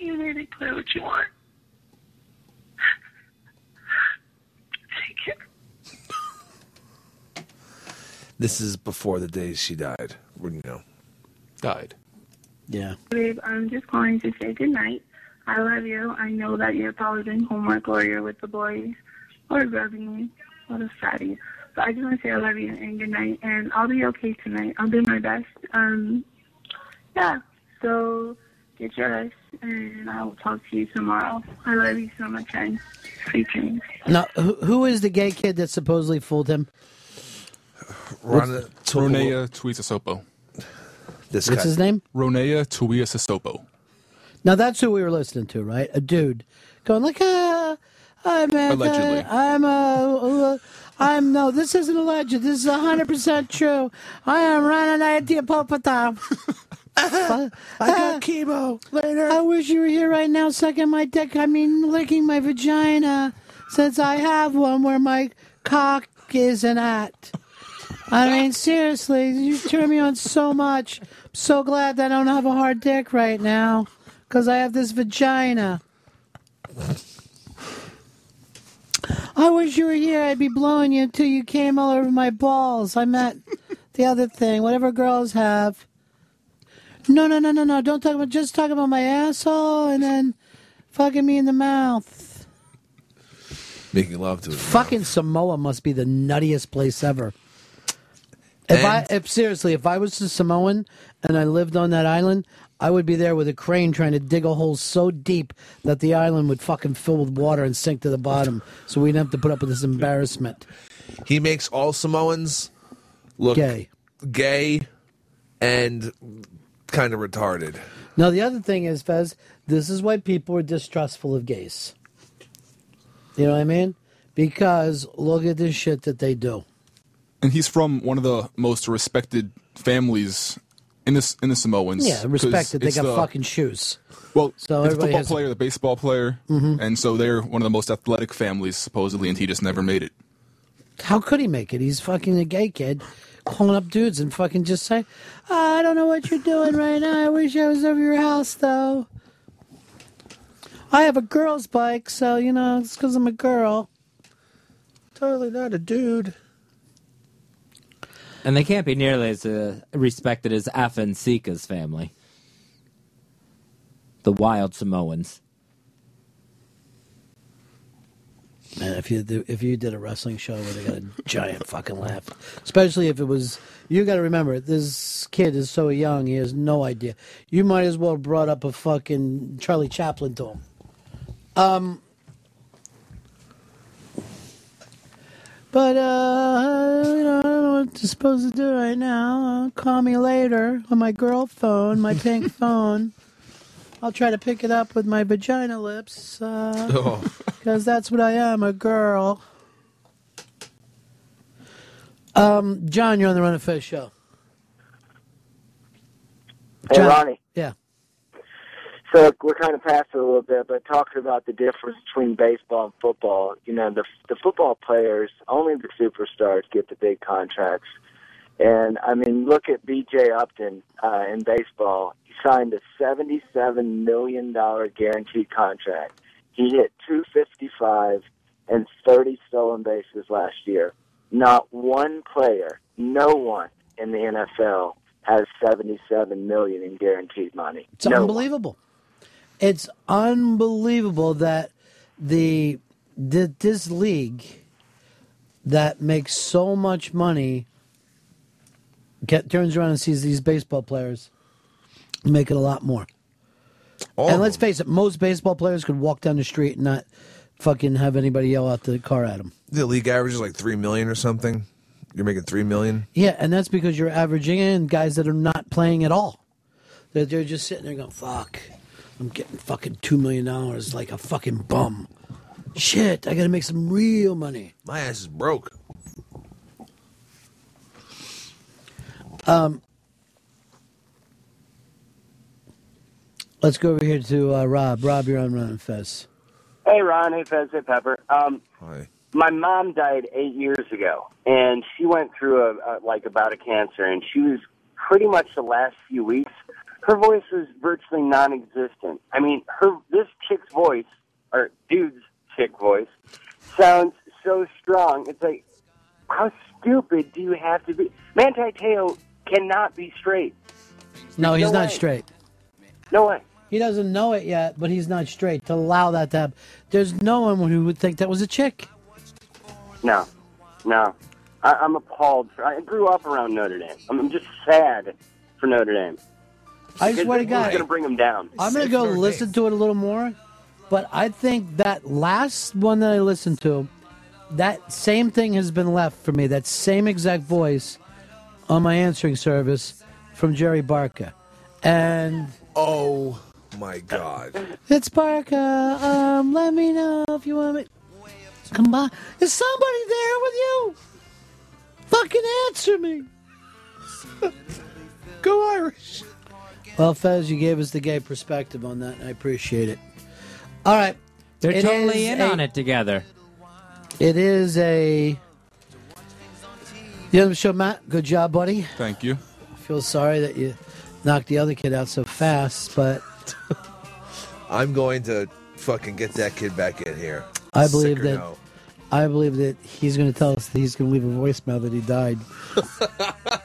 Speaker 56: You need to play what you want. Take care.
Speaker 3: This is before the days she died. You know.
Speaker 48: Died.
Speaker 2: Yeah.
Speaker 56: Babe, I'm just calling to say goodnight. I love you. I know that you're probably doing homework or you're with the boys or grabbing me. What a fatty. But I just want to say I love you and good night. And I'll be okay tonight. I'll do my best. Um, yeah. So get your rest and I will talk to you tomorrow. I love you so much and sweet dreams.
Speaker 2: Now, who, who is the gay kid that supposedly fooled him?
Speaker 3: Rana
Speaker 48: Ronaiah Tuiasosopo.
Speaker 3: This
Speaker 2: What's his name?
Speaker 48: Ronaiah Tuiasosopo.
Speaker 2: Now that's who we were listening to, right? A dude going like, ah, I'm a,
Speaker 48: Allegedly.
Speaker 2: I'm a, uh, I'm no, this isn't alleged. This is hundred percent true. I am running at the hippopotam. I got
Speaker 3: chemo later.
Speaker 2: I wish you were here right now, sucking my dick. I mean, licking my vagina, since I have one where my cock isn't at. I mean, seriously, you turn me on so much. I'm so glad that I don't have a hard dick right now because I have this vagina. I wish you were here. I'd be blowing you until you came all over my balls. I meant the other thing, whatever girls have. No, no, no, no, no. Don't talk about. Just talk about my asshole and then fucking me in the mouth.
Speaker 3: Making love to his
Speaker 2: Fucking Samoa must be the nuttiest place ever. If I, if seriously, if I was a Samoan and I lived on that island, I would be there with a crane trying to dig a hole so deep that the island would fucking fill with water and sink to the bottom, so we'd have to put up with this embarrassment.
Speaker 3: He makes all Samoans look
Speaker 2: Gay.
Speaker 3: gay, and kind of retarded.
Speaker 2: Now the other thing is, Fez, this is why people are distrustful of gays. You know what I mean? Because look at this shit that they do.
Speaker 48: And he's from one of the most respected families in this in the Samoans.
Speaker 2: Yeah,
Speaker 48: 'cause
Speaker 2: respected. They got
Speaker 48: the-
Speaker 2: fucking shoes.
Speaker 48: Well,
Speaker 2: So
Speaker 48: the
Speaker 2: everybody
Speaker 48: football
Speaker 2: has-
Speaker 48: player, the baseball player,
Speaker 2: Mhm.
Speaker 48: and so they're one of the most athletic families supposedly, and he just never made it.
Speaker 2: How could he make it? He's fucking a gay kid, calling up dudes and fucking just say, "I don't know what you're doing right now. I wish I was over your house though. I have a girl's bike, so you know it's because I'm a girl. Totally not a dude."
Speaker 4: And they can't be nearly as uh, respected as Afa and Sika's family. The wild Samoans.
Speaker 2: Man, if you if you did a wrestling show where they got a giant fucking laugh, especially if it was, you got to remember this kid is so young, he has no idea. You might as well have brought up a fucking Charlie Chaplin to him. Um, but uh, you know, I don't know what you're supposed to do right now. Call me later on my girl phone, my pink phone. I'll try to pick it up with my vagina lips. Uh,
Speaker 3: Oh.
Speaker 2: because that's what I am, a girl. Um, John, you're on the Ron and Fez show.
Speaker 58: Hey,
Speaker 2: John-
Speaker 58: Ronnie.
Speaker 2: Yeah.
Speaker 58: So we're kind of past it a little bit, but talking about the difference between baseball and football, you know, the the football players, only the superstars get the big contracts. And I mean, look at B.J. Upton uh, in baseball. He signed a seventy-seven million dollar guaranteed contract. He hit two fifty-five and thirty stolen bases last year. Not one player, no one in the NFL has seventy-seven million in guaranteed money.
Speaker 2: It's
Speaker 58: no one.
Speaker 2: unbelievable. It's unbelievable that the, the this league that makes so much money get turns around and sees these baseball players making a lot more. and let's oh. face it, most baseball players could walk down the street and not fucking have anybody yell out the car at them.
Speaker 3: The league average is like three million or something. You're making three million.
Speaker 2: Yeah, and that's because you're averaging in guys that are not playing at all. They're, they're just sitting there going, fuck, I'm getting fucking $2 million like a fucking bum. Shit, I gotta make some real money.
Speaker 3: My ass is broke.
Speaker 2: Um, let's go over here to uh, Rob. Rob, you're on Ron and Fez.
Speaker 59: Hey, Ron. Hey, Fez. Hey, Pepper. Um,
Speaker 3: Hi.
Speaker 59: my mom died eight years ago, and she went through a, a like a bout of cancer, and she was pretty much the last few weeks. Her voice was virtually non-existent. I mean, her this chick's voice, or dude's chick voice, sounds so strong. It's like, how stupid do you have to be? Manti Te'o cannot be straight.
Speaker 2: No, he's
Speaker 59: No
Speaker 2: not
Speaker 59: way.
Speaker 2: straight.
Speaker 59: No way.
Speaker 2: He doesn't know it yet, but he's not straight to allow that to happen. There's no one who would think that was a chick.
Speaker 59: No, no. I, I'm appalled. For, I grew up around Notre Dame. I'm, I'm just sad for Notre Dame.
Speaker 2: I
Speaker 59: Because
Speaker 2: swear to
Speaker 59: this is
Speaker 2: God.
Speaker 59: going to bring them down.
Speaker 2: I'm gonna go listen to it a little more, but I think that last one that I listened to, that same thing has been left for me. That same exact voice on my answering service from Jerry Barker, and
Speaker 3: Oh my god.
Speaker 2: it's Barker. Um, let me know if you want me. Come by. Is somebody there with you? Fucking answer me.
Speaker 3: Go Irish.
Speaker 2: Well, Fez, you gave us the gay perspective on that, and I appreciate it. All right.
Speaker 4: They're
Speaker 2: It
Speaker 4: totally in
Speaker 2: a-
Speaker 4: on it together.
Speaker 2: It is a. The other show, Matt. Good job, buddy.
Speaker 48: Thank you.
Speaker 2: I feel sorry that you knocked the other kid out so fast, but
Speaker 3: I'm going to fucking get that kid back in here.
Speaker 2: I believe
Speaker 3: Sick
Speaker 2: that
Speaker 3: no.
Speaker 2: I believe that he's going to tell us that he's going to leave a voicemail that he died.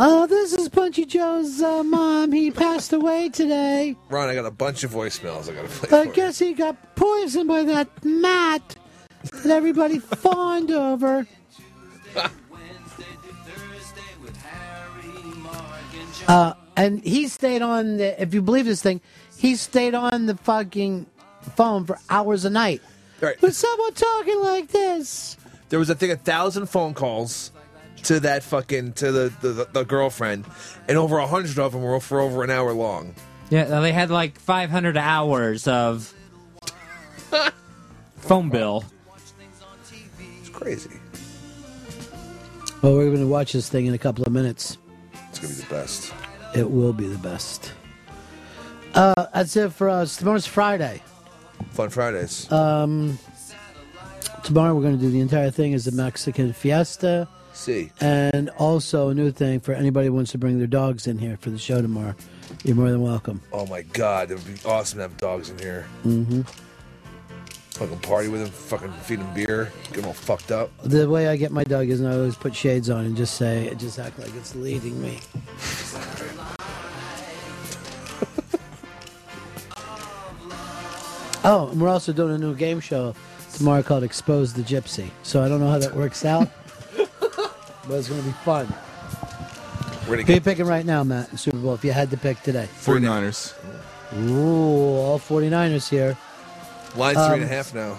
Speaker 2: Oh, this is Punchy Joe's uh, mom. He passed away today.
Speaker 3: Ron, I got a bunch of voicemails I gotta play.
Speaker 2: I guess he got poisoned by that Matt that everybody fawned over. Uh, and he stayed on the, if you believe this thing, he stayed on the fucking phone for hours a night.
Speaker 3: Right.
Speaker 2: With someone talking like this.
Speaker 3: There was I think a thousand phone calls to that fucking to the the, the girlfriend, and over a hundred of them were for over an hour long.
Speaker 4: Yeah, they had like 500 hours of phone bill.
Speaker 3: It's crazy.
Speaker 2: Well, we're going to watch this thing in a couple of minutes.
Speaker 3: It's gonna be the best.
Speaker 2: It will be the best. Uh, that's it for us. Tomorrow's Friday.
Speaker 3: Fun Fridays.
Speaker 2: Um, Tomorrow we're going to do the entire thing as a Mexican fiesta.
Speaker 3: See.
Speaker 2: And also a new thing for anybody who wants to bring their dogs in here for the show tomorrow. You're more than welcome.
Speaker 3: Oh my god, it would be awesome to have dogs in here.
Speaker 2: hmm
Speaker 3: Fucking party with him, fucking feed them beer, get them all fucked up.
Speaker 2: The way I get my dog is I always put shades on and just say, just act like it's leading me. oh, and we're also doing a new game show tomorrow called Expose the Gypsy. So I don't know how that works out, but it's going to be fun.
Speaker 3: We're
Speaker 2: Who are you picking right now, Matt, in Super Bowl, if you had to pick today?
Speaker 48: 49ers.
Speaker 2: Ooh, all 49ers here.
Speaker 3: Line's
Speaker 2: Um,
Speaker 3: three and a half now.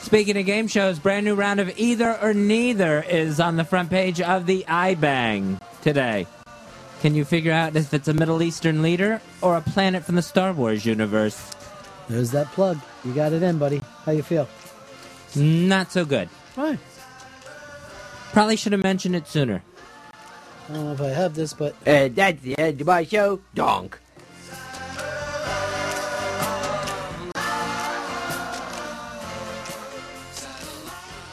Speaker 4: Speaking of game shows, brand new round of Either or Neither is on the front page of the iBang today. Can you figure out if it's a Middle Eastern leader or a planet from the Star Wars universe?
Speaker 2: There's that plug. You got it in, buddy. How you feel?
Speaker 4: Not so good.
Speaker 2: Why?
Speaker 4: Probably should have mentioned it sooner.
Speaker 2: I don't know if I have this, but
Speaker 60: Uh, that's the end of my show. Donk.